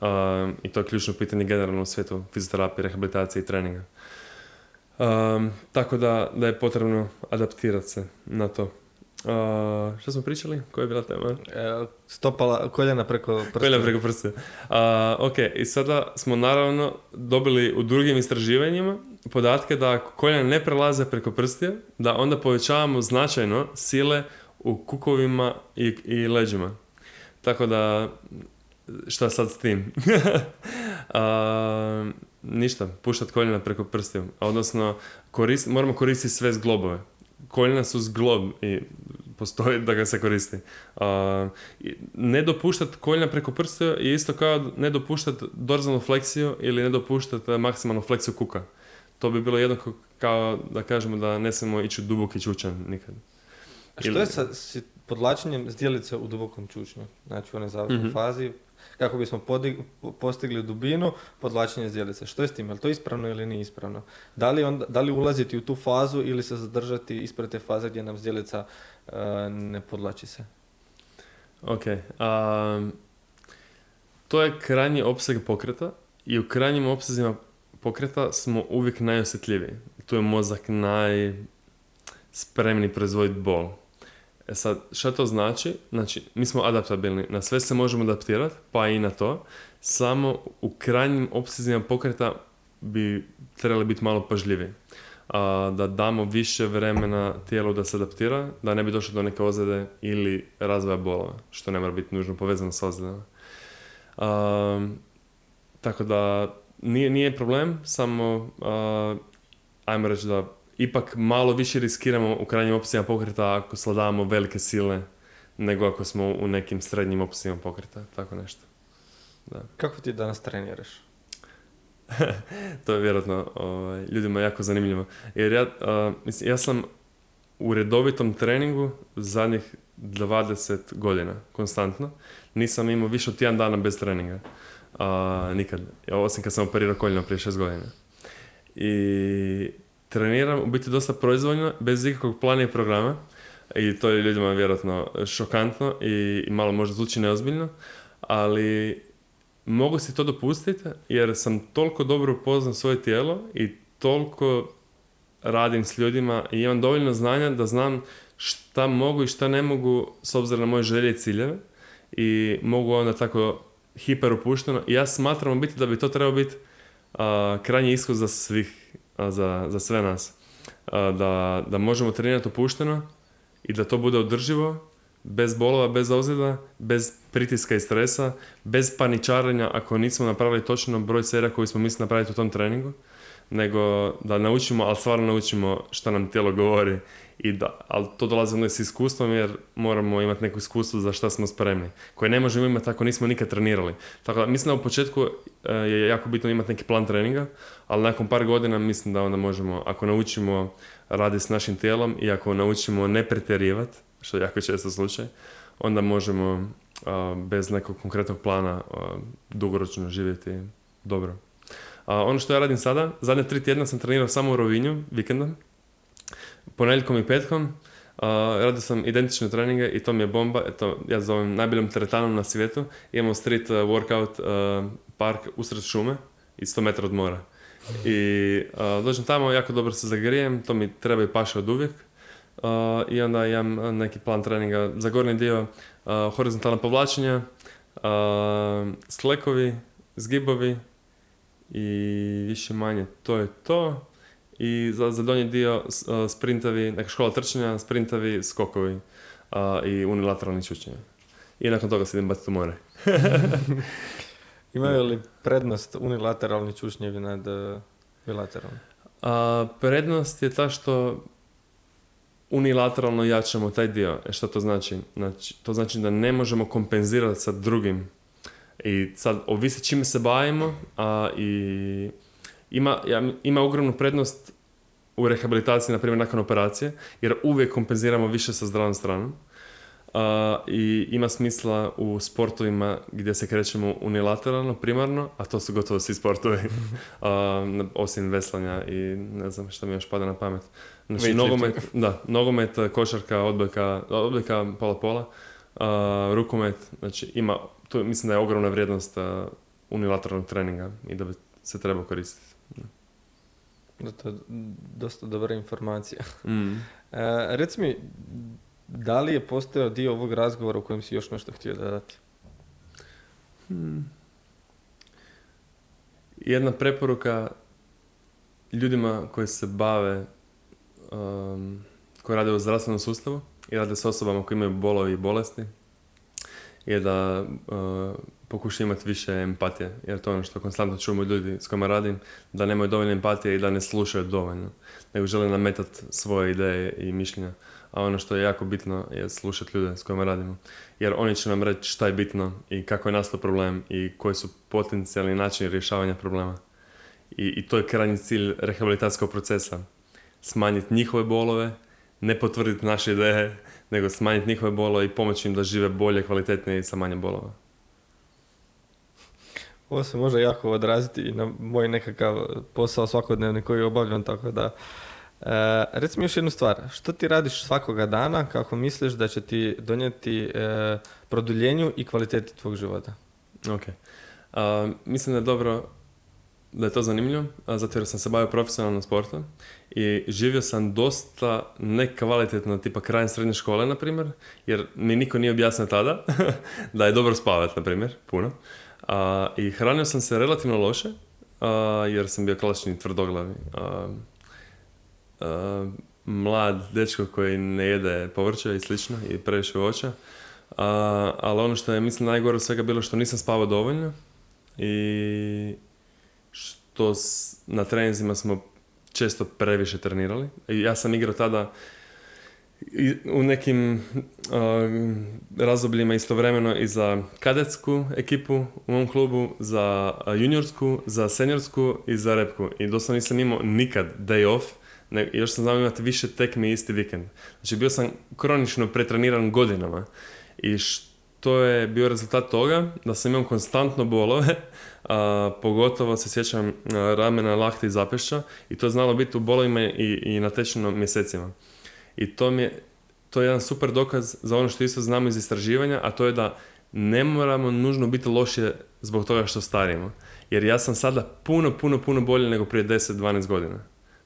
Um, I to je ključno pitanje generalno u svijetu fizioterapije, rehabilitacije i treninga. Um, tako da, da je potrebno adaptirati se na to. Uh, što smo pričali? Koja je bila tema? E, stopala, koljena preko prsta. Koljena preko prste. A, ok, i sada smo naravno dobili u drugim istraživanjima podatke da ako koljena ne prelaze preko prstija, da onda povećavamo značajno sile u kukovima i, i leđima. Tako da, šta sad s tim? *laughs* A, ništa, puštat koljena preko prstiju. Odnosno, korist, moramo koristiti sve zglobove. Koljena su zglob i postoji da ga se koristi. I ne dopuštat koljena preko prstiju je isto kao ne dopuštat dorzalnu fleksiju ili ne dopuštat eh, maksimalnu fleksiju kuka. To bi bilo jednako kao da kažemo da ne smijemo ići u duboki čučan nikad. A što ili- je sa podlačenjem zdjelice u dubokom čučnju? Znači u onoj završnoj Mhm. fazi, kako bismo podig- postigli dubinu, podlačenje zdjelice. Što je s tim? Je li to ispravno ili nije ispravno? Da li, onda, da li ulaziti u tu fazu ili se zadržati ispred te faze gdje nam zdjelica e, ne podlači se? Ok. a, to je krajnji opseg pokreta i u krajnjim opsezima pokreta smo uvijek najosjetljiviji. Tu je mozak najspremni proizvoditi bol. E sad, šta to znači? Znači, mi smo adaptabilni, na sve se možemo adaptirati, pa i na to. Samo u krajnjim opsezima pokreta bi trebali biti malo pažljiviji. A, da damo više vremena tijelu da se adaptira, da ne bi došlo do neke ozljede ili razvoja bolova, što ne mora biti nužno povezano s ozljedama. Tako da nije, nije problem, samo a, ajmo reći da ipak malo više riskiramo u krajnjim opcijama pokreta ako sladavamo velike sile nego ako smo u nekim srednjim opcijama pokreta, tako nešto. *laughs* Kako ti danas treniraš? *laughs* To je vjerojatno ovaj, ljudima jako zanimljivo. Jer ja, a, mislim, ja sam u redovitom treningu zadnjih 20 godina, konstantno. Nisam imao više od tjedan dana bez treninga. A, nikad. Osim kad sam operirao koljeno prije 6 godina. I treniram u biti dosta proizvoljno, bez ikakvog plana i programa. I to je ljudima vjerojatno šokantno i, malo možda zvuči neozbiljno. Ali mogu si to dopustiti jer sam toliko dobro upoznao svoje tijelo i toliko radim s ljudima i imam dovoljno znanja da znam šta mogu i šta ne mogu s obzirom na moje želje i ciljeve i mogu onda tako hiper opušteno. I ja smatram biti da bi to trebao biti krajnji ishod za svih, za, za sve nas. Da, da možemo trenirati opušteno i da to bude održivo bez bolova, bez ozljeda, bez pritiska i stresa, bez paničarenja ako nismo napravili točno broj serija koji smo mislili napraviti u tom treningu, nego da naučimo, ali stvarno naučimo što nam tijelo govori. I da, ali to dolazi onda s iskustvom jer moramo imati neko iskustvo za šta smo spremni, koje ne možemo imati ako nismo nikad trenirali. Tako da mislim da u početku e, je jako bitno imati neki plan treninga, ali nakon par godina mislim da onda možemo, ako naučimo raditi s našim tijelom i ako naučimo ne pretjerivati, što je jako često slučaj, onda možemo a, bez nekog konkretnog plana a, dugoročno živjeti dobro. Ono što ja radim sada, zadnje tri tjedna sam trenirao samo u Rovinju, vikendom, ponedjeljkom i petkom, a, radio sam identične treninge i to mi je bomba, eto, ja zovem najboljom teretanom na svijetu. Imamo street uh, workout uh, park usred šume i 100 metra od mora. I uh, dođem tamo, jako dobro se zagrijem, to mi treba i paše od uvijek. Uh, I onda imam neki plan treninga za gornji dio, uh, horizontalna povlačenja, uh, sklekovi, zgibovi i više manje to je to. I za, za donji dio s- sprintovi, neka škola trčanja, sprintovi, skokovi uh, i unilateralni čučenje. I nakon toga se idem baciti u more. *laughs* Imaju li prednost unilateralni čušnjevi nad uh, bilateralni? A, prednost je ta što unilateralno jačamo taj dio. E što to znači? znači? To znači da ne možemo kompenzirati sa drugim. I sad, ovisi čime se bavimo, a i ima, ja, ima ogromnu prednost u rehabilitaciji, na primjer nakon operacije, jer uvijek kompenziramo više sa zdravom stranom. A, I ima smisla u sportovima gdje se krećemo unilateralno, primarno, a to su gotovo svi sportovi, *laughs* na- osim veslanja i ne znam šta mi još pada na pamet. Znači, nogomet, da, nogomet, košarka, odbojka, odbojka pola-pola, a, rukomet, znači ima, tu mislim da je ogromna vrijednost unilateralnog treninga i da bi se trebao koristiti. Da, to je dosta dobra informacija. Mm. *laughs* E, reci mi, da li je postojao dio ovog razgovora u kojem si još nešto htio dodati? Hmm. Jedna preporuka ljudima koji se bave, um, koji rade u zdravstvenom sustavu i rade s osobama koji imaju bolovi i bolesti, je da uh, pokušaju imati više empatije, jer to je ono što konstantno čujemo od ljudi s kojima radim, da nemaju dovoljno empatije i da ne slušaju dovoljno, nego žele nametati svoje ideje i mišljenja. A ono što je jako bitno je slušati ljude s kojima radimo jer oni će nam reći šta je bitno i kako je nastao problem i koji su potencijalni načini rješavanja problema. I, i to je krajnji cilj rehabilitacijskog procesa. Smanjiti njihove bolove, ne potvrditi naše ideje, nego smanjiti njihove bolove i pomoći im da žive bolje, kvalitetnije i sa manje bolova. Ovo se može jako odraziti i na moj nekakav posao svakodnevni koji obavljam, tako da... E, reci mi još jednu stvar, što ti radiš svakoga dana kako misliš da će ti donijeti e, produljenju i kvaliteti tvog života? Ok. A, mislim da je dobro da je to zanimljivo, zato jer sam se bavio profesionalno sportom i živio sam dosta nekvalitetno, tipa krajem srednje škole, na primjer, jer mi niko nije objasnio tada *laughs* da je dobro spavati, na primjer, puno. A, I hranio sam se relativno loše, a, jer sam bio klasični tvrdoglavi. A, mlad dečko koji ne jede povrće i slično i previše voća. Ali ono što je mislim najgore od svega bilo što nisam spavao dovoljno i što s- na treninzima smo često previše trenirali. I ja sam igrao tada u nekim a, razdobljima istovremeno i za kadetsku ekipu u mom klubu, za juniorsku, za seniorsku i za repku. I doslovno nisam imao nikad day off, ne, još sam znao imati više tekmi isti vikend. Znači bio sam kronično pretreniran godinama i što je bio rezultat toga da sam imao konstantno bolove, *laughs* a, pogotovo se sjećam ramena, lakte i zapešća i to je znalo biti u bolovima i, i na tečnom mjesecima. I to mi je, to je jedan super dokaz za ono što isto znamo iz istraživanja, a to je da ne moramo nužno biti lošije zbog toga što starimo. Jer ja sam sada puno, puno, puno bolje nego prije 10-12 godina.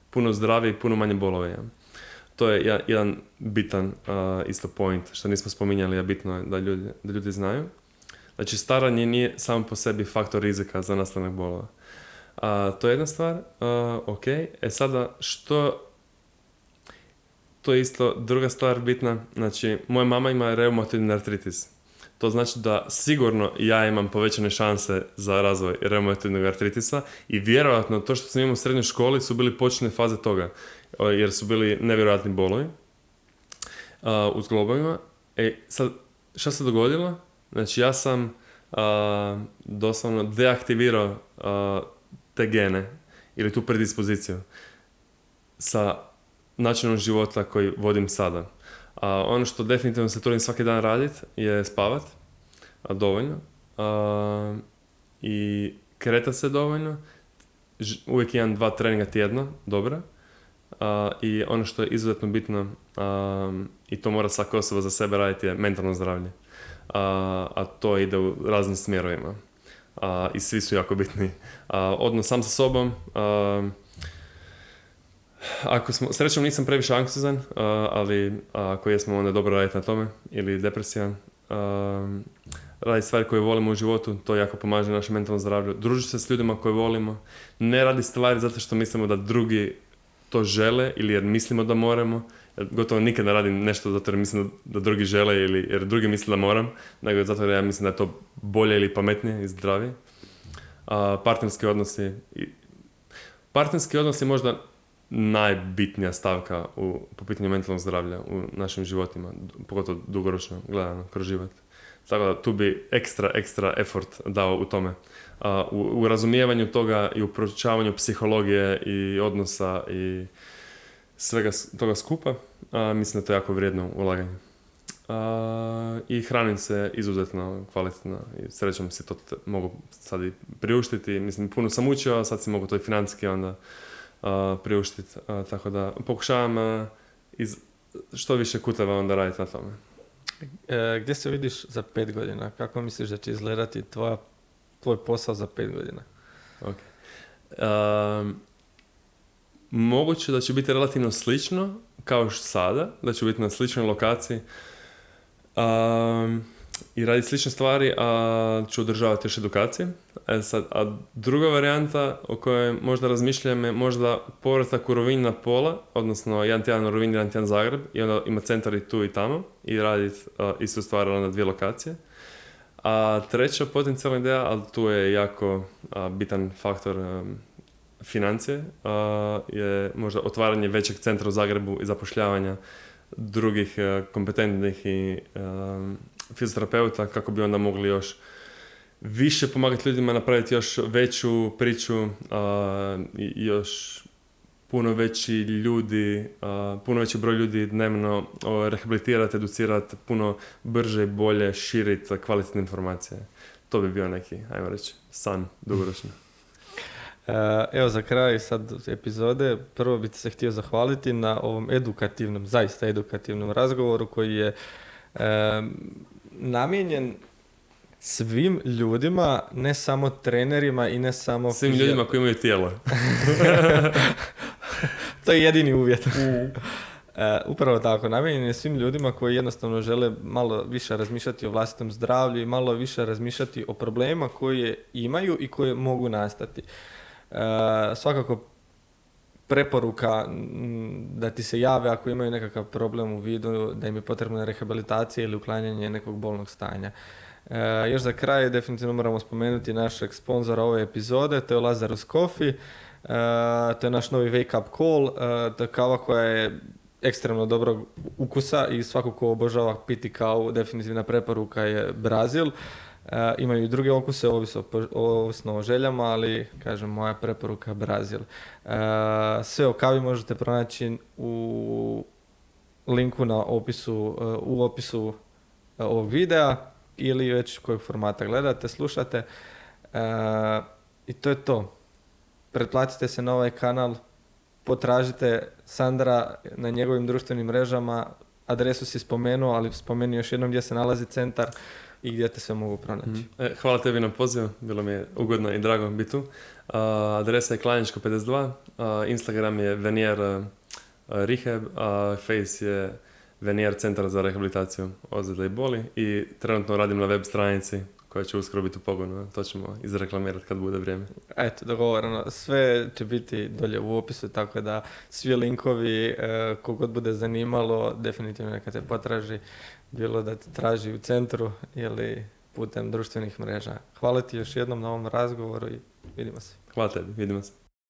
Puno zdraviji, puno manje bolove imam. To je jedan bitan a, isto point, što nismo spominjali, a bitno je da ljudi, da ljudi znaju. Znači, staranje nije samo po sebi faktor rizika za nastanak bolova. A, to je jedna stvar. A, ok, e sada što to je isto druga stvar bitna. Znači, moja mama ima reumatoidni artritis. To znači da sigurno ja imam povećane šanse za razvoj reumatoidnog artritisa i vjerojatno to što sam imao u srednjoj školi su bili početne faze toga, jer su bili nevjerojatni bolovi a, u zglobovima. E, sad, šta se dogodilo? Znači, ja sam a, doslovno deaktivirao te gene ili tu predispoziciju sa načinom života koji vodim sada. A ono što definitivno se trudim svaki dan radit je spavat a, dovoljno a, i kretat se dovoljno, uvijek jedan, dva treninga tjedno, dobra. A, I ono što je izuzetno bitno, a, i to mora svaka osoba za sebe raditi, je mentalno zdravlje. A, a to ide u raznim smjerovima. A, I svi su jako bitni. Odnos sam sa sobom, ako smo, srećom nisam previše anksiozan, a, ali ako jesmo onda dobro raditi na tome, ili depresijan. A, raditi stvari koje volimo u životu, to jako pomaže našem mentalnom zdravlju. Družiti se s ljudima koje volimo, ne radi stvari zato što mislimo da drugi to žele ili jer mislimo da moramo. Gotovo nikad ne radim nešto zato jer mislim da drugi žele ili jer drugi misle da moram, nego zato jer ja mislim da je to bolje ili pametnije i zdravije. A, partnerski odnosi partnerski odnos je možda najbitnija stavka u, po pitanju mentalnog zdravlja u našim životima, pogotovo dugoročno gledano kroz život. Tako da tu bi ekstra, ekstra effort dao u tome. A, u, u razumijevanju toga i u proučavanju psihologije i odnosa i svega toga skupa, a, mislim da je to jako vrijedno ulaganje. A, I hranim se izuzetno kvalitetno i srećom si to mogu sad i priuštiti. Mislim, puno sam učio, sad si mogu to i financijski onda priuštiti. Tako da pokušavam iz što više kuteva onda raditi na tome. E, gdje se vidiš za pet godina? Kako misliš da će izgledati tvoja, tvoj posao za pet godina? Um, moguće da će biti relativno slično kao što sada, da će biti na sličnoj lokaciji um, i raditi slične stvari, a ću održavati još edukacije. E sad, a druga varijanta o kojoj možda razmišljam je možda povratak u Rovinj na pola, odnosno jedan tjedan u Rovinj, jedan tjedan Zagreb i onda ima centar i tu i tamo i raditi uh, istu stvar na dvije lokacije. A treća potencijalna ideja, ali tu je jako a, bitan faktor um, financije, a, je možda otvaranje većeg centra u Zagrebu i zapošljavanja drugih kompetentnih i fizioterapeuta kako bi onda mogli još više pomagati ljudima napraviti još veću priču a, i još puno veći ljudi, a, puno veći broj ljudi dnevno rehabilitirati, educirati, puno brže i bolje širiti kvalitetne informacije. To bi bio neki, ajmo reći, san dugoročno. E, evo za kraj sad epizode, prvo bih se htio zahvaliti na ovom edukativnom, zaista edukativnom razgovoru koji je e, namijenjen svim ljudima, ne samo trenerima i ne samo... Svim ljudima koji imaju tijelo. *laughs* To je jedini uvjet. *laughs* E, upravo tako, namijenjen je svim ljudima koji jednostavno žele malo više razmišljati o vlastitom zdravlju i malo više razmišljati o problemima koje imaju i koje mogu nastati. E, svakako preporuka mm, da ti se jave ako imaju nekakav problem u vidu da im je potrebna rehabilitacija ili uklanjanje nekog bolnog stanja. E, još za kraj definitivno moramo spomenuti našeg sponzora ove epizode, to je Lazarus Coffee. E, to je naš novi wake up call, e, to je kava koja je ekstremno dobrog ukusa i svako ko obožava piti kavu, definitivna preporuka je Brazil. E, imaju i druge okuse, ovisno, ovisno o željama, ali kažem moja preporuka Brazil. E, sve o kavi možete pronaći u linku na opisu, e, u opisu e, ovog videa ili već kojeg formata gledate, slušate. I to je to. Pretplatite se na ovaj kanal, potražite Sandra na njegovim društvenim mrežama, adresu si spomenuo, ali spomeni još jednom gdje se nalazi centar i gdje te sve mogu pronaći. E, hvala tebi na pozivu, bilo mi je ugodno i drago biti tu. A, adresa je Klanjičko 52, a, Instagram je Venier a, Rehab, a Face je Venier Centar za rehabilitaciju ozljeda i boli i trenutno radim na web stranici koja će uskoro biti u pogonu, to ćemo izreklamirati kad bude vrijeme. Eto, dogovoreno. Sve će biti dolje u opisu, tako da svi linkovi, e, kogod bude zanimalo, definitivno neka te potraži, bilo da te traži u centru ili putem društvenih mreža. Hvala ti još jednom na ovom razgovoru i vidimo se. Hvala tebi, vidimo se.